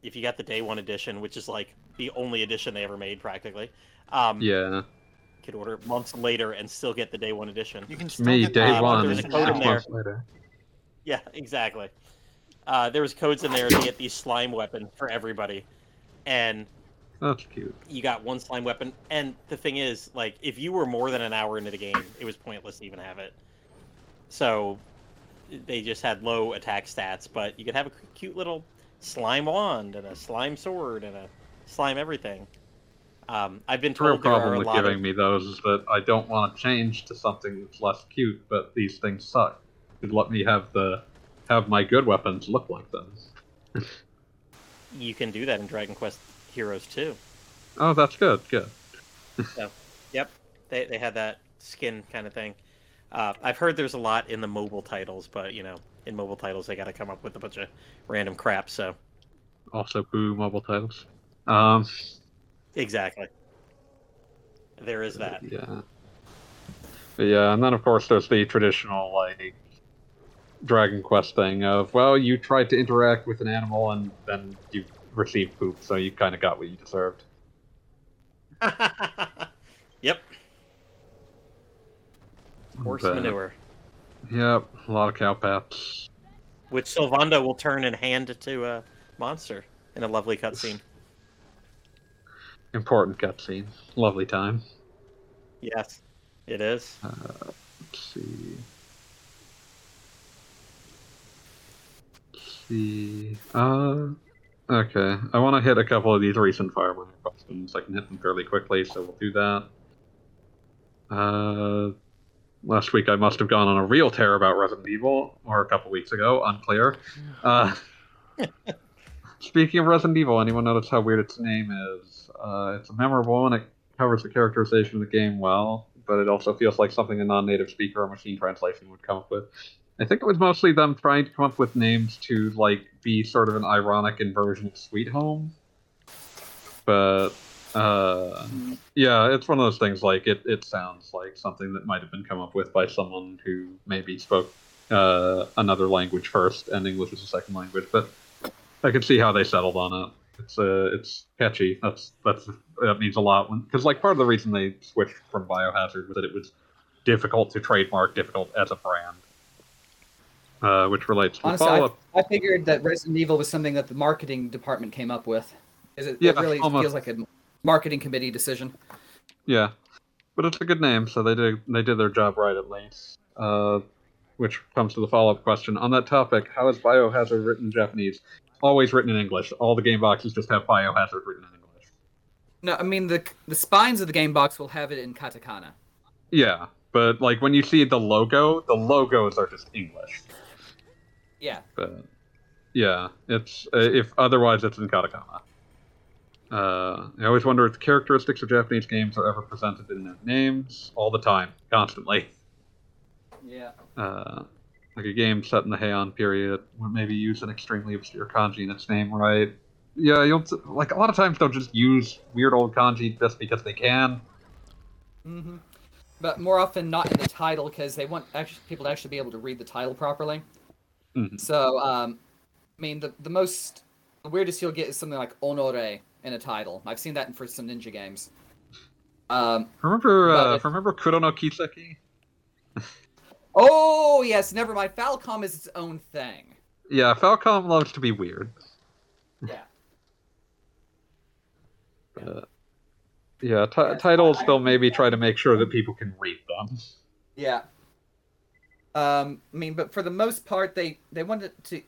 D: if you got the day one edition, which is like the only edition they ever made, practically. Um,
C: yeah
D: you could order it months later and still get the day one edition.
E: You can still
C: me
E: get
C: day
E: the
D: uh,
C: one
D: there's a code in there.
C: months later
D: Yeah, exactly. Uh, there was codes in there to get the slime weapon for everybody, and
C: that's cute
D: you got one slime weapon. And the thing is, like, if you were more than an hour into the game, it was pointless to even have it. So they just had low attack stats, but you could have a cute little slime wand and a slime sword and a slime everything. Um, I've been
C: the real
D: told
C: problem with giving
D: of
C: me those is that i don't want to change to something that's less cute but these things suck You'd let me have the have my good weapons look like those
D: you can do that in Dragon Quest Heroes too.
C: oh that's good good
D: Yep, they they had that skin kind of thing. Uh, I've heard there's a lot in the mobile titles, but you know, in mobile titles they got to come up with a bunch of random crap. So
C: also boo mobile titles um
D: exactly, there is that.
C: Yeah. But yeah, and then of course there's the traditional like Dragon Quest thing of well, you tried to interact with an animal and then you received poop, so you kind of got what you deserved.
D: yep, horse
C: But-
D: manure,
C: Yep, a lot of cow paps.
D: which Sylvando will turn and hand to a monster in a lovely cutscene.
C: Important cutscene. Lovely time.
D: Yes, it is.
C: Let's see. Let's see. Uh, okay. I want to hit a couple of these recent Fireminer questions. I can hit them fairly quickly, so we'll do that. Uh, last week I must have gone on a real tear about Resident Evil, or a couple weeks ago, unclear. Uh, speaking of Resident Evil, anyone notice how weird its name is? Uh, it's a memorable one. It covers the characterization of the game well, but it also feels like something a non-native speaker or machine translation would come up with. I think it was mostly them trying to come up with names to like be sort of an ironic inversion of Sweet Home. But uh, yeah, it's one of those things like it, it sounds like something that might have been come up with by someone who maybe spoke uh, another language first and English as a second language, but I can see how they settled on it. It's uh, it's catchy. That's that's that means a lot because like part of the reason they switched from Biohazard was that it was difficult to trademark, difficult as a brand, uh, which relates to
F: Honestly,
C: follow up.
F: I, I figured that Resident Evil was something that the marketing department came up with. 'Cause It,
C: Yeah,
F: it really
C: almost.
F: feels like a marketing committee decision.
C: Yeah, but it's a good name, so they did they did their job right at least. Uh, which comes to the follow up question on that topic: How is Biohazard written in Japanese? Always written in English. All the game boxes just have Biohazard written in English.
F: No, I mean the the spines of the game box will have it in katakana.
C: Yeah, but like when you see the logo, the logos are just English.
F: Yeah.
C: But yeah, it's uh, if otherwise it's in katakana. Uh, I always wonder if the characteristics of Japanese games are ever presented in their names all the time, constantly.
F: Yeah.
C: uh, like a game set in the Heian period would maybe use an extremely obscure kanji in its name, right? Yeah, you'll like a lot of times they'll just use weird old kanji just because they can.
F: Mm-hmm. But more often not in the title because they want actually people to actually be able to read the title properly.
C: Mhm.
F: So, um, I mean, the the most the weirdest you'll get is something like Onore in a title. I've seen that in, for some ninja games. Um,
C: Remember, uh, remember Kuro no Kiseki?
F: oh yes, never mind. Falcom is its own thing.
C: Yeah, Falcom loves to be weird.
F: Yeah.
C: Uh, yeah, ti titles they'll maybe try to make sure that people can read them.
F: Yeah. Um, I mean, but for the most part, they they wanted to.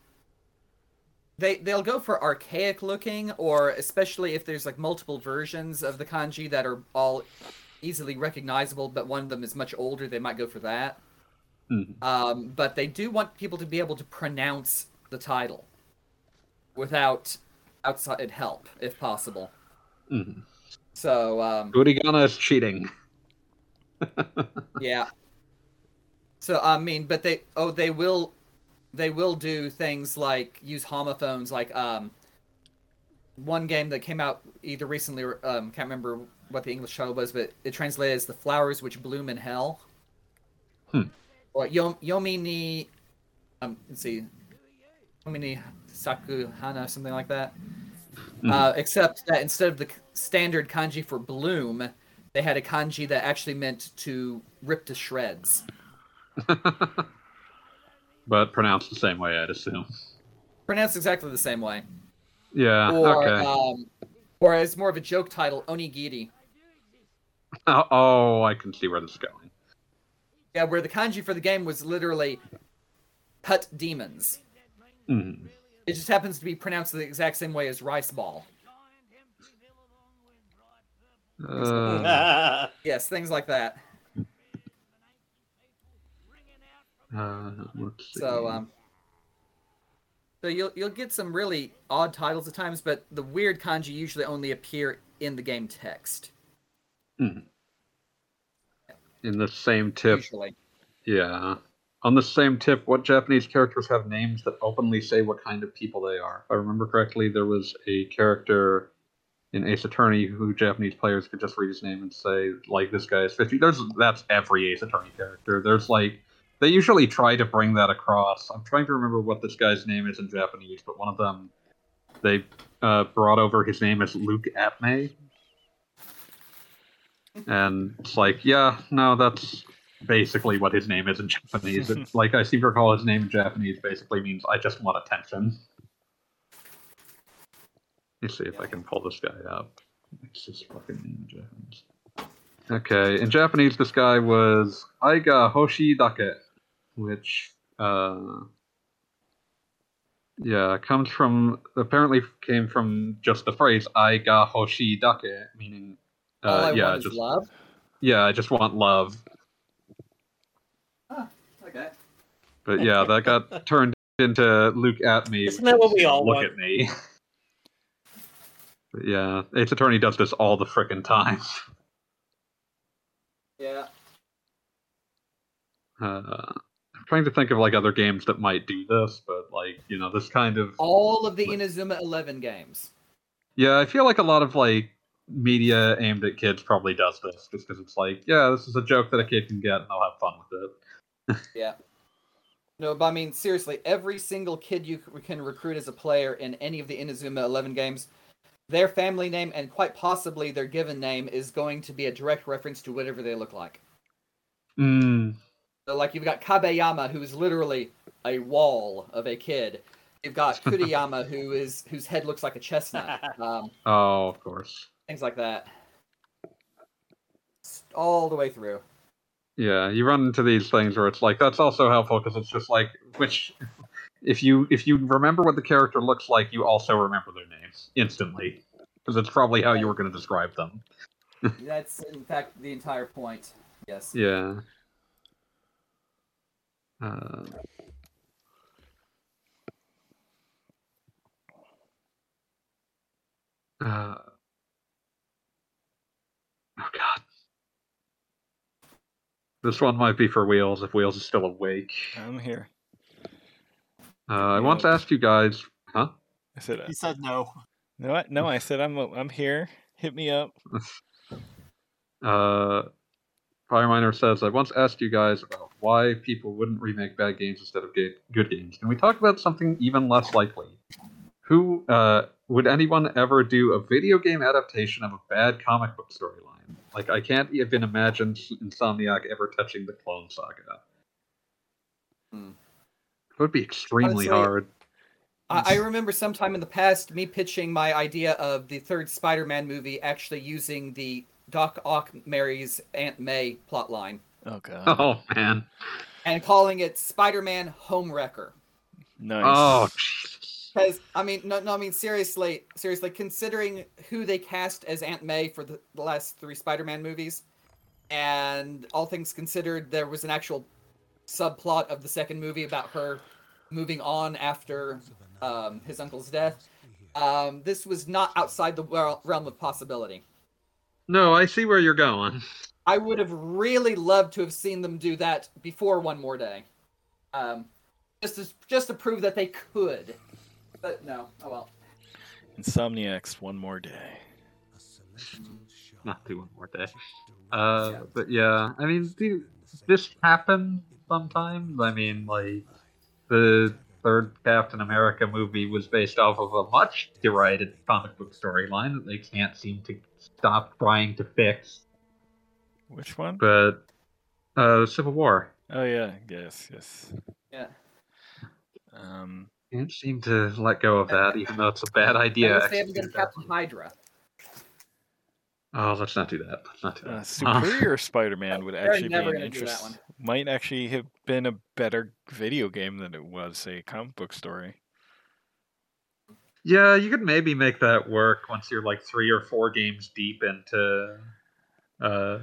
F: They they'll go for archaic looking, or especially if there's like multiple versions of the kanji that are all easily recognizable, but one of them is much older. They might go for that.
C: Mhm.
F: Um, but they do want people to be able to pronounce the title without outside help, if possible.
C: Mhm.
F: So um,
C: Furigana is cheating.
F: Yeah. So I mean, but they oh they will they will do things like use homophones like um one game that came out either recently or um can't remember what the English title was, but it translated as the flowers which bloom in hell.
C: Hmm.
F: Or Yom, Yomi ni um let's see Yomi ni Sakuhana something like that.
C: Mhm.
F: Uh, except that instead of the standard kanji for bloom, they had a kanji that actually meant to rip to shreds.
C: but pronounced the same way, I'd assume.
F: Pronounced exactly the same way.
C: Yeah.
F: Or,
C: okay.
F: um, or as more of a joke title, onigiri.
C: oh, oh, I can see where this is going.
F: Yeah, where the kanji for the game was literally cut demons.
C: Mhm.
F: It just happens to be pronounced the exact same way as rice ball.
C: Uh,
F: Yes, things like that.
C: Uh.
F: So, um, so you'll you'll get some really odd titles at times, but the weird kanji usually only appear in the game text.
C: in the same tip,
F: Usually.
C: yeah. On the same tip, what Japanese characters have names that openly say what kind of people they are? If I remember correctly, there was a character in Ace Attorney who Japanese players could just read his name and say, like, this guy is 50. There's that's every Ace Attorney character. There's like they usually try to bring that across. I'm trying to remember what this guy's name is in Japanese, but one of them they uh, brought over his name as Luke Atmey. And it's like, yeah, no, that's basically what his name is in Japanese. It's like I seem to recall his name in Japanese basically means I just want attention. Let's see if I can pull this guy up. What's his fucking name in Japanese? Okay, in Japanese, this guy was Aiga Hoshidake, which, uh, yeah, comes from apparently came from just the phrase Aiga Hoshidake, meaning, uh,
F: All I
C: yeah,
F: want
C: just
F: is love.
C: yeah, I just want love.
F: Okay.
C: But yeah, that got turned into Luke at me.
D: Isn't that what we all want?
C: Look
D: want?
C: at me. But yeah, Ace Attorney does this all the frickin' time.
F: Yeah.
C: Uh, I'm trying to think of like other games that might do this, but like you know this kind of
F: All of the Inazuma Eleven games.
C: yeah. I feel like a lot of like media aimed at kids probably does this just because it's like yeah, this is a joke that a kid can get and they'll have fun with it.
F: Yeah. No, but I mean seriously, every single kid you can recruit as a player in any of the Inazuma Eleven games, their family name and quite possibly their given name is going to be a direct reference to whatever they look like.
C: Mm.
F: So, like you've got Kabeyama, who is literally a wall of a kid. You've got Kuriyama, who is whose head looks like a chestnut. Um,
C: Oh, of course.
F: things like that. All the way through.
C: Yeah, you run into these things where it's like that's also helpful because it's just like which if you if you remember what the character looks like, you also remember their names instantly because it's probably how you were going to describe them.
F: That's in fact the entire point. Yes.
C: Yeah. Uh, uh, oh God. This one might be for Wheels if Wheels is still awake.
B: I'm here.
C: Uh, I once
B: Yep.
C: asked you guys, huh?
B: I said, uh,
E: He said no.
B: no, I, no. I said I'm I'm here. Hit me up.
C: Uh, Fireminer says, I once asked you guys about why people wouldn't remake bad games instead of ga- good games. Can we talk about something even less likely? Who, uh, would anyone ever do a video game adaptation of a bad comic book storyline? Like, I can't even imagine Insomniac ever touching the Clone Saga.
F: Hmm.
C: It would be extremely
F: Honestly,
C: hard.
F: I, I remember sometime in the past me pitching my idea of the third Spider-Man movie actually using the Doc Ock marries Aunt May plotline
B: Oh god.
C: Oh, man.
F: and calling it Spider-Man Homewrecker.
B: Nice.
C: Oh,
F: Because I mean, no, no, I mean seriously, seriously, considering who they cast as Aunt May for the, the last three Spider-Man movies, and all things considered, there was an actual subplot of the second movie about her moving on after um, his uncle's death. Um, this was not outside the realm of possibility.
C: No, I see where you're going.
F: I would have really loved to have seen them do that before One More Day, um, just to just to prove that they could. But no, oh well.
B: Insomniacs. One more day.
C: not do one more day. Uh, but yeah, I mean, do, this happened sometimes. I mean, like the third Captain America movie was based off of a much derided comic book storyline that they can't seem to stop trying to fix.
B: Which one?
C: But uh, Civil War
B: Oh yeah. Yes. Yes.
F: Yeah.
B: Um.
C: can't seem to let go of that, even though it's a bad idea.
F: Unless they haven't done. Captain Hydra.
C: Oh, let's not do that. Let's not do
B: Uh,
C: that.
B: Superior Spider-Man would actually be
F: never
B: an
F: gonna
B: Might actually have been a better video game than it was a comic book story.
C: Yeah, you could maybe make that work once you're like three or four games deep into uh,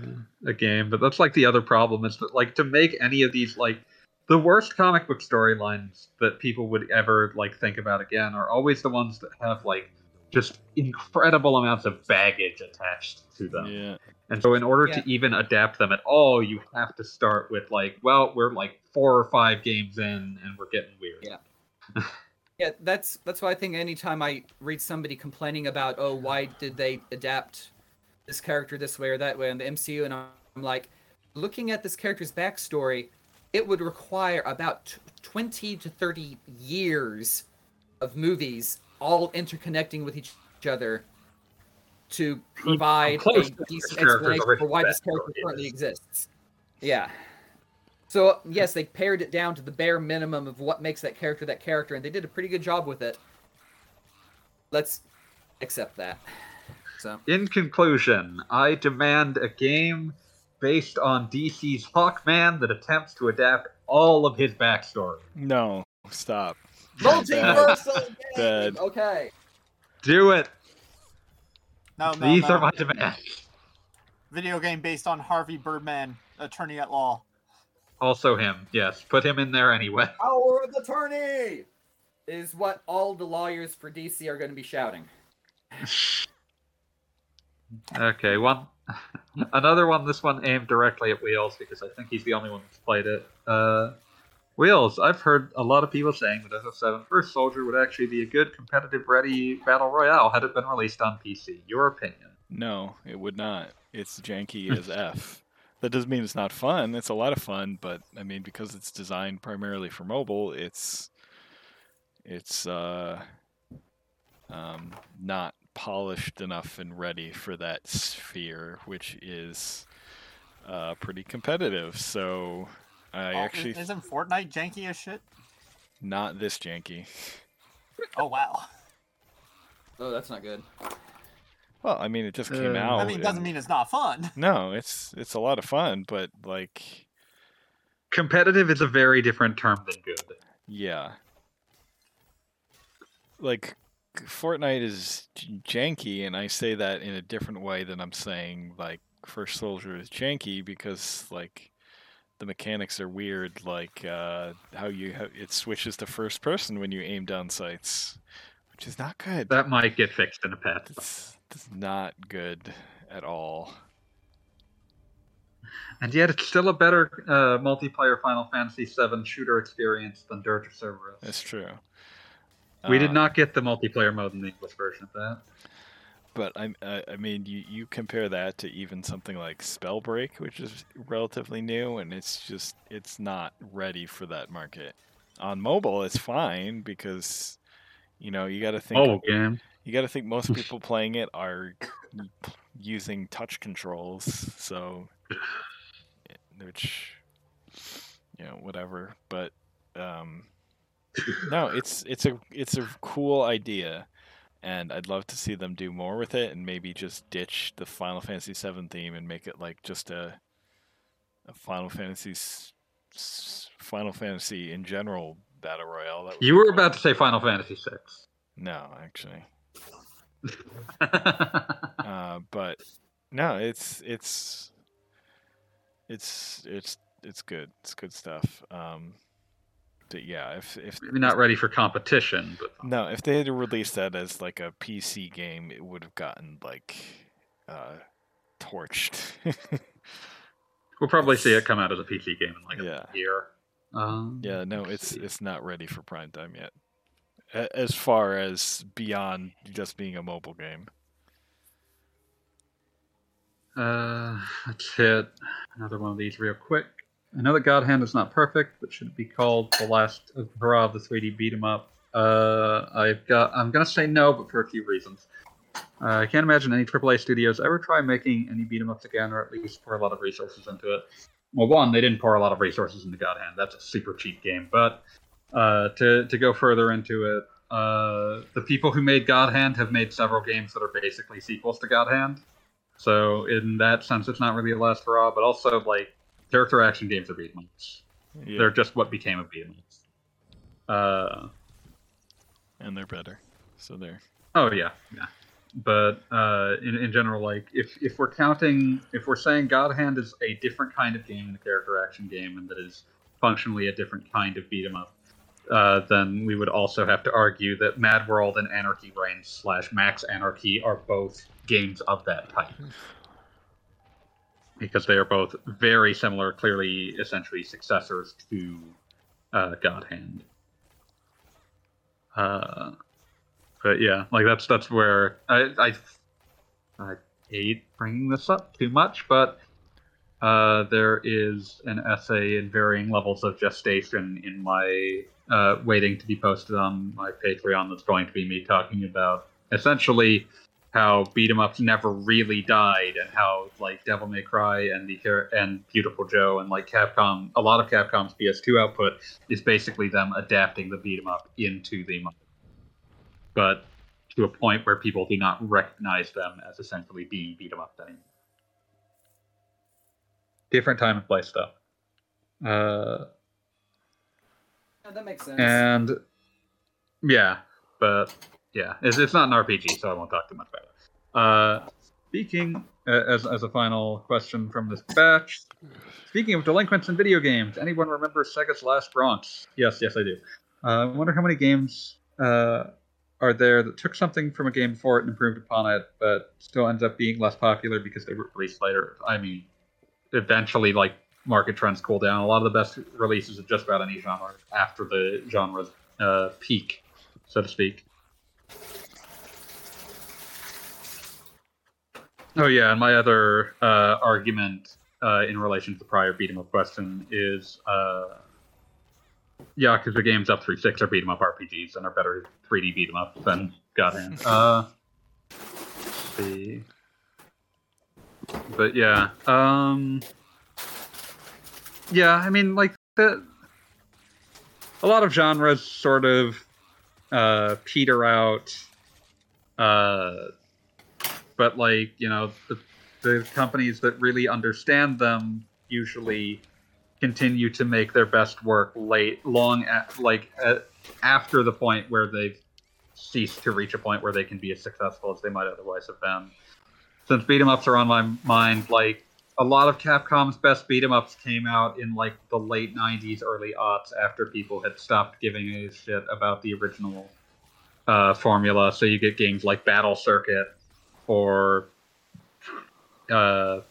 C: a game. But that's like the other problem is that like to make any of these like the worst comic book storylines that people would ever like think about again are always the ones that have like just incredible amounts of baggage attached to them.
B: Yeah.
C: And so, in order
F: Yeah.
C: to even adapt them at all, you have to start with like, well, we're like four or five games in, and we're getting weird.
F: Yeah. Yeah, that's that's why I think anytime I read somebody complaining about, oh, why did they adapt this character this way or that way in the MCU, and I'm like, looking at this character's backstory, it would require about t- twenty to thirty years of movies all interconnecting with each other to provide a decent explanation for why this character currently
C: is.
F: exists. Yeah. So yes, they pared it down to the bare minimum of what makes that character that character, and they did a pretty good job with it. Let's accept that. So
C: In conclusion, I demand a game based on DC's Hawkman that attempts to adapt all of his backstory.
B: No. Stop.
F: Multiversal game. Okay.
C: Do it.
E: No, no,
C: These
E: no.
C: are my demands.
E: Video game based on Harvey Birdman, attorney at law.
C: Also him. Yes, put him in there anyway.
F: Power of attorney is what all the lawyers for DC are going to be shouting.
C: Okay, one. Another one. This one aimed directly at Wheels because I think he's the only one who's played it. Uh, Wheels, I've heard a lot of people saying that FF7 First Soldier would actually be a good competitive ready battle royale had it been released on PC. Your opinion?
B: No, it would not. It's janky as F. That doesn't mean it's not fun. It's a lot of fun, but I mean because it's designed primarily for mobile, it's it's uh um not polished enough and ready for that sphere, which is uh pretty competitive. So I
E: Oh,
B: actually
E: isn't Fortnite janky as shit?
B: not this janky.
E: Oh wow.
F: Oh, that's not good.
B: Well, I mean it just came
C: Uh,
B: out.
E: I mean, it doesn't
B: and-
E: mean it's not fun.
B: No, it's it's a lot of fun, but like
C: Competitive is a very different term than good.
B: Yeah. Like Fortnite is j- janky and I say that in a different way than I'm saying like First Soldier is janky because like the mechanics are weird like uh how you it switches to first person when you aim down sights which is not good.
C: That might get fixed in a patch.
B: It's, it's not good at all.
C: And yet, it's still a better uh, multiplayer Final Fantasy VII shooter experience than Dirge of Cerberus.
B: That's true.
C: We
B: Uh,
C: did not get the multiplayer mode in the English version of that.
B: But I, I, mean, you, you compare that to even something like Spellbreak, which is relatively new, and it's just it's not ready for that market. On mobile, it's fine because, you know, you got to think
C: Oh, game.
B: you got to think most people playing it are using touch controls, so which you know whatever. But um, no, it's it's a it's a cool idea, and I'd love to see them do more with it, and maybe just ditch the Final Fantasy VII theme and make it like just a a Final Fantasy Final Fantasy in general battle royale.
C: You were
B: cool.
C: about to say Final Fantasy VI.
B: no, actually. uh, but no, it's it's it's it's it's good. It's good stuff. Um, yeah, if if
C: Maybe not ready for competition, but
B: no, if they had released that as like a PC game, it would have gotten like uh, torched.
C: we'll probably see it come out as a PC game in like a
B: Yeah.
C: year. Um,
B: yeah, no, it's
C: see.
B: it's not ready for prime time yet. A- As far as beyond just being a mobile game.
C: Uh, let's hit another one of these real quick. I know that God Hand is not perfect, but should it be called the last hurrah of the 3D beat 'em up? Uh, I've got. I'm gonna say no, but for a few reasons. Uh, I can't imagine any AAA studios ever try making any beat 'em ups again, or at least pour a lot of resources into it. Well, one, they didn't pour a lot of resources into God Hand. That's a super cheap game. But uh, to to go further into it, uh, the people who made God Hand have made several games that are basically sequels to God Hand. So in that sense, it's not really a last hurrah, but also like character action games are beat 'em ups.
B: Yeah,
C: They're just what became a beat 'em ups. Uh,
B: and they're better. So there.
C: oh yeah, yeah. But uh, in in general, like if if we're counting, if we're saying God Hand is a different kind of game than a character action game, and that is functionally a different kind of beat 'em up, uh, then we would also have to argue that Mad World and Anarchy Reigns slash Max Anarchy are both games of that type. Because they are both very similar, clearly, essentially successors to uh, God Hand. Uh, but yeah, like that's that's where I I, I hate bringing this up too much, but uh, there is an essay in varying levels of gestation in my uh, waiting to be posted on my Patreon. That's going to be me talking about essentially how beat 'em ups never really died, and how like Devil May Cry and the and Viewtiful Joe and like Capcom, a lot of Capcom's PS2 output is basically them adapting the beat 'em up into the but to a point where people do not recognize them as essentially being beat 'em up anymore. Different time and place though Uh,
F: Yeah, that makes sense.
C: and yeah, but yeah, it's, it's not an RPG, so I won't talk too much about it. Uh, speaking uh, as as a final question from this batch, speaking of delinquents in video games, anyone remember Sega's Last Bronx? Yes, yes, I do. Uh, I wonder how many games uh, are there that took something from a game before it and improved upon it, but still ends up being less popular because they were released later? I mean, eventually, like market trends cool down. A lot of the best releases of just about any genre after the genre's uh, peak, so to speak. Oh yeah, and my other uh, argument uh, in relation to the prior beat 'em up question is, uh, yeah, because the games up through six are beat 'em up RPGs and are better 3D beat 'em up than God Hand. Uh, see, but yeah, um, yeah, I mean, like the a lot of genres sort of uh, peter out. Uh, but like you know the, the companies that really understand them usually continue to make their best work late long at like at, after the point where they've ceased to reach a point where they can be as successful as they might otherwise have been since beat 'em ups are on my mind like a lot of capcom's best beat 'em ups came out in like the late 90s early aughts after people had stopped giving a shit about the original uh, formula. So you get games like battle circuit or uh,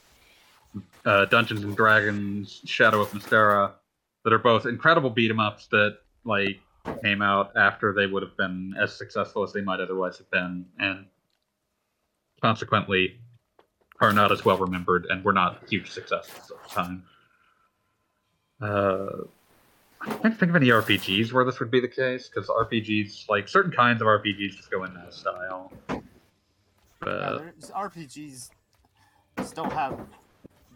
C: uh, Dungeons and Dragons Shadow of Mystara that are both incredible beat 'em ups that like came out after they would have been as successful as they might otherwise have been, and consequently are not as well remembered and were not huge successes at the time. Uh, I can't think of any RPGs where this would be the case because RPGs, like certain kinds of RPGs, just go in that style.
E: Yeah,
C: But
E: there's- RPGs still have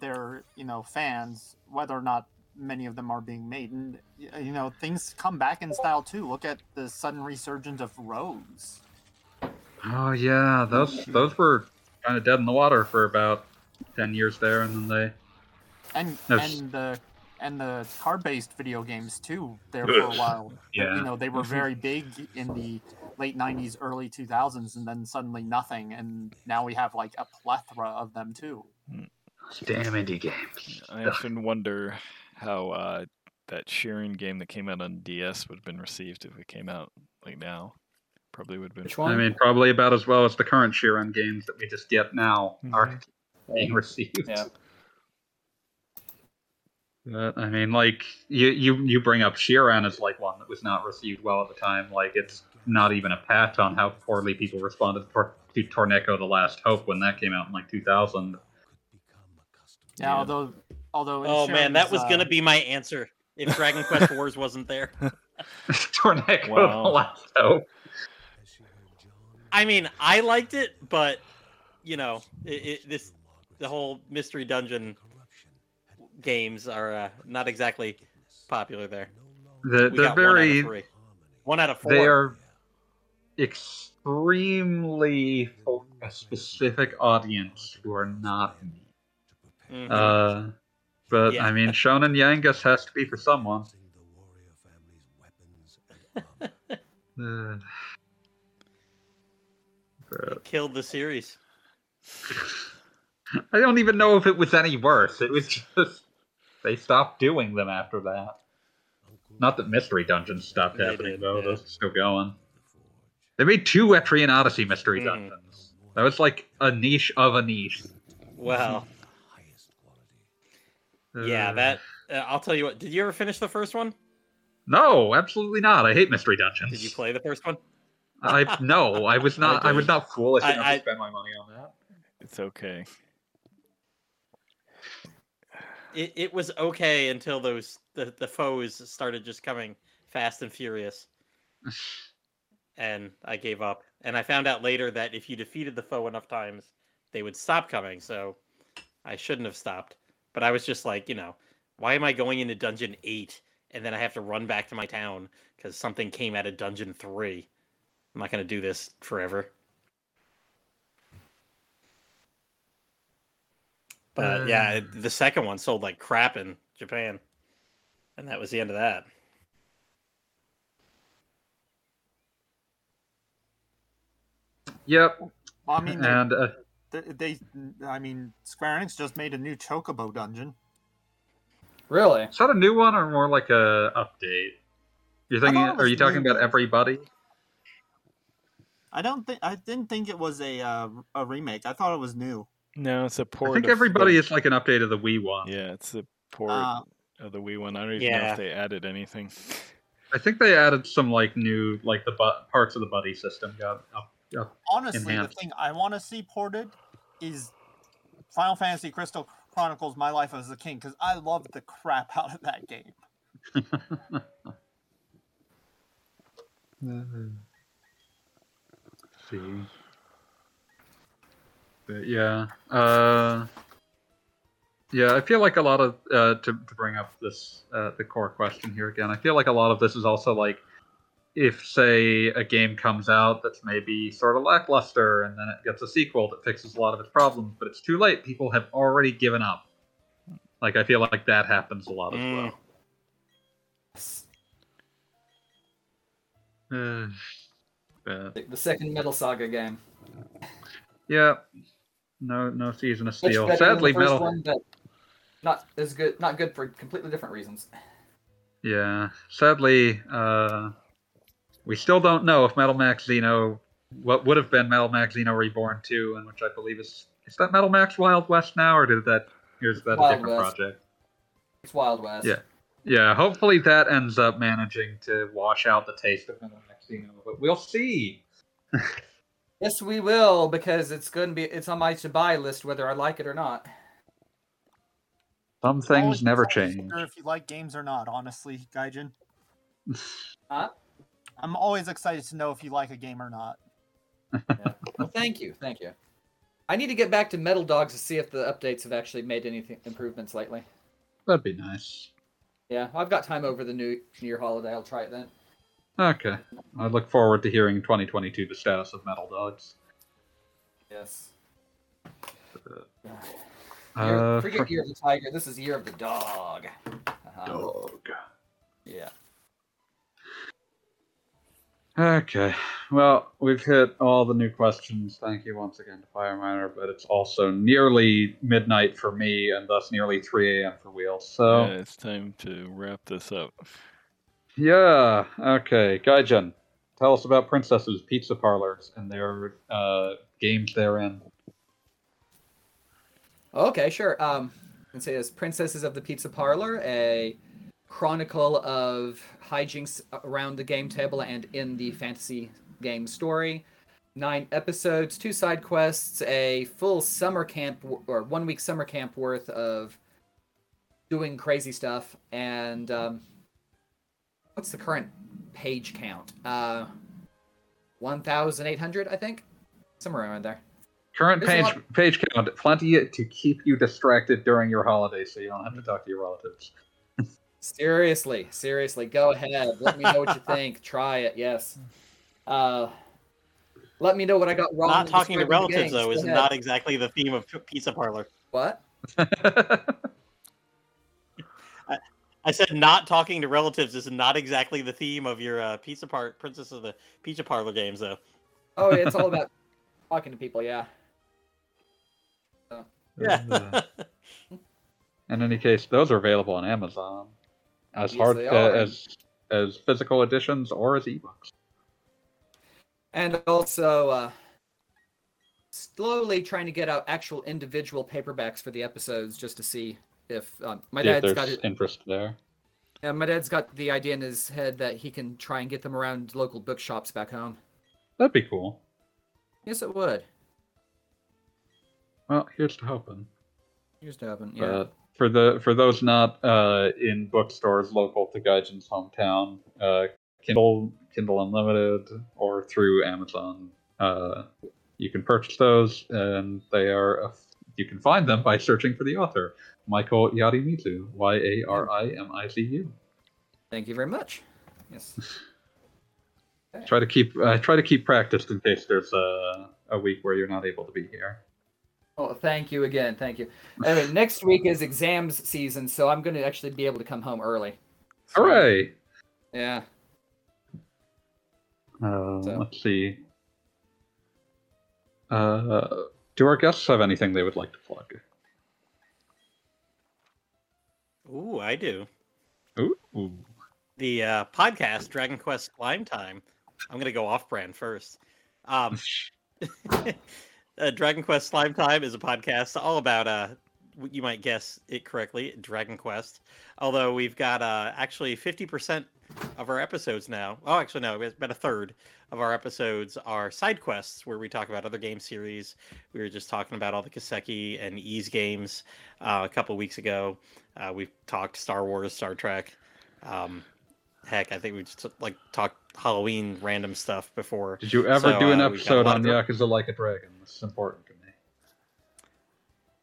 E: their you know fans, whether or not many of them are being made, and you know things come back in style too. Look at the sudden resurgence of rogues.
C: Oh yeah, those those were kind of dead in the water for about ten years there, and then they
E: and
C: No,
E: and the and the card-based video games too there for a while
C: Yeah.
E: you know they were very big in the late 90s early 2000s and then suddenly nothing and now we have like a plethora of them too
C: damn indie games.
B: I often wonder how uh, that Shiren game that came out on DS would have been received if it came out like now. Probably would have been.
F: Which one?
C: I mean, probably about as well as the current Shiren games that we just get now are
B: Mhm.
C: being received.
F: Yeah.
C: But I mean, like you you you bring up Shiren as like one that was not received well at the time. Like it's not even a pat on how poorly people responded to, Tor- to Torneko: The Last Hope when that came out in like 2000.
E: yeah,
B: Yeah.
E: although although in
D: Oh man, that was
E: uh,
D: gonna be my answer if Dragon Quest Wars wasn't there.
C: Torneko:
B: Wow.
C: The Last Hope.
D: I mean, I liked it, but you know, it, it, this the whole mystery dungeon games are uh, not exactly popular there.
C: The, they're very
D: one out of three. One out of four.
C: they are extremely for a specific audience who are not me.
D: Mhm.
C: Uh, but
D: Yeah.
C: I mean, Shonen Yangus has to be for someone. Uh, but
D: Killed the series.
C: I don't even know if it was any worse. It was just they stopped doing them after that. Not that Mystery Dungeons stopped
D: They
C: happening
D: did,
C: though;
D: yeah.
C: those are still going. They made two Etrian Odyssey Mystery
D: Mhm.
C: Dungeons. That was like a niche of a niche.
D: Well, yeah,
C: Uh,
D: that uh, I'll tell you what. Did you ever finish the first one?
C: No, absolutely not. I hate Mystery Dungeons.
D: Did you play the first one?
C: I no, I was not. I,
B: did.
C: was not foolish
D: I-
C: enough
D: I-
C: to spend my money on that.
B: It's okay.
D: It, it was okay until those the, the foes started just coming fast and furious, and I gave up. And I found out later that if you defeated the foe enough times, they would stop coming. So I shouldn't have stopped. But I was just like, you know, why am I going into dungeon eight and then I have to run back to my town because something came out of dungeon three? I'm not gonna do this forever. But yeah,
C: Uh.
D: it- the second one sold like crap in Japan, and that was the end of that.
C: Yep,
E: i mean
C: and uh,
E: they, they i mean square enix just made a new chocobo dungeon
F: Really?
C: is that a new one or more like a update? You're thinking? Are you talking
E: new.
C: about Every Buddy?
E: I don't think I didn't think it was a uh, a remake. I thought it was new.
B: No, it's a port.
C: I think
B: of
C: Every Buddy
B: the-
C: is like an update of the Wii one.
B: Yeah, it's a port
E: Uh,
B: of the Wii one. I don't even know if they added anything.
C: I think they added some like new like the bu- parts of the buddy system got up. up.
E: honestly,
C: enhanced.
E: the thing I want to see ported is Final Fantasy Crystal Chronicles: My Life as a King because I loved the crap out of that game.
C: see. But yeah, uh, yeah, I feel like a lot of uh, to to bring up this uh, the core question here again. I feel like a lot of this is also like if say a game comes out that's maybe sort of lackluster and then it gets a sequel that fixes a lot of its problems, but it's too late. People have already given up. Like I feel like that happens a lot as
D: Mm.
C: well. Uh, but,
F: The- second Metal Saga game.
C: yeah, no no season of steel. Sadly, metal.
F: one, not as good. Not good for completely different reasons.
C: Yeah, sadly, uh, we still don't know if Metal Max Xeno, what would have been Metal Max Xeno Reborn 2, and which I believe is is that Metal Max Wild West now, or did that is that a different
F: West.
C: project?
F: It's Wild West.
C: Yeah. Yeah, hopefully that ends up managing to wash out the taste of Metal Max Xeno, but we'll see.
F: Yes, we will because it's going to be. It's on my to buy list whether I like it or not.
C: Some things never change.
E: Sure if you like games or not, honestly, Gaijin.
F: Huh?
E: I'm always excited to know if you like a game or not.
F: Well, thank you, thank you. I need to get back to Metal Dogs to see if the updates have actually made any improvements lately.
C: That'd be nice.
F: Yeah, I've got time over the new New Year holiday. I'll try it then.
C: Okay. I look forward to hearing 2022 the status of Metal Dogs.
F: Yes. Year,
C: Uh,
F: forget
C: for-
F: Year of the Tiger. This is Year of the Dog. Uh-huh.
C: Dog.
F: Yeah.
C: Okay. Well, we've hit all the new questions. Thank you once again to Fireminer, but it's also nearly midnight for me and thus nearly 3 a.m. for Wheels. So,
B: Yeah, it's time to wrap this up.
C: Yeah. Okay. Gaijin, tell us about Princesses Pizza Parlors and their uh, games therein.
F: Okay, sure. Um, let's say as Princesses of the Pizza Parlor, a chronicle of hijinks around the game table and in the fantasy game story. Nine episodes, two side quests, a full summer camp or one week summer camp worth of doing crazy stuff. And um, what's the current page count? Uh, 1,800, I think, somewhere around there.
C: Current
F: There's
C: page
F: lot-
C: page count, plenty to keep you distracted during your holidays so you don't have to talk to your relatives.
F: Seriously, seriously, go ahead. Let me know what you think. Try it. Yes. Uh, let me know what I got wrong.
D: Not talking to relatives though
F: Go
D: is
F: ahead.
D: not exactly the theme of Pizza Parlor.
F: what.
D: I said not talking to relatives is not exactly the theme of your uh, Pizza part Princess of the Pizza Parlor games though.
F: Oh, it's all about talking to people. Yeah.
D: Yeah.
C: In any case, those are available on Amazon as
F: Yes,
C: hard uh, as as physical editions or as ebooks.
F: And also, uh, slowly trying to get out actual individual paperbacks for the episodes just to see if um, my
C: See if
F: dad's got
C: there's
F: it.
C: interest there.
F: Yeah, my dad's got the idea in his head that he can try and get them around local bookshops back home.
C: That'd be cool.
F: Yes, it would.
C: Well, here's to hoping.
F: Here's to hoping. Yeah.
C: But for the for those not uh, in bookstores local to Gaijin's hometown, uh, Kindle Kindle Unlimited or through Amazon, uh, you can purchase those, and they are you can find them by searching for the author Michael Yarimizu, Y A R I M I Z U.
F: Thank you very much. Yes.
C: Try to keep uh, try to keep practiced in case there's a a week where you're not able to be here.
F: Oh, thank you again. Thank you. Anyway, next week is exams season, so I'm going to actually be able to come home early.
C: Hooray!
F: Yeah.
C: Uh,
F: So-
C: Let's see. Uh, do our guests have anything they would like to plug?
D: Ooh, I do.
C: Ooh.
D: The uh, podcast Dragon Quest Slime Time. I'm gonna go off brand first. Um, uh, Dragon Quest Slime Time is a podcast all about uh, you might guess it correctly, Dragon Quest. Although we've got uh, actually fifty percent of our episodes now. Oh, actually no, about a third of our episodes are side quests where we talk about other game series. We were just talking about all the Kiseki and Ys games uh, a couple weeks ago. Uh, we talked Star Wars, Star Trek. Um, heck, I think we just like talked Halloween random stuff before.
C: Did you ever
D: So,
C: do an
D: uh, we've
C: episode on Yakuza Like a Dragon? This is important.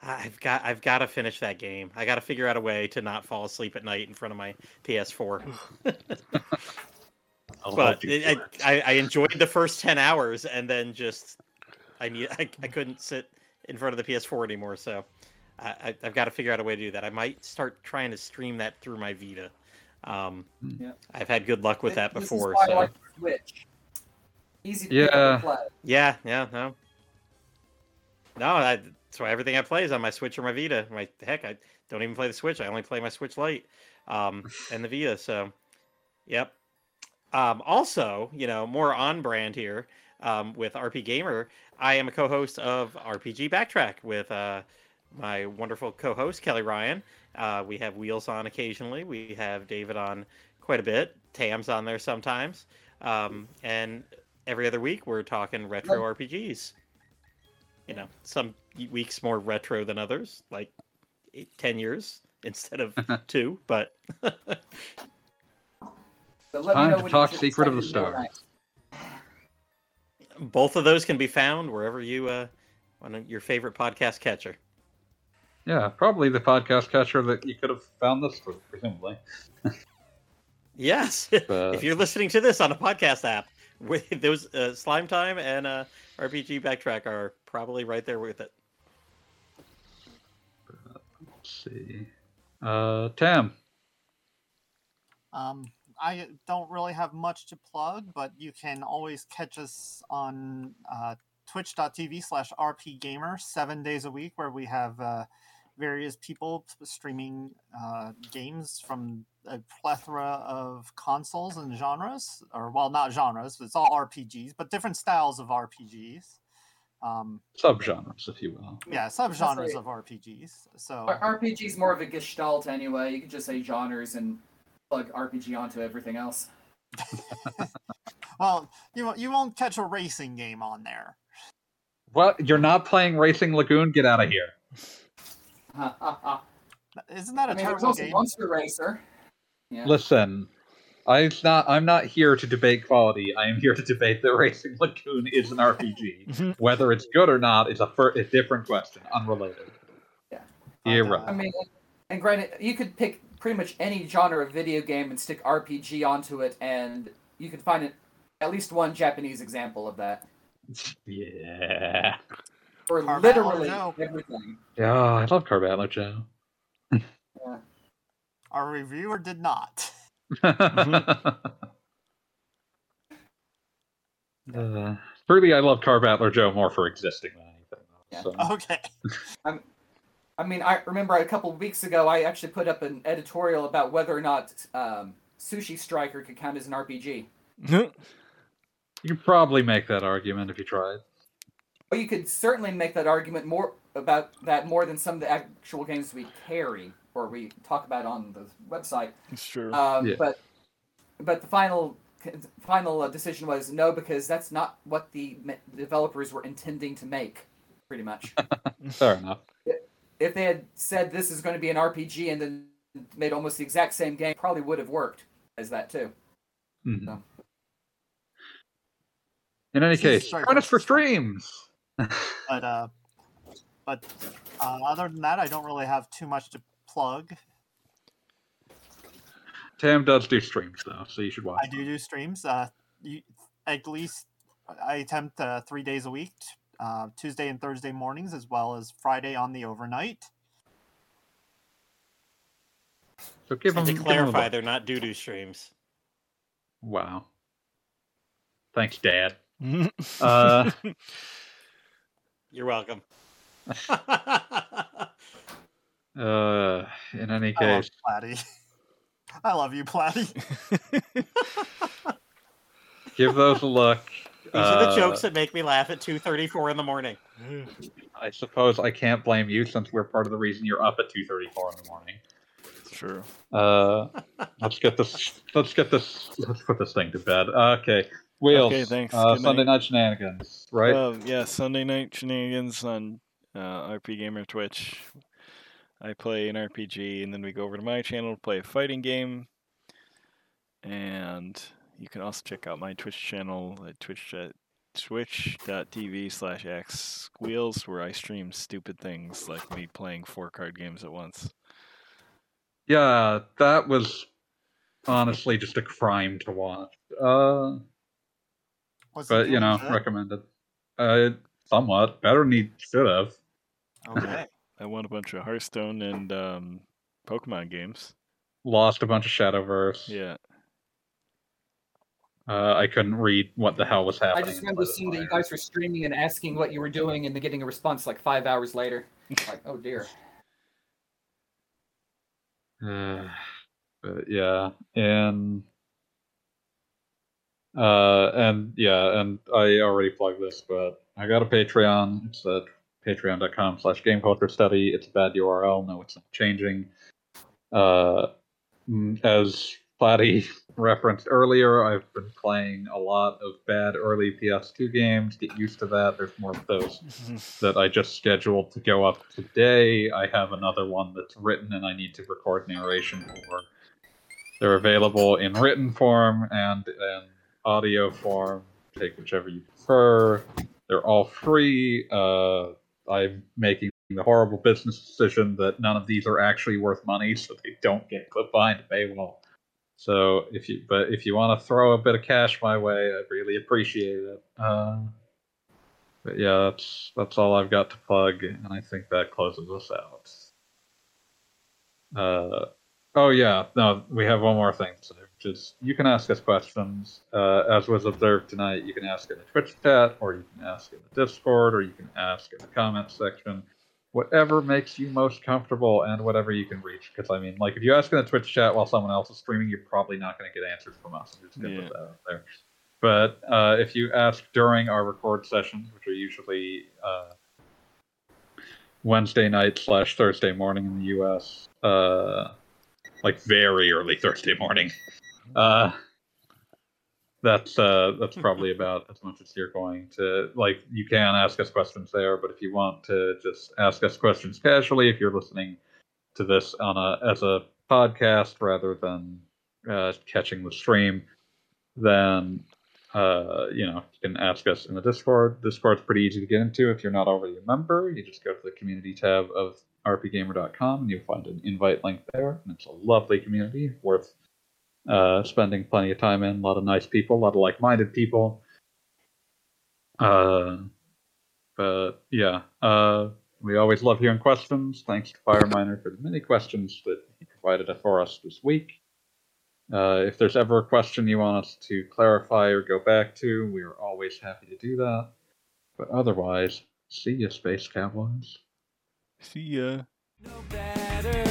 D: I've got I've got to finish that game. I got to figure out a way to not fall asleep at night in front of my PS4.
C: I'll
D: but it. I, I I enjoyed the first ten hours, and then just I need I, I couldn't sit in front of the PS4 anymore. So I, I, I've got to figure out a way to do that. I might start trying to stream that through my Vita. Um,
F: Yeah.
D: I've had good luck with that
F: This is
D: before.
F: why I
D: So
F: like Switch. Easy to
C: Yeah.
F: play.
D: yeah, yeah, no, no. I, that's why everything I play is on my Switch or my Vita. My heck, I don't even play the Switch. I only play my Switch Lite um, and the Vita. So, yep. Um, also, you know, more on brand here um, with RPGamer. I am a co-host of RPG Backtrack with uh, my wonderful co-host Kelly Ryan. Uh, we have Wheels on occasionally. We have David on quite a bit. Tam's on there sometimes. Um, and every other week we're talking retro RPGs. You know, some weeks more retro than others, like eight, 10 years instead of two, but
F: So let me
C: Time
F: know
C: to talk Secret of the
F: decide
C: Stars.
D: both of those can be found wherever you uh on your favorite podcast catcher.
C: Yeah, probably the podcast catcher that you could have found this through, presumably.
D: Yes.
C: But-
D: if you're listening to this on a podcast app, with those uh, Slime Time and uh, RPG Backtrack are probably right there with it.
C: Let's see. Uh, Tam.
E: Um, I don't really have much to plug, but you can always catch us on uh, twitch.tv slash rpgamer seven days a week, where we have uh, various people streaming uh, games from a plethora of consoles and genres, or well, not genres, it's all RPGs, but different styles of RPGs. Um,
C: Subgenres, if you will.
E: yeah, subgenres
F: say-
E: of RPGs. So
F: R- RPG is more of a gestalt anyway. You could just say genres and plug RPG onto everything else.
E: Well, you won't- you won't catch a racing game on there.
C: Well, You're not playing Racing Lagoon? Get out of here.
F: I
E: Isn't that a
F: mean, there's
E: terrible
F: also
E: game?
F: Monster Racer. Yeah.
C: Listen, I'm not. I'm not here to debate quality. I am here to debate that Racing Lagoon is an RPG. Mm-hmm. Whether it's good or not is a, fir- a different question, unrelated.
F: Yeah.
C: You're right.
F: I mean, and granted, you could pick pretty much any genre of video game and stick RPG onto it, and you could find it, at least one Japanese example of that.
C: Yeah.
F: For
E: Car
F: literally
E: Battle Joe.
F: everything.
C: Yeah, I love Car Battler Joe.
F: Yeah.
E: Our reviewer did not.
C: uh, truly, I love Car Battler Joe more for existing than anything.
F: Yeah.
C: So.
E: Okay.
F: I mean, I remember a couple of weeks ago, I actually put up an editorial about whether or not um, Sushi Striker could count as an RPG.
C: You could probably make that argument if you tried.
F: But you could certainly make that argument more about that more than some of the actual games we carry or we talk about on the website.
B: It's true.
F: Um,
C: Yeah.
F: But but the final final uh, decision was no because that's not what the developers were intending to make. Pretty much,
C: Fair enough.
F: if they had said this is going to be an RPG and then made almost the exact same game, probably would have worked as that too.
C: Mhm.
F: No.
C: In any case,
E: straight
C: join us for streams.
E: But uh, but uh, other than that, I don't really have too much to plug.
C: Tam does do streams though, so you should watch.
E: I do do streams. Uh, you, at least I attempt uh, three days a week, uh, Tuesday and Thursday mornings, as well as Friday on the overnight.
C: So give them.
D: To
C: give 'em a
D: clarify,
C: look.
D: they're not doo doo streams.
C: Wow. Thanks, Dad. Uh,
D: You're welcome.
C: uh, in any case,
E: I love
C: case,
E: Platy. I love you, Platty.
C: give those a look.
D: These are the
C: Uh,
D: jokes that make me laugh at 2:34 in the morning.
C: I suppose I can't blame you since we're part of the reason you're up at two thirty four in the morning.
B: It's true.
C: Uh, let's get this. Let's get this. Let's put this thing to bed. Okay, wheels.
B: Okay, thanks.
C: Uh,
B: Good
C: Sunday
B: night.
C: night shenanigans, right?
B: Uh, yeah, Sunday night shenanigans on uh, RPGamer Twitch. I play an RPG, and then we go over to my channel to play a fighting game. And you can also check out my Twitch channel at twitch at twitch.tv slash x wheels where I stream stupid things like me playing four card games at once.
C: yeah, that was honestly just a crime to watch. Uh,
E: Was
C: but you know,
E: good?
C: recommended. Uh, somewhat better than he should have.
E: Okay.
B: I won a bunch of Hearthstone and um, Pokemon games.
C: Lost a bunch of Shadowverse.
B: Yeah.
C: Uh, I couldn't read what the hell was happening.
F: I
C: just
F: remember seeing that you guys were streaming and asking what you were doing and then getting a response like five hours later. Like, oh dear.
C: Uh, but yeah, and uh, and yeah, and I already plugged this, but I got a Patreon. It's at patreon.com slash game culture study. It's a bad URL. No, it's not changing. Uh, mm, as Platy referenced earlier, I've been playing a lot of bad early PS2 games. Get used to that. There's more of those that I just scheduled to go up today. I have another one that's written and I need to record narration for. They're available in written form and in audio form. Take whichever you prefer. They're all free. Uh, I'm making the horrible business decision that none of these are actually worth money, so they don't get put behind a paywall. So if you, but if you want to throw a bit of cash my way, I'd really appreciate it. Uh, but yeah, that's that's all I've got to plug, and I think that closes us out. Uh, oh yeah, no, we have one more thing to say, is you can ask us questions. Uh, as was observed tonight, you can ask in the Twitch chat, or you can ask in the Discord, or you can ask in the comments section. Whatever makes you most comfortable and whatever you can reach. Because I mean, like if you ask in the Twitch chat while someone else is streaming, you're probably not going to get answers from us. I'm just going to
B: Yeah.
C: put that out there. But uh, if you ask during our record sessions, which are usually uh, Wednesday night slash Thursday morning in the U.S., uh, like very early Thursday morning, uh, that's uh, that's probably about as much as you're going to like. You can ask us questions there, but if you want to just ask us questions casually, if you're listening to this on a as a podcast rather than uh, catching the stream, then uh, you know, you can ask us in the Discord. Discord's pretty easy to get into if you're not already a member. You just go to the community tab of rpgamer.com and you'll find an invite link there. And it's a lovely community worth uh, spending plenty of time in. A lot of nice people, a lot of like-minded people. Uh, but yeah, uh, we always love hearing questions. Thanks to Fireminer for the many questions that he provided for us this week. Uh, if there's ever a question you want us to clarify or go back to, we are always happy to do that. But otherwise, see ya, Space Cowboys.
B: See ya.
A: No better